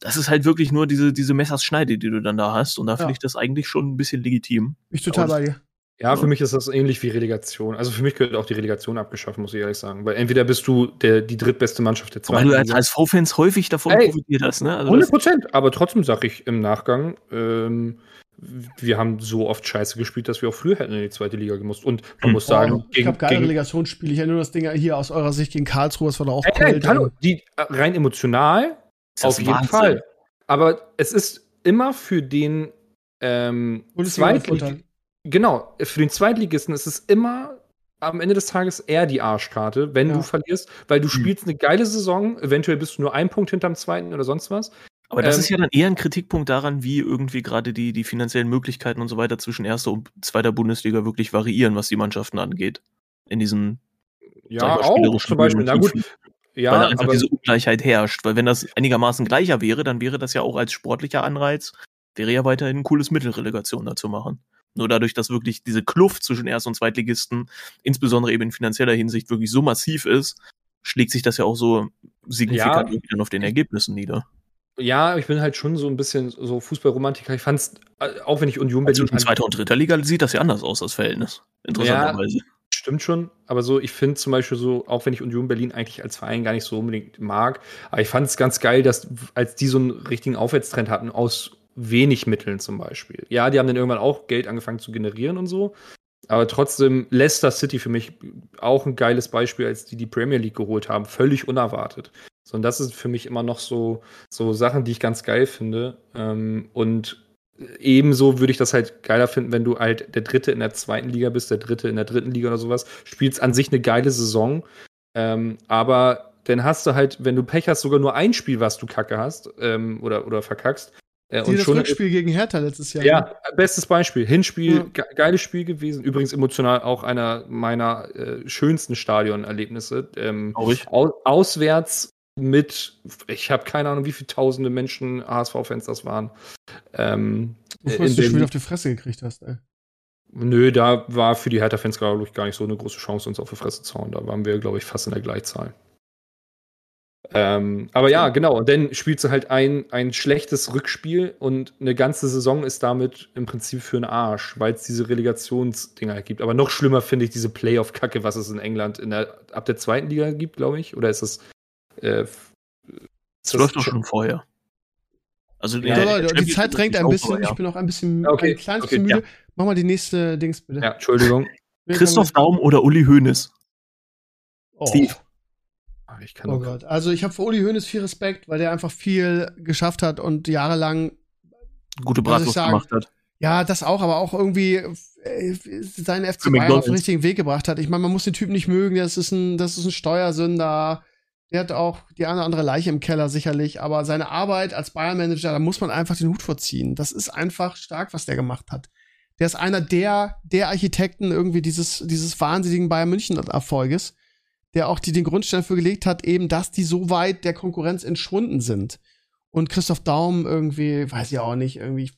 das ist halt wirklich nur diese, diese Messerschneide, die du dann da hast. Und da finde ich das eigentlich schon ein bisschen legitim. Ich total bei dir. Ja, für mich ist das ähnlich wie Relegation. Also für mich gehört auch die Relegation abgeschafft, muss ich ehrlich sagen. Weil entweder bist du der, die drittbeste Mannschaft der Weil zweiten du als. HSV-Fans häufig davon Ey, profitiert hast, ne? Also 100 das, Prozent. Aber trotzdem sage ich im Nachgang, ähm, wir haben so oft Scheiße gespielt, dass wir auch früher hätten in die zweite Liga gemusst. Und man Hm. muss sagen, ich habe geile Relegationsspiele. Ich erinnere nur das Ding hier aus eurer Sicht gegen Karlsruhe, das war da auch ey, cool. hallo, die äh, rein emotional auf jeden Wahnsinn. Fall. Aber es ist immer für den ähm, Bundesliga Zweitlig Vorteil. genau, für den Zweitligisten ist es immer am Ende des Tages eher die Arschkarte, wenn Ja. du verlierst, weil du Hm. spielst eine geile Saison, eventuell bist du nur ein Punkt hinterm zweiten oder sonst was. Aber das Ähm, ist ja dann eher ein Kritikpunkt daran, wie irgendwie gerade die, die finanziellen Möglichkeiten und so weiter zwischen erster und zweiter Bundesliga wirklich variieren, was die Mannschaften angeht. In diesen Ja, auch zum Beispiel. Na gut, ja, weil einfach aber diese Ungleichheit herrscht. Weil wenn das einigermaßen gleicher wäre, dann wäre das ja auch als sportlicher Anreiz, wäre ja weiterhin ein cooles Mittel, Relegation da zu machen. Nur dadurch, dass wirklich diese Kluft zwischen Erst- und Zweitligisten, insbesondere eben in finanzieller Hinsicht, wirklich so massiv ist, schlägt sich das ja auch so signifikant Ja. auf den Ergebnissen nieder. Ja, ich bin halt schon so ein bisschen so Fußballromantiker. Ich fand's, äh, auch wenn ich Union Also Berlin in zweiter und dritter Liga sieht das ja anders aus, das Verhältnis. Interessanterweise. Stimmt schon, aber so, ich finde zum Beispiel so, auch wenn ich Union Berlin eigentlich als Verein gar nicht so unbedingt mag, aber ich fand es ganz geil, dass als die so einen richtigen Aufwärtstrend hatten, aus wenig Mitteln zum Beispiel. Ja, die haben dann irgendwann auch Geld angefangen zu generieren und so, aber trotzdem Leicester City für mich auch ein geiles Beispiel, als die die Premier League geholt haben, völlig unerwartet. So, und das ist für mich immer noch so, so Sachen, die ich ganz geil finde. Ähm, und ebenso würde ich das halt geiler finden, wenn du halt der Dritte in der zweiten Liga bist, der Dritte in der dritten Liga oder sowas. Spielst an sich eine geile Saison. Ähm, aber dann hast du halt, wenn du Pech hast, sogar nur ein Spiel, was du kacke hast ähm, oder, oder verkackst. Äh, und das schon Rückspiel gegen Hertha letztes Jahr. ja, bestes Beispiel. Hinspiel, Ja. ge geiles Spiel gewesen. Übrigens emotional auch einer meiner äh, schönsten Stadionerlebnisse. Ähm, Glaub ich. au auswärts mit, ich habe keine Ahnung, wie viele tausende Menschen, HSV-Fans das waren. Ähm, Bevor in du dem- schon auf die Fresse gekriegt hast, ey. Nö, da war für die Hertha-Fans, glaube ich, gar nicht so eine große Chance, uns auf die Fresse zu hauen. Da waren wir, glaube ich, fast in der Gleichzahl. Ähm, aber ja, genau. Und dann spielst du halt ein, ein schlechtes Rückspiel und eine ganze Saison ist damit im Prinzip für einen Arsch, weil es diese Relegationsdinger gibt. Aber noch schlimmer finde ich diese Playoff-Kacke, was es in England in der, ab der zweiten Liga gibt, glaube ich. Oder ist das. Äh, Das läuft doch schon vorher. Also Ja, der- der die Zeit drängt ist ein auch bisschen. vorher. Ich bin auch ein bisschen Okay, ein kleines okay, bisschen müde. Mach mal die nächste Dings bitte. Ja, Entschuldigung. Christoph Daum oder Uli Hoeneß? Oh. Steve. Ah, Ich kann Oh nur- Gott. Also ich habe für Uli Hoeneß viel Respekt, weil der einfach viel geschafft hat und jahrelang, Gute Bratwurst sagen? gemacht hat. ja, das auch, aber auch irgendwie äh, seinen FC Bayern auf den richtigen Weg gebracht hat. Ich meine, man muss den Typen nicht mögen, das ist ein, das ist ein Steuersünder. Der hat auch die eine oder andere Leiche im Keller sicherlich, aber seine Arbeit als Bayern-Manager, da muss man einfach den Hut vorziehen. Das ist einfach stark, was der gemacht hat. Der ist einer der, der Architekten irgendwie dieses, dieses wahnsinnigen Bayern München-Erfolges, der auch die, den Grundstein für gelegt hat, eben, dass die so weit der Konkurrenz entschwunden sind. Und Christoph Daum irgendwie, weiß ich auch nicht, irgendwie,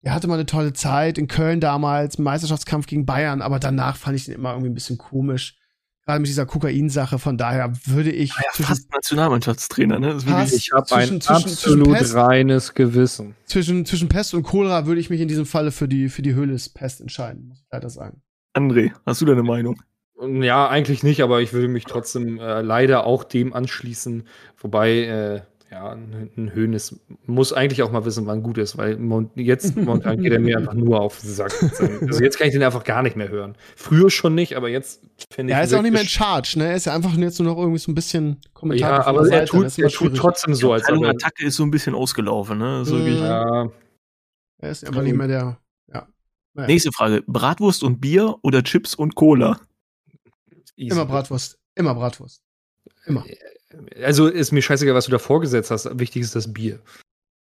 er hatte mal eine tolle Zeit in Köln damals, Meisterschaftskampf gegen Bayern, aber danach fand ich den immer irgendwie ein bisschen komisch. Gerade mit dieser Kokain-Sache, von daher würde ich zwischen, Fast Nationalmannschaftstrainer, ne? Wirklich, Ich habe ein zwischen- zwischen absolut Pest- reines Gewissen. zwischen, zwischen Pest und Cholera würde ich mich in diesem Falle für die, für die Höhles-Pest entscheiden, muss ich leider sagen. André, hast du deine Meinung? Ja, eigentlich nicht, aber ich würde mich trotzdem äh, leider auch dem anschließen. Wobei, äh, ja, ein, ein Hönes muss eigentlich auch mal wissen, wann gut ist, weil jetzt momentan geht er mir einfach nur auf den Sack. Also jetzt kann ich den einfach gar nicht mehr hören. Früher schon nicht, aber jetzt finde ich. Er ist auch nicht mehr in Charge, ne? Er ist ja einfach jetzt nur noch irgendwie so ein bisschen Kommentator Ja, aber er tut, ist er tut trotzdem so, als ob er. Attacke ist so ein bisschen ausgelaufen, ne? Ist Mhm. wirklich Ja, Er ist einfach nicht mehr der. Ja. Naja. Nächste Frage. Bratwurst und Bier oder Chips und Cola? easy. Immer Bratwurst. Immer Bratwurst. Immer. Also ist mir scheißegal, was du da vorgesetzt hast. Wichtig ist das Bier.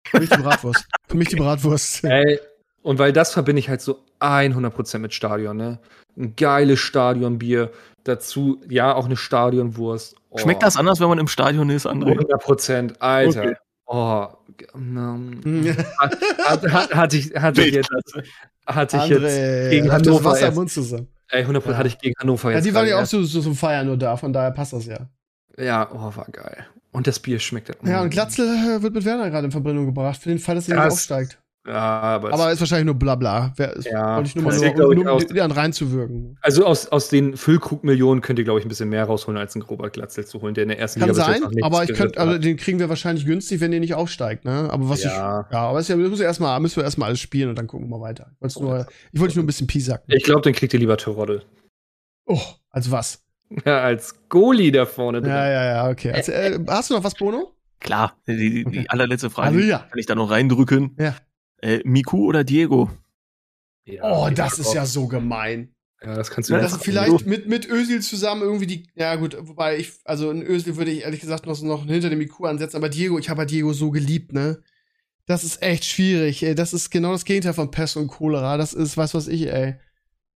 Für mich die Bratwurst. Für mich die Bratwurst. Ey, und weil das verbinde ich halt so 100% mit Stadion, ne? Ein geiles Stadionbier. Dazu, ja, auch eine Stadionwurst. Oh, Schmeckt das anders, wenn man im Stadion ist, André? 100%, Alter. Okay. Oh, ähm, hat, hat, hat, hatte ich, hatte ich jetzt, hatte ich jetzt, André, gegen hat das Hannover Wasser im Mund zusammen. ey, 100% Ja. hatte ich gegen Hannover Ja, jetzt. die waren ja auch so, so zum Feiern nur da, von daher passt das ja. Ja, oh, war geil. Und das Bier schmeckt. Ja, mm. und Glatzel äh, wird mit Werner gerade in Verbindung gebracht, für den Fall, dass er nicht Das- aufsteigt. Ja, aber, Aber ist wahrscheinlich nur Blabla. Wer, ist, Ja, wollte ich nur mal nur, um aus- die an reinzuwirken. also aus, aus den Füllkrug-Millionen könnt ihr, glaube ich, ein bisschen mehr rausholen, als einen Robert Glatzel zu holen, der in der ersten Kann jetzt sein, aber ich könnte, also den kriegen wir wahrscheinlich günstig, wenn der nicht aufsteigt, ne? Aber was Ja. ich, ja, aber es ist ja, müssen wir erstmal, müssen wir erstmal alles spielen und dann gucken wir mal weiter. Ich wollte nur, ich wollte nur ein bisschen piesacken. Ich glaube, den kriegt ihr lieber Terodde. Oh, also was? Ja, als Goalie da vorne drin. Ja, ja, ja, okay. Also, äh, hast du noch was, Bono? Klar, die, die, Okay. allerletzte Frage Also ja. kann ich da noch reindrücken. Ja. Äh, Miku oder Diego? Ja, Oh, das ist ja so gemein. Ja, das kannst du Ja, Das vielleicht mit, mit Özil zusammen irgendwie die, ja gut, wobei ich, also in Özil würde ich ehrlich gesagt noch, noch hinter dem IQ ansetzen, aber Diego, ich habe ja Diego so geliebt, ne? Das ist echt schwierig, ey. Das ist genau das Gegenteil von Pest und Cholera. Das ist, was was ich, ey.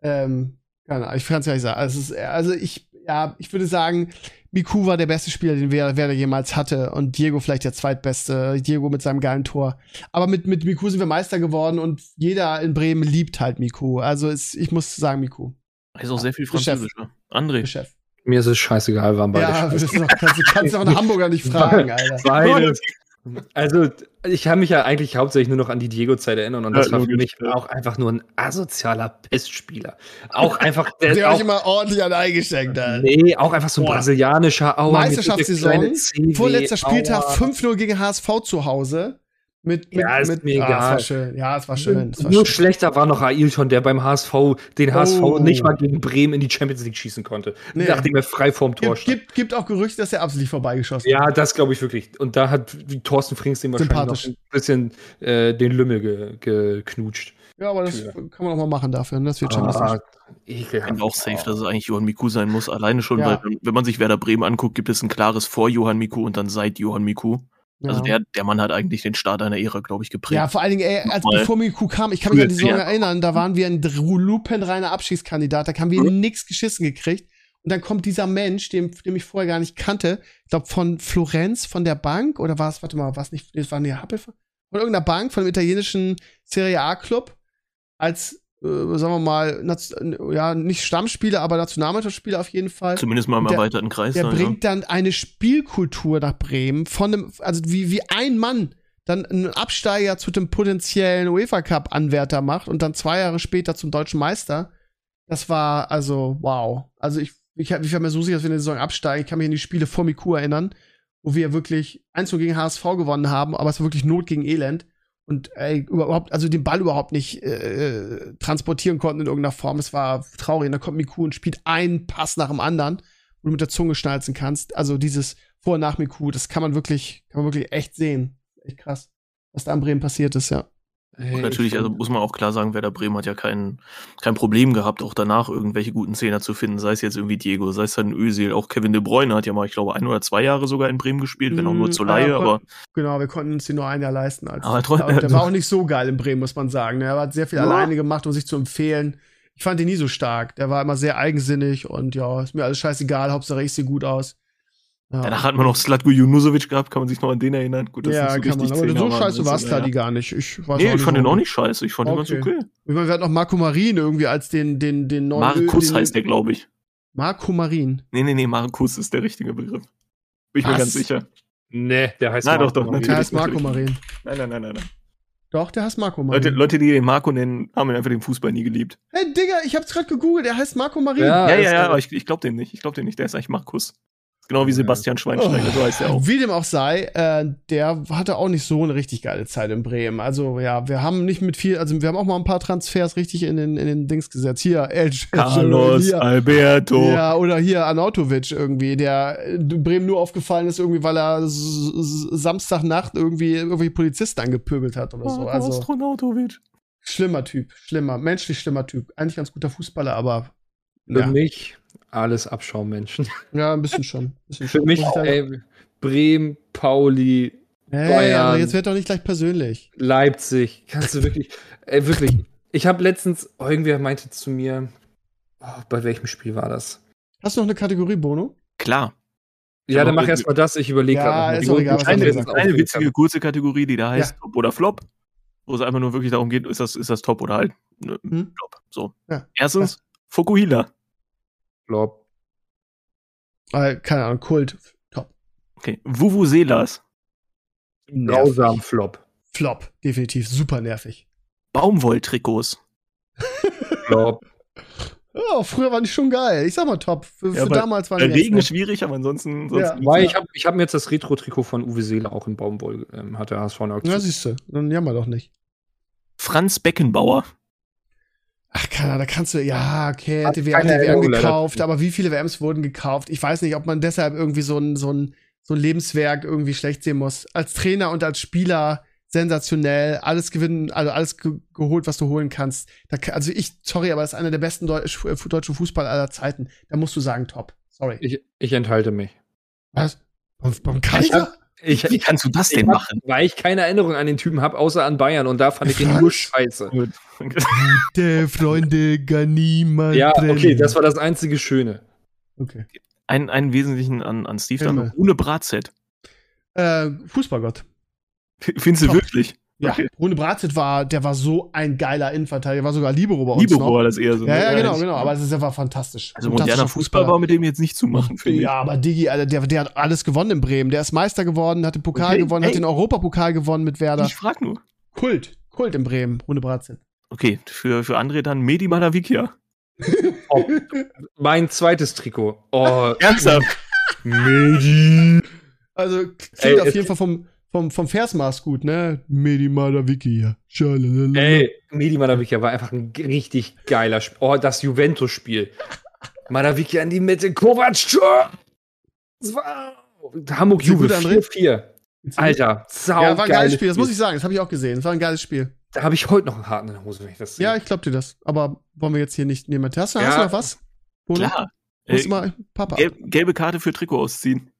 Ähm, keine Ahnung, ich kann es ja nicht sagen. Also, es ist, also ich, ja, ich würde sagen, Miku war der beste Spieler, den Werder, Werder jemals hatte und Diego vielleicht der zweitbeste. Diego mit seinem geilen Tor. Aber mit, mit Miku sind wir Meister geworden und jeder in Bremen liebt halt Miku. Also es, ich muss sagen, Miku. Er ist auch sehr viel französischer. André. Chef. Mir ist es scheißegal, waren beide Ja, das scheiße. ist doch, kannst, du kannst du auch einen Hamburger nicht fragen, Alter. Beide. Also, ich kann mich ja eigentlich hauptsächlich nur noch an die Diego-Zeit erinnern und Ja, das war für mich ja. auch einfach nur ein asozialer Pestspieler. Auch einfach, der, Der hat auch, euch immer ordentlich an eingeschenkt, Alter. nee, auch einfach so ein Boah. brasilianischer Aua. mit Meisterschaftssaison, Vorletzter Spieltag, Aua. 5-0 gegen HSV zu Hause. Mit, mit, Ja, ist mit, mir Ah, egal. es war schön. Ja, es war schön. Es war Nur schön. schlechter war noch Ailton, der beim HSV den HSV Oh. nicht mal gegen Bremen in die Champions League schießen konnte, Nee. nachdem er frei vorm Tor Gibt, stand. gibt, gibt auch Gerüchte, dass er absichtlich vorbeigeschossen Ja, das glaube ich wirklich. Und da hat Thorsten Frings dem wahrscheinlich ein bisschen äh, den Lümmel ge geknutscht. Ja, aber das Ja. kann man auch mal machen dafür. ne? Das wird schon Ah, Ich bin auch safe, dass es eigentlich Johann Miku sein muss. Alleine schon, Ja. weil wenn man sich Werder Bremen anguckt, gibt es ein klares vor Johann Miku und dann seit Johann Miku. Also der, der Mann hat eigentlich den Start einer Ära, glaube ich, geprägt. Ja, vor allen Dingen, ey, als Nochmal. bevor Miku kam, ich kann mich an die Saison Ja. erinnern, da waren wir ein lupenreiner Abschiedskandidat, da haben wir Mhm. nix geschissen gekriegt. Und dann kommt dieser Mensch, den, den ich vorher gar nicht kannte, ich glaube von Florenz, von der Bank, oder war es, warte mal, war es nicht, das war eine Happel von irgendeiner Bank, von dem italienischen Serie A-Club, als, äh, sagen wir mal, ja, nicht Stammspieler, aber Nationalmannschaftsspieler auf jeden Fall. Zumindest mal im Der- erweiterten Kreis. Der dann, bringt dann eine Spielkultur nach Bremen von einem, also wie, wie ein Mann dann einen Absteiger zu dem potenziellen UEFA Cup Anwärter macht und dann zwei Jahre später zum deutschen Meister. Das war also wow. Also ich, ich, hab- ich war mir so sicher, dass wir in der Saison absteigen. Ich kann mich an die Spiele vor Miku erinnern, wo wir wirklich 1 gegen HSV gewonnen haben, aber es war wirklich Not gegen Elend. Und ey, überhaupt, also den Ball überhaupt nicht äh, transportieren konnten in irgendeiner Form. Es war traurig. Und dann kommt Miku und spielt einen Pass nach dem anderen wo du mit der Zunge schnalzen kannst. Also dieses Vor- und nach Miku, das kann man wirklich, kann man wirklich echt sehen. Echt krass, was da in Bremen passiert ist, ja. Ey, Und natürlich, ich also muss man auch klar sagen, Werder Bremen hat ja kein, kein Problem gehabt, auch danach irgendwelche guten Zehner zu finden, sei es jetzt irgendwie Diego, sei es dann Özil, auch Kevin De Bruyne hat ja mal, ich glaube, ein oder zwei Jahre sogar in Bremen gespielt, wenn auch nur Mm, zur Laie, ja, aber Genau, wir konnten uns den nur ein Jahr leisten. Als, Aber trotzdem- der war auch nicht so geil in Bremen, muss man sagen. ne? Er hat sehr viel Ja. alleine gemacht, um sich zu empfehlen. Ich fand ihn nie so stark. Der war immer sehr eigensinnig und ja, ist mir alles scheißegal, Hauptsache ich sehe gut aus. Ja. danach hat man noch Slatko Junusovic gehabt, kann man sich noch an den erinnern? Gut, das ja, so kann man. richtig Aber Zehner so scheiße war es naja. die gar nicht. Ich, weiß Nee, ich fand den auch nicht scheiße, ich fand den Okay. ganz okay. Ich meine, wir hatten noch Marco Marin irgendwie als den, den, den neuen. Markus den, heißt der, glaube ich. Marco Marin. Nee, nee, nee, Markus ist der richtige Begriff. Bin ich mir Was? ganz sicher. Nee, der heißt Nein, Marco doch, doch, Marin. Der Natürlich, heißt Marco natürlich. Marin. Nein, nein, nein, nein, nein. Doch, der heißt Marco Marin. Leute, Leute, die den Marco nennen, haben einfach den Fußball nie geliebt. Hey, Digga, ich hab's gerade gegoogelt, der heißt Marco Marin. Ja. ja, ja, ja, der- aber ich, ich glaube dem nicht. Ich glaube dem nicht. Der ist eigentlich Markus. Genau wie. Sebastian Schweinsteiger, so heißt er auch. Wie dem auch sei, äh, der hatte auch nicht so eine richtig geile Zeit in Bremen. Also ja, wir haben nicht mit viel, also wir haben auch mal ein paar Transfers richtig in den, in den Dings gesetzt. Hier, El Carlos hier, Alberto. Ja, oder hier Anautovic irgendwie, der in Bremen nur aufgefallen ist, irgendwie, weil er Samstagnacht irgendwie irgendwelche Polizisten angepöbelt hat oder so. Also Astronautovic. schlimmer Typ, schlimmer, menschlich schlimmer Typ. Eigentlich ganz guter Fußballer, aber Für ja, mich alles Abschaummenschen. ja ein bisschen schon. Ein bisschen Für schon. mich, ey, Bremen, Pauli, Hey, Bayern. aber jetzt wird doch nicht gleich persönlich. Leipzig. Kannst du wirklich, ey, wirklich. Ich habe letztens, oh, irgendwer meinte zu mir, oh, bei welchem Spiel war das? Hast du noch eine Kategorie, Bono? Klar. Ja, dann mach wir- erst mal das, ich überlege Ja, gerade Eine, eine witzige kurze Kategorie, die da heißt Ja. Top oder Flop, wo es einfach nur wirklich darum geht, ist das, ist das Top oder halt ne, Hm? Flop. So. Ja. Erstens, Fukuhila. Flop. Äh, keine Ahnung, Kult. Top. Okay. Vuvuzelas. Grausam Flop. Flop, definitiv. Super nervig. Baumwolltrikots. Flop. Oh, früher waren die schon geil. Ich sag mal top. Für, ja, für damals waren die. Regen ist schwierig, aber ansonsten. Ja. Weil ich habe ich hab mir jetzt das Retro-Trikot von Uwe Seele auch in Baumwoll, ähm, hat der HSV eine Aktion. Ja, siehst du. Dann jammer doch nicht. Franz Beckenbauer. Ach, keiner, da kannst du, ja, okay, hätte WM, WM gekauft, aber wie viele WMs wurden gekauft? Ich weiß nicht, ob man deshalb irgendwie so ein, so ein, so ein Lebenswerk irgendwie schlecht sehen muss. Als Trainer und als Spieler sensationell, alles gewinnen, also alles ge geholt, was du holen kannst. Da, also ich, sorry, aber das ist einer der besten Deu äh, deutschen Fußball aller Zeiten. Da musst du sagen, top. Sorry. Ich, ich enthalte mich. Was? Beim Kaiser? Ich, Wie kannst du das denn machen? Weil ich keine Erinnerung an den Typen habe, außer an Bayern und da fand ich ihn nur scheiße. Der Freunde gar niemand. Ja, okay, das war das einzige Schöne. Okay. Ein, einen wesentlichen an, an Steve dann ohne Bratset. Äh, Fußballgott. Findest du wirklich? Ja, okay. Rune Bratzit war, der war so ein geiler Innenverteidiger, war sogar Libero bei uns Libero noch. war das eher so. Ja, ne? ja, genau, genau, aber es war fantastisch. Also moderner Fußball war mit dem jetzt nicht zu machen, finde ich. Ja, aber Digi, Alter, der, der hat alles gewonnen in Bremen. Der ist Meister geworden, hat den Pokal okay. gewonnen, Ey. hat den Europapokal gewonnen mit Werder. Ich frag nur. Kult, Kult in Bremen, Rune Bratzit. Okay, für, für André dann Medi Malavikia. oh, mein zweites Trikot. Oh, ernsthaft? Medi. Also klingt Ey, auf jeden Fall vom vom, vom Versmaß gut, ne? Medi Madavikia. Ey, Medi Madavikia war einfach ein richtig geiler Spiel. Oh, das Juventus-Spiel. Madavikia in die Mitte, Kovac, Das war Hamburg Juve 4-4. Alter, sau Ja, war ein geiles Spiel, das muss ich sagen, das habe ich auch gesehen. Das war ein geiles Spiel. Da habe ich heute noch einen harten in der Hose, wenn ich das sehe. Ja, ich glaub dir das. Aber wollen wir jetzt hier nicht nehmen? Hast du, ja. hast du noch was? Bono? Klar. Äh, mal, Papa. Gelb, gelbe Karte für Trikot ausziehen.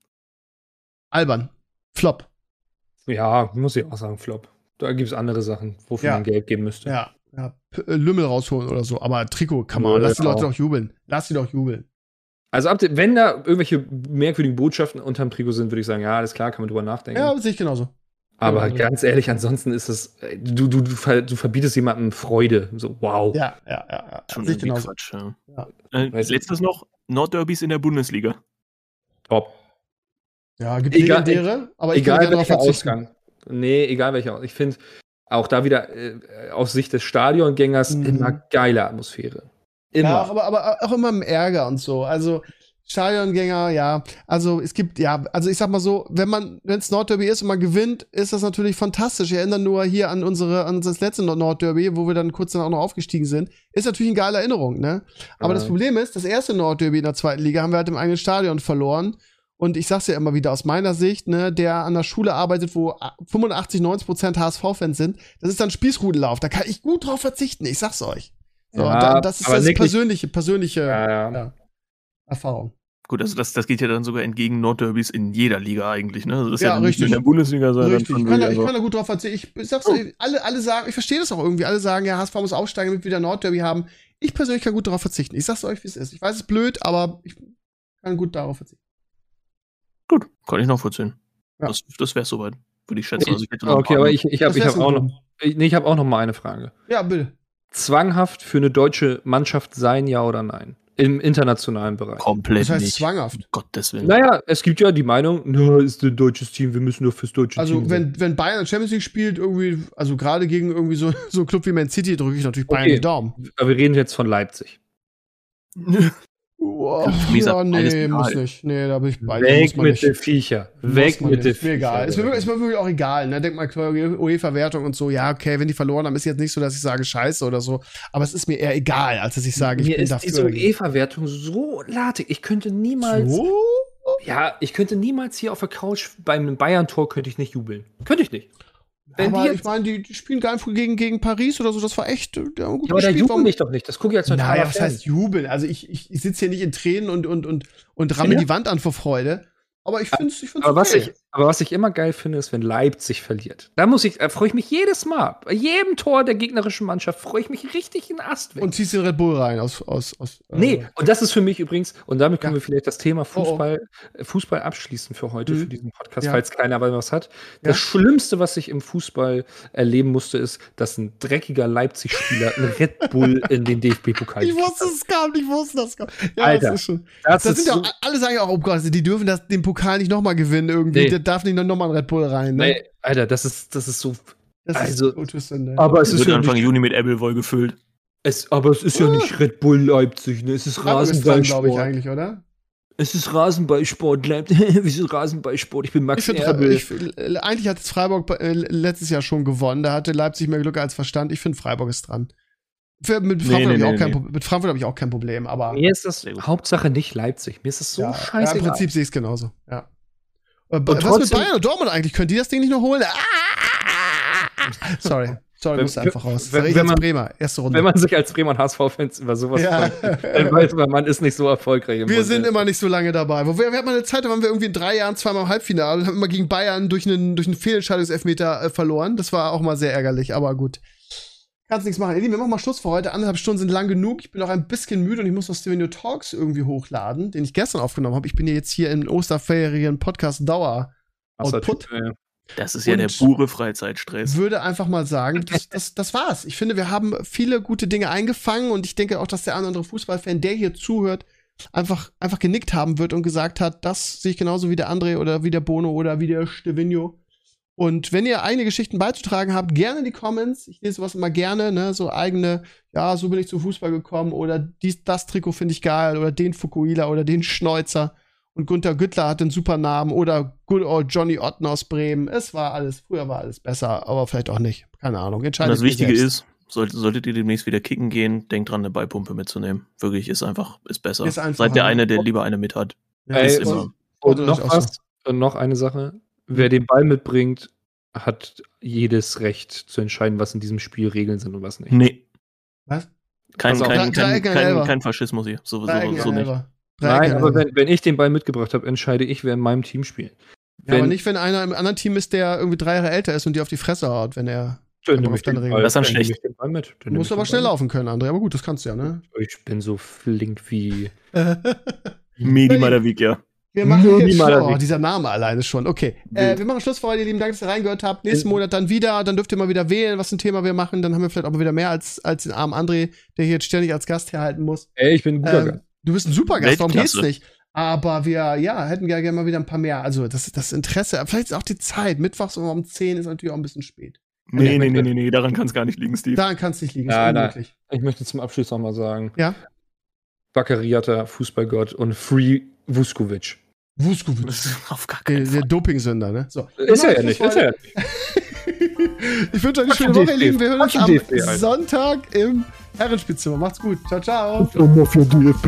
Albern. Flop. Ja, muss ich auch sagen, Flop. Da gibt es andere Sachen, wofür ja. man Geld geben müsste. Ja, ja. Äh, Lümmel rausholen oder so. Aber Trikot kann man. Lass die Leute doch jubeln. Lass die doch jubeln. Also, wenn da irgendwelche merkwürdigen Botschaften unterm Trikot sind, würde ich sagen, ja, alles klar, kann man drüber nachdenken. Ja, sehe ich genauso. Aber genau. ganz ehrlich, ansonsten ist es, du, du, du, du verbietest jemandem Freude. So, wow. Ja, ja, ja. ja. Schon genauso. Quatsch, ja. ja. Äh, letztes noch, Nordderbys in der Bundesliga. Top. Ja, gibt egal, legendäre, aber ich egal welcher Ausgang. Nee, egal welcher. Ich finde auch da wieder äh, aus Sicht des Stadiongängers mhm. immer geile Atmosphäre. Immer. Ja, aber, aber auch immer im Ärger und so. Also Stadiongänger, ja. Also es gibt, ja, also ich sag mal so, wenn man, wenn es Nordderby ist und man gewinnt, ist das natürlich fantastisch. Ich erinnere nur hier an unsere, an das letzte Nordderby, wo wir dann kurz dann auch noch aufgestiegen sind. Ist natürlich eine geile Erinnerung, ne? Aber ja. das Problem ist, das erste Nordderby in der zweiten Liga haben wir halt im eigenen Stadion verloren. Und ich sag's ja immer wieder aus meiner Sicht, ne, der an der Schule arbeitet, wo 85, 90 Prozent HSV-Fans sind, das ist dann Spießrudellauf. Da kann ich gut drauf verzichten, ich sag's euch. So, ja, das ist das persönliche, persönliche ja, ja. Erfahrung. Gut, also das, das geht ja dann sogar entgegen Nordderbys in jeder Liga eigentlich, ne? Das ist ja, ja richtig. in der Bundesliga sein. Richtig. Ich kann, da, ich kann da gut drauf verzichten. Ich, ich sag's, oh. alle, alle sagen, ich verstehe das auch irgendwie. Alle sagen, ja, HSV muss aufsteigen, damit wir wieder Nordderby haben. Ich persönlich kann gut darauf verzichten. Ich sag's euch, wie es ist. Ich weiß, es ist blöd, aber ich kann gut darauf verzichten. Gut, kann ich noch vorziehen. Ja. Das, das wäre soweit, würde ich schätzen. Also ich hätte okay, aber ich, ich habe hab auch, noch, ich, nee, hab auch noch mal eine Frage. Ja, bitte. Zwanghaft für eine deutsche Mannschaft sein, ja oder nein? Im internationalen Bereich. Komplett das heißt nicht. zwanghaft. Gottes Willen. Naja, es gibt ja die Meinung, na, ist ein deutsches Team, wir müssen nur fürs deutsche also, Team. Also, wenn, wenn Bayern Champions League spielt, irgendwie, also gerade gegen irgendwie so, so einen Club wie Man City, drücke ich natürlich Bayern okay. die Daumen. Aber wir reden jetzt von Leipzig. Wow, ja, nee, muss nicht. Nee, da bin ich bei Weg mit den Viecher. Weg mit den Viecher. Mir egal. Ist mir, ist mir wirklich auch egal. Ne? Denk mal, UEFA-Wertung und so. Ja, okay, wenn die verloren haben, ist jetzt nicht so, dass ich sage Scheiße oder so. Aber es ist mir eher egal, als dass ich sage, ich mir bin ist dafür. diese UEFA-Wertung so latig. Ich könnte niemals. So? Ja, ich könnte niemals hier auf der Couch beim Bayern-Tor könnte ich nicht jubeln. Könnte ich nicht. Wenn aber ich meine, die, die, spielen gar nicht gegen, gegen Paris oder so, das war echt. Ja, ja aber da jubel ich doch nicht, das gucke ich als Naja, was heißt jubeln? Also ich, ich, ich sitze hier nicht in Tränen und, und, und, und ramme ja. die Wand an vor Freude. Aber ich finde es ich find's aber, okay. was ich, aber was ich immer geil finde, ist, wenn Leipzig verliert. Da muss ich, äh, freue ich mich jedes Mal. Bei jedem Tor der gegnerischen Mannschaft freue ich mich richtig in Ast weg. Und ziehst den Red Bull rein aus. aus, aus äh, nee, und das ist für mich übrigens, und damit können ja. wir vielleicht das Thema Fußball, oh, oh. Fußball abschließen für heute, mhm. für diesen Podcast, ja. falls keiner was hat. Das Schlimmste, was ich im Fußball erleben musste, ist, dass ein dreckiger Leipzig-Spieler einen Red Bull in den DFB-Pokal Ich wusste es kam, ich wusste das kam. Ja, Alter, das ist schon. Das, das sind ja so alle sagen ja auch, oh Gott, die dürfen das, den Pokal nicht nochmal gewinnen irgendwie. Nee. Darf nicht nochmal ein Red Bull rein. Ne? Nee, Alter, das ist, das ist so. Das Also, ist. Aber es wird ja Anfang nicht, Juni mit Appleboy gefüllt. es, aber es ist ja nicht Red Bull Leipzig, ne? Es ist dran, glaube ich, Rasenballsport. eigentlich, oder? Es ist Rasenballsport, Leipzig. Wieso Rasenballsport? Ich bin Max Ich Erbel. ich, äh, eigentlich hat es Freiburg äh, letztes Jahr schon gewonnen. Da hatte Leipzig mehr Glück als Verstand. Ich finde, Freiburg ist dran. Für, mit, Frankfurt nee, nee, auch kein, nee. Pro- mit Frankfurt habe ich auch kein Problem, aber Mir ist das. Hauptsache nicht Leipzig. Mir ist das so ja, ja, scheiße. im Prinzip sehe ich es genauso. Ja. Äh, was mit trotzdem- Bayern und Dortmund eigentlich? Könnt ihr das Ding nicht noch holen? Ah! Sorry. Sorry, Wenn- musste einfach raus. wenn- wenn als man- Bremer, erste Runde. Wenn man sich als Bremer und HSV-Fans über sowas ja. freut, dann weiß man, man ist nicht so erfolgreich. im Wir sind Bundesliga. immer nicht so lange dabei. Wir, wir hatten mal eine Zeit, da waren wir irgendwie in drei Jahren zweimal im Halbfinale und haben immer gegen Bayern durch einen, durch einen Fehlentscheidungselfmeter äh, verloren. Das war auch mal sehr ärgerlich, aber gut. Kannst nichts machen. Ihr Lieben, wir machen mal Schluss für heute. Anderthalb Stunden sind lang genug. Ich bin auch ein bisschen müde und ich muss noch Stevenio Talks irgendwie hochladen, den ich gestern aufgenommen habe. Ich bin ja jetzt hier in Osterferien Podcast Dauer. Output. Ey. Das ist ja Und- der pure Freizeitstress. würde einfach mal sagen, das, das, das war's. Ich finde, wir haben viele gute Dinge eingefangen und ich denke auch, dass der andere Fußballfan, der hier zuhört, einfach, einfach genickt haben wird und gesagt hat, das sehe ich genauso wie der André oder wie der Bono oder wie der Stevino. Und wenn ihr eigene Geschichten beizutragen habt, gerne in die Comments. Ich lese sowas immer gerne, ne? So eigene, ja, so bin ich zum Fußball gekommen oder dies, das Trikot finde ich geil oder den Fukuila oder den Schneuzer. Und Gunther Güttler hat einen super Namen oder Good Old Johnny Otten aus Bremen. Es war alles, früher war alles besser, aber vielleicht auch nicht. Keine Ahnung. Und Entscheidet das ihr Wichtige selbst. ist, solltet, solltet ihr demnächst wieder kicken gehen, denkt dran, eine Beipumpe mitzunehmen. Wirklich, ist einfach, ist besser. Ist einfacher, Seid der ne? eine, der lieber eine mit hat. Ja, Ey, ist das- immer. Und Oder noch auch so. was, und noch eine Sache. Wer den Ball mitbringt, hat jedes Recht zu entscheiden, was in diesem Spiel Regeln sind und was nicht. Nee. Was? Kein, Also, kein, kein, kein, kein Faschismus hier. So, so, so nicht. Nein, ein aber wenn, wenn ich den Ball mitgebracht habe, entscheide ich, wer in meinem Team spielt. Ja, aber Wenn- nicht, wenn einer im anderen Team ist, der irgendwie drei Jahre älter ist und dir auf die Fresse haut, wenn er. Dann Aber nehme auf ich den Ball. Das ist dann schlecht. ich den Ball mit. Dann Du musst aber schnell laufen können, André. Aber gut, das kannst du ja, ne? Ich bin so flink wie. Medi Malavik, ja. Wir machen Nur jetzt Schluss. Oh, dieser Name alleine schon. Okay. Äh, wir machen Schluss für heute, ihr Lieben. Danke, dass ihr reingehört habt. Nächsten Monat dann wieder. Dann dürft ihr mal wieder wählen, was ein Thema wir machen. Dann haben wir vielleicht auch mal wieder mehr als, als den armen André, der hier jetzt ständig als Gast herhalten muss. Ey, ich bin ein guter Ähm, Gast. du bist ein super Gast, warum geht's nicht? Aber wir, ja, hätten gerne mal wieder ein paar mehr. Also, das, das Interesse, vielleicht ist auch die Zeit. Mittwochs um um 10 ist natürlich auch ein bisschen spät. Nee, nee, nee, nee, nee, daran kann es gar nicht liegen, Steve. Daran kann es nicht liegen. Ist Nein, nein. unmöglich. Ich möchte zum Abschluss noch mal sagen: Ja? Bakariata, Fußballgott und Free Vuskovic. Vuskovic. Auf gar Der, keinen der Fall. Dopingsünder, ne? So. Ist er ja nicht, ist er ja heute. nicht. Ich wünsche euch eine schöne Woche, ihr. Lieben. Wir hören uns am DFB. Sonntag im Herrenspielzimmer. Macht's gut. Ciao, ciao. Und noch für DFB.